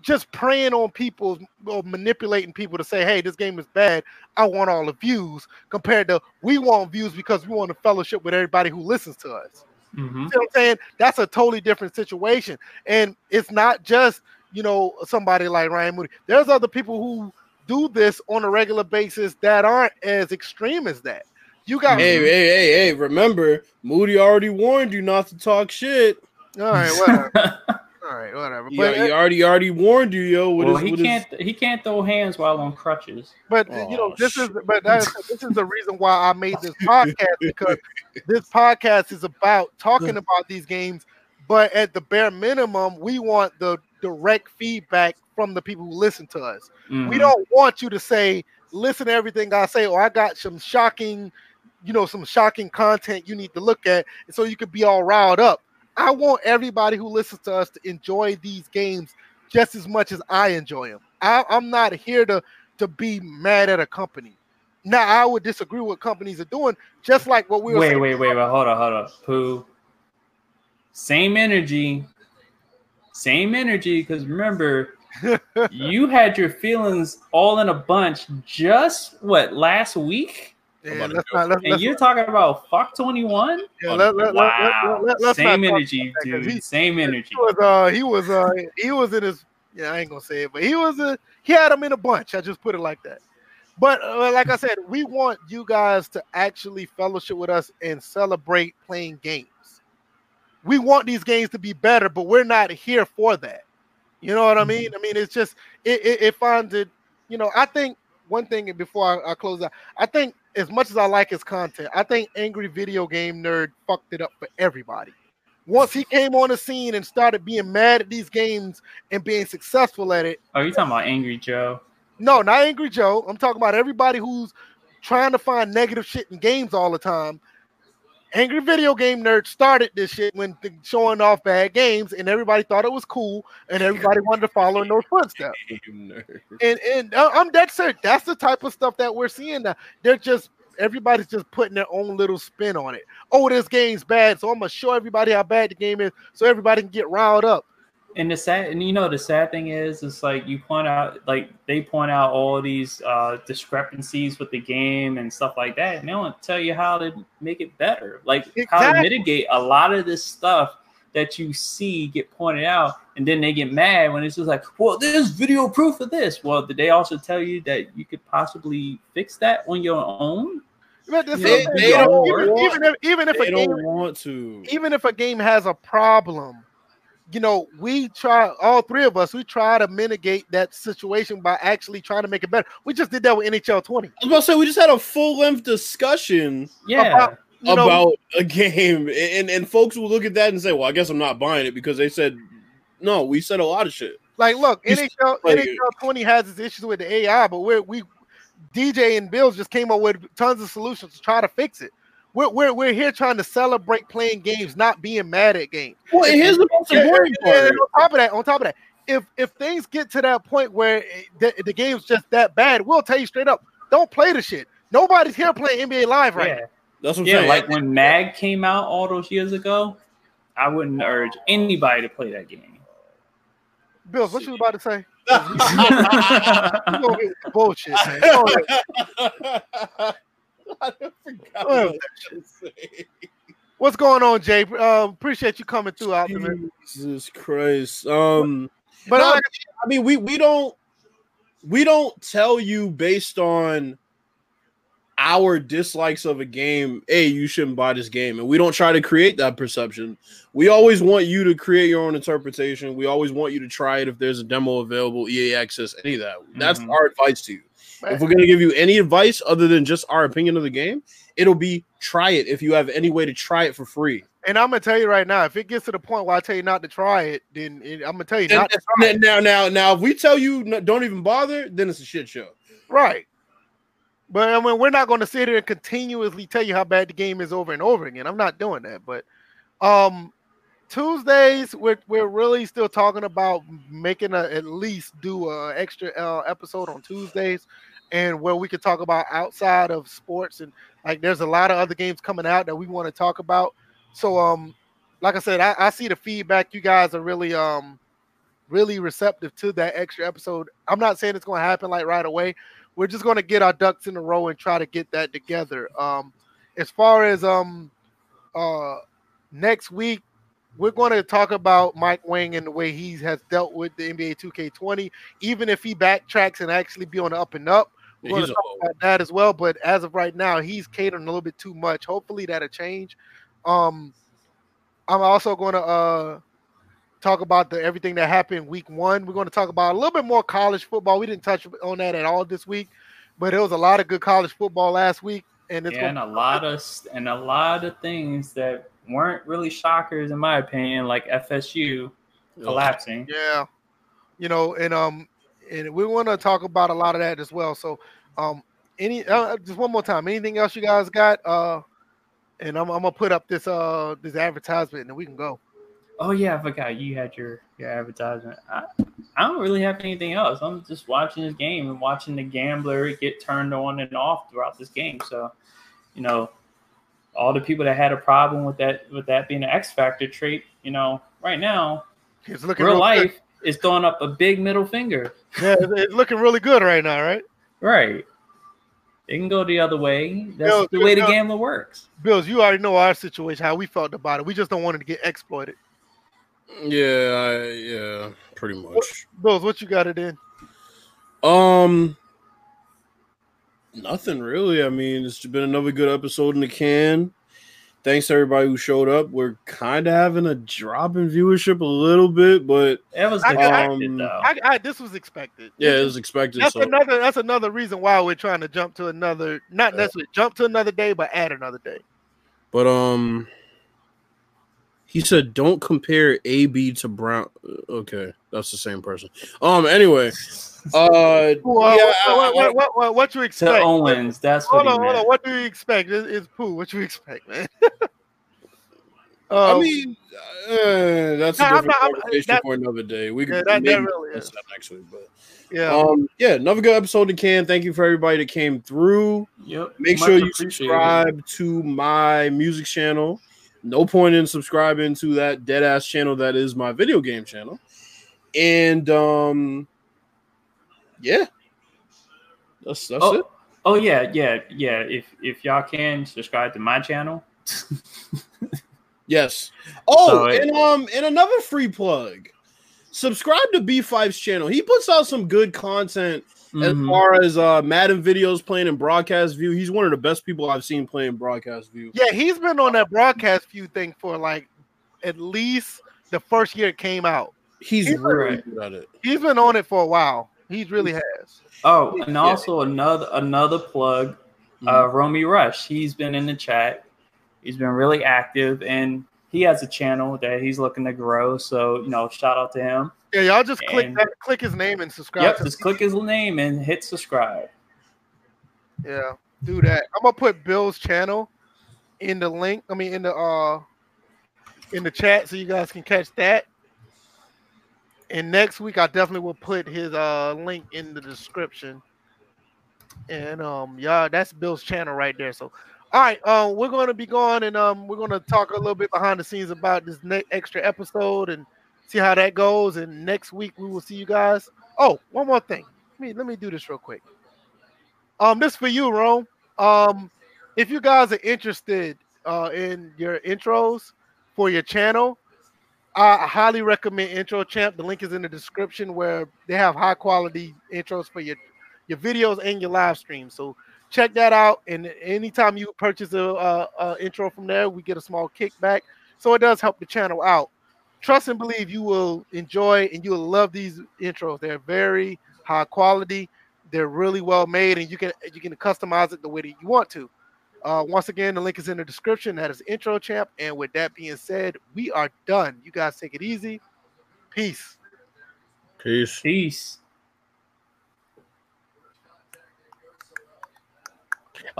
just preying on people or manipulating people to say, hey, this game is bad. I want all the views compared to we want views because we want to fellowship with everybody who listens to us.
Mhm.
You know what I'm saying? That's a totally different situation. And it's not just, you know, somebody like Ryan Moody. There's other people who do this on a regular basis that aren't as extreme as that. You got
Hey, hey, hey, hey! Remember, Moody already warned you not to talk shit.
all right, whatever. <laughs> all right, whatever.
He,
But,
he already he already warned you, yo. With
well,
his,
he
with
can't. He can't throw hands while on crutches.
but you know,
Oh,
this is but that's, this is the reason why I made this podcast because this podcast is about talking <laughs> about these games, but at the bare minimum, we want the direct feedback from the people who listen to us. We
Mhm.
don't want you to say, listen to everything I say, or I got some shocking, you know, some shocking content you need to look at, and so you could be all riled up. I want everybody who listens to us to enjoy these games just as much as I enjoy them. I, I'm not here to to be mad at a company. Now I would disagree with what companies are doing, just like what we were
Wait,
saying.
wait, wait, wait. Hold on, hold on. Pooh. Same energy. Same energy. Because remember, <laughs> you had your feelings all in a bunch just what last week,
Yeah,
I'm about to
let's not, let's,
and
let's,
you're talking about fuck twenty one.
yeah, let, let, let,
Wow.
let,
Same energy,
about that, 'cause
dude.
he-
Same energy.
He was uh he was uh he was in his yeah I ain't gonna say it but he was uh, he had them in a bunch I just put it like that but uh, like I said we want you guys to actually fellowship with us and celebrate playing games we want these games to be better but we're not here for that you know what I mean I mean it's just it it, it finds it you know I think one thing before I, I close out I think as much as I like his content I think angry video game nerd fucked it up for everybody once he came on the scene and started being mad at these games and being successful at it.
Oh, you talking about Angry Joe?
No, not Angry Joe. I'm talking about everybody who's trying to find negative shit in games all the time. Angry Video Game Nerd started this shit when showing off bad games, and everybody thought it was cool, and everybody wanted to follow in those footsteps. And and uh, I'm dead serious. That's the type of stuff that we're seeing now. They're just everybody's just putting their own little spin on it. Oh, this game's bad, so I'm gonna show everybody how bad the game is, so everybody can get riled up.
And the sad, and you know, the sad thing is, it's like you point out, like they point out all these uh, discrepancies with the game and stuff like that, and they don't tell you how to make it better, like how to mitigate a lot of this stuff that you see get pointed out, and then they get mad when it's just like, well, there's video proof of this. Well, did they also tell you that you could possibly fix that on your own?
But this is
They-
the thing,
don't
even, even if even if
They
a game
don't want to.
even if a game has a problem, you know, we try all three of us, we try to mitigate that situation by actually trying to make it better. We just did that with NHL 20.
I was about to say we just had a full length discussion
Yeah,
About- You know,
a game, <laughs> and and folks will look at that and say, "Well, I guess I'm not buying it because they said no." We said a lot of shit.
like look,
He's-
NHL
like-
NHL 20 has its issues with the AI, but we're we DJ and Bills just came up with tons of solutions to try to fix it. We're, we're, we're here trying to celebrate playing games, not being mad at games.
Well, and here's the most
Yeah,
important
and- and
part.
on top of that, on top of that, if if things get to that point where eh, the, the game's just that bad, we'll tell you straight up, don't play the shit. Nobody's here playing NBA Live right
yeah.
now.
That's what I'm
Yeah,
saying.
like when Mag came out all those years ago, I wouldn't urge anybody to play that game.
Bills, what you about to say? <laughs> You gonna get the bullshit, man. <laughs> Go <laughs> ahead.
I forgot
Well,
what I.
What's going on, Jay? Uh, appreciate you coming through, Optimus.
Jesus Christ. Um,
But
No,
like,
I mean, we we don't we don't tell you based on our dislikes of a game, hey, you shouldn't buy this game. And we don't try to create that perception. We always want you to create your own interpretation. We always want you to try it if there's a demo available, EA access, any of that. That's
Mhm.
our advice to you. If we're gonna give you any advice other than just our opinion of the game, it'll be try it if you have any way to try it for free.
And I'm gonna tell you right now, if it gets to the point where I tell you not to try it, then it, I'm gonna tell you
And-
not to try it.
now, now, now, if we tell you n- don't even bother, then it's a shit show.
Right. But I mean, we're not going to sit here and continuously tell you how bad the game is over and over again. I'm not doing that. But um, Tuesdays, we're we're really still talking about making a at least do a extra uh, episode on Tuesdays, and where we could talk about outside of sports and like there's a lot of other games coming out that we want to talk about. So um, like I said, I, I see the feedback. You guys are really um really receptive to that extra episode. I'm not saying it's going to happen like right away. We're just going to get our ducks in a row and try to get that together. Um, as far as um uh next week, we're going to talk about Mike Wang and the way he has dealt with the NBA 2K20. Even if he backtracks and actually be on the up and up, we're
Yeah,
going to talk about that as well. But as of right now, he's catering a little bit too much. Hopefully that'll change. Um, I'm also going to uh talk about the everything that happened week one. We're going to talk about a little bit more college football. We didn't touch on that at all this week, but it was a lot of good college football last week, and it's
Yeah, and a lot of and a lot of things that weren't really shockers in my opinion, like FSU collapsing.
yeah, you know, and um, and we want to talk about a lot of that as well. So, um, any uh, just one more time, anything else you guys got? Uh, and I'm, I'm gonna put up this uh this advertisement, and then we can go.
Oh yeah, I forgot you had your your advertisement. I, I don't really have anything else. I'm just watching this game and watching the gambler get turned on and off throughout this game. So, you know, all the people that had a problem with that with that being an X factor trait, you know, right now,
It's looking
real
real
life is throwing up a big middle finger.
Yeah, it's, it's looking really good right now, right?
Right. It can go the other way. That's
Yo,
the way the gambler works.
Bills, you already know our situation, how we felt about it. We just don't want it to get exploited.
Yeah, I, yeah, pretty much.
Bills, what you got it in?
Um, nothing really. I mean, it's been another good episode in the can. Thanks to everybody who showed up. We're kind of having a drop in viewership a little bit, but
It was
I-
expected
um.
I, I this was expected.
yeah, it was expected.
That's
So
another. That's another reason why we're trying to jump to another. Not necessarily jump to another day, but add another day.
But um, he said, "Don't compare AB to Brown." Okay, that's the same person. Um, anyway, uh,
Pooh,
yeah,
what,
I-
what, what, what, what, what you
to? Owens, that's what
Hold
he
on, hold on. What do you expect? It's, it's Pooh. What do you expect, man? <laughs>
I
Um,
mean, uh, that's
No,
a
I'm
different
not- I'm-
conversation
that-
for another day. We
Yeah,
could
that- that
maybe
really
discuss
is.
that next week, but
yeah.
um, yeah, another good episode in can. Thank you for everybody that came through.
Yep.
Make sure you
appreciated.
subscribe to my music channel. No point in subscribing to that dead ass channel that is my video game channel. And um, yeah, that's that's
Oh,
it.
oh yeah, yeah, yeah. If if y'all can subscribe to my channel.
Yes. Oh,
So it-
and um, and another free plug. Subscribe to B5's channel. He puts out some good content as
Mhm.
far as uh Madden videos playing in broadcast view. He's one of the best people I've seen playing broadcast view.
yeah, he's been on that broadcast view thing for like at least the first year it came out.
He's
He's
really
right.
good at it.
He's been on it for a while. He really has.
Oh, and
Yeah.
also another another plug, uh, Romy Rush. He's been in the chat. He's been really active, and he has a channel that he's looking to grow. So you know, shout out to him.
Yeah, y'all just click
And-
that, click his name and subscribe.
Yep, just click his name and hit subscribe.
Yeah, do that. I'm gonna put Bill's channel in the link. I mean, in the uh, in the chat, so you guys can catch that. And next week, I definitely will put his uh link in the description. And um, yeah, that's Bill's channel right there. So, all right, um, we're gonna be going and um, we're gonna talk a little bit behind the scenes about this next extra episode and see how that goes. And next week, we will see you guys. Oh, one more thing. Let me let me do this real quick. Um, this for you, Rome. Um, if you guys are interested uh in your intros for your channel, I highly recommend IntroChamp. The link is in the description where they have high quality intros for your your videos and your live streams. So check that out. And anytime you purchase a, a, a intro from there, we get a small kickback. So it does help the channel out. Trust and believe you will enjoy and you will love these intros. They're very high quality They're really well made, and you can you can customize it the way that you want to. Uh, once again, the link is in the description. That is IntroChamp. And with that being said, we are done. You guys take it easy. Peace.
Peace.
Peace.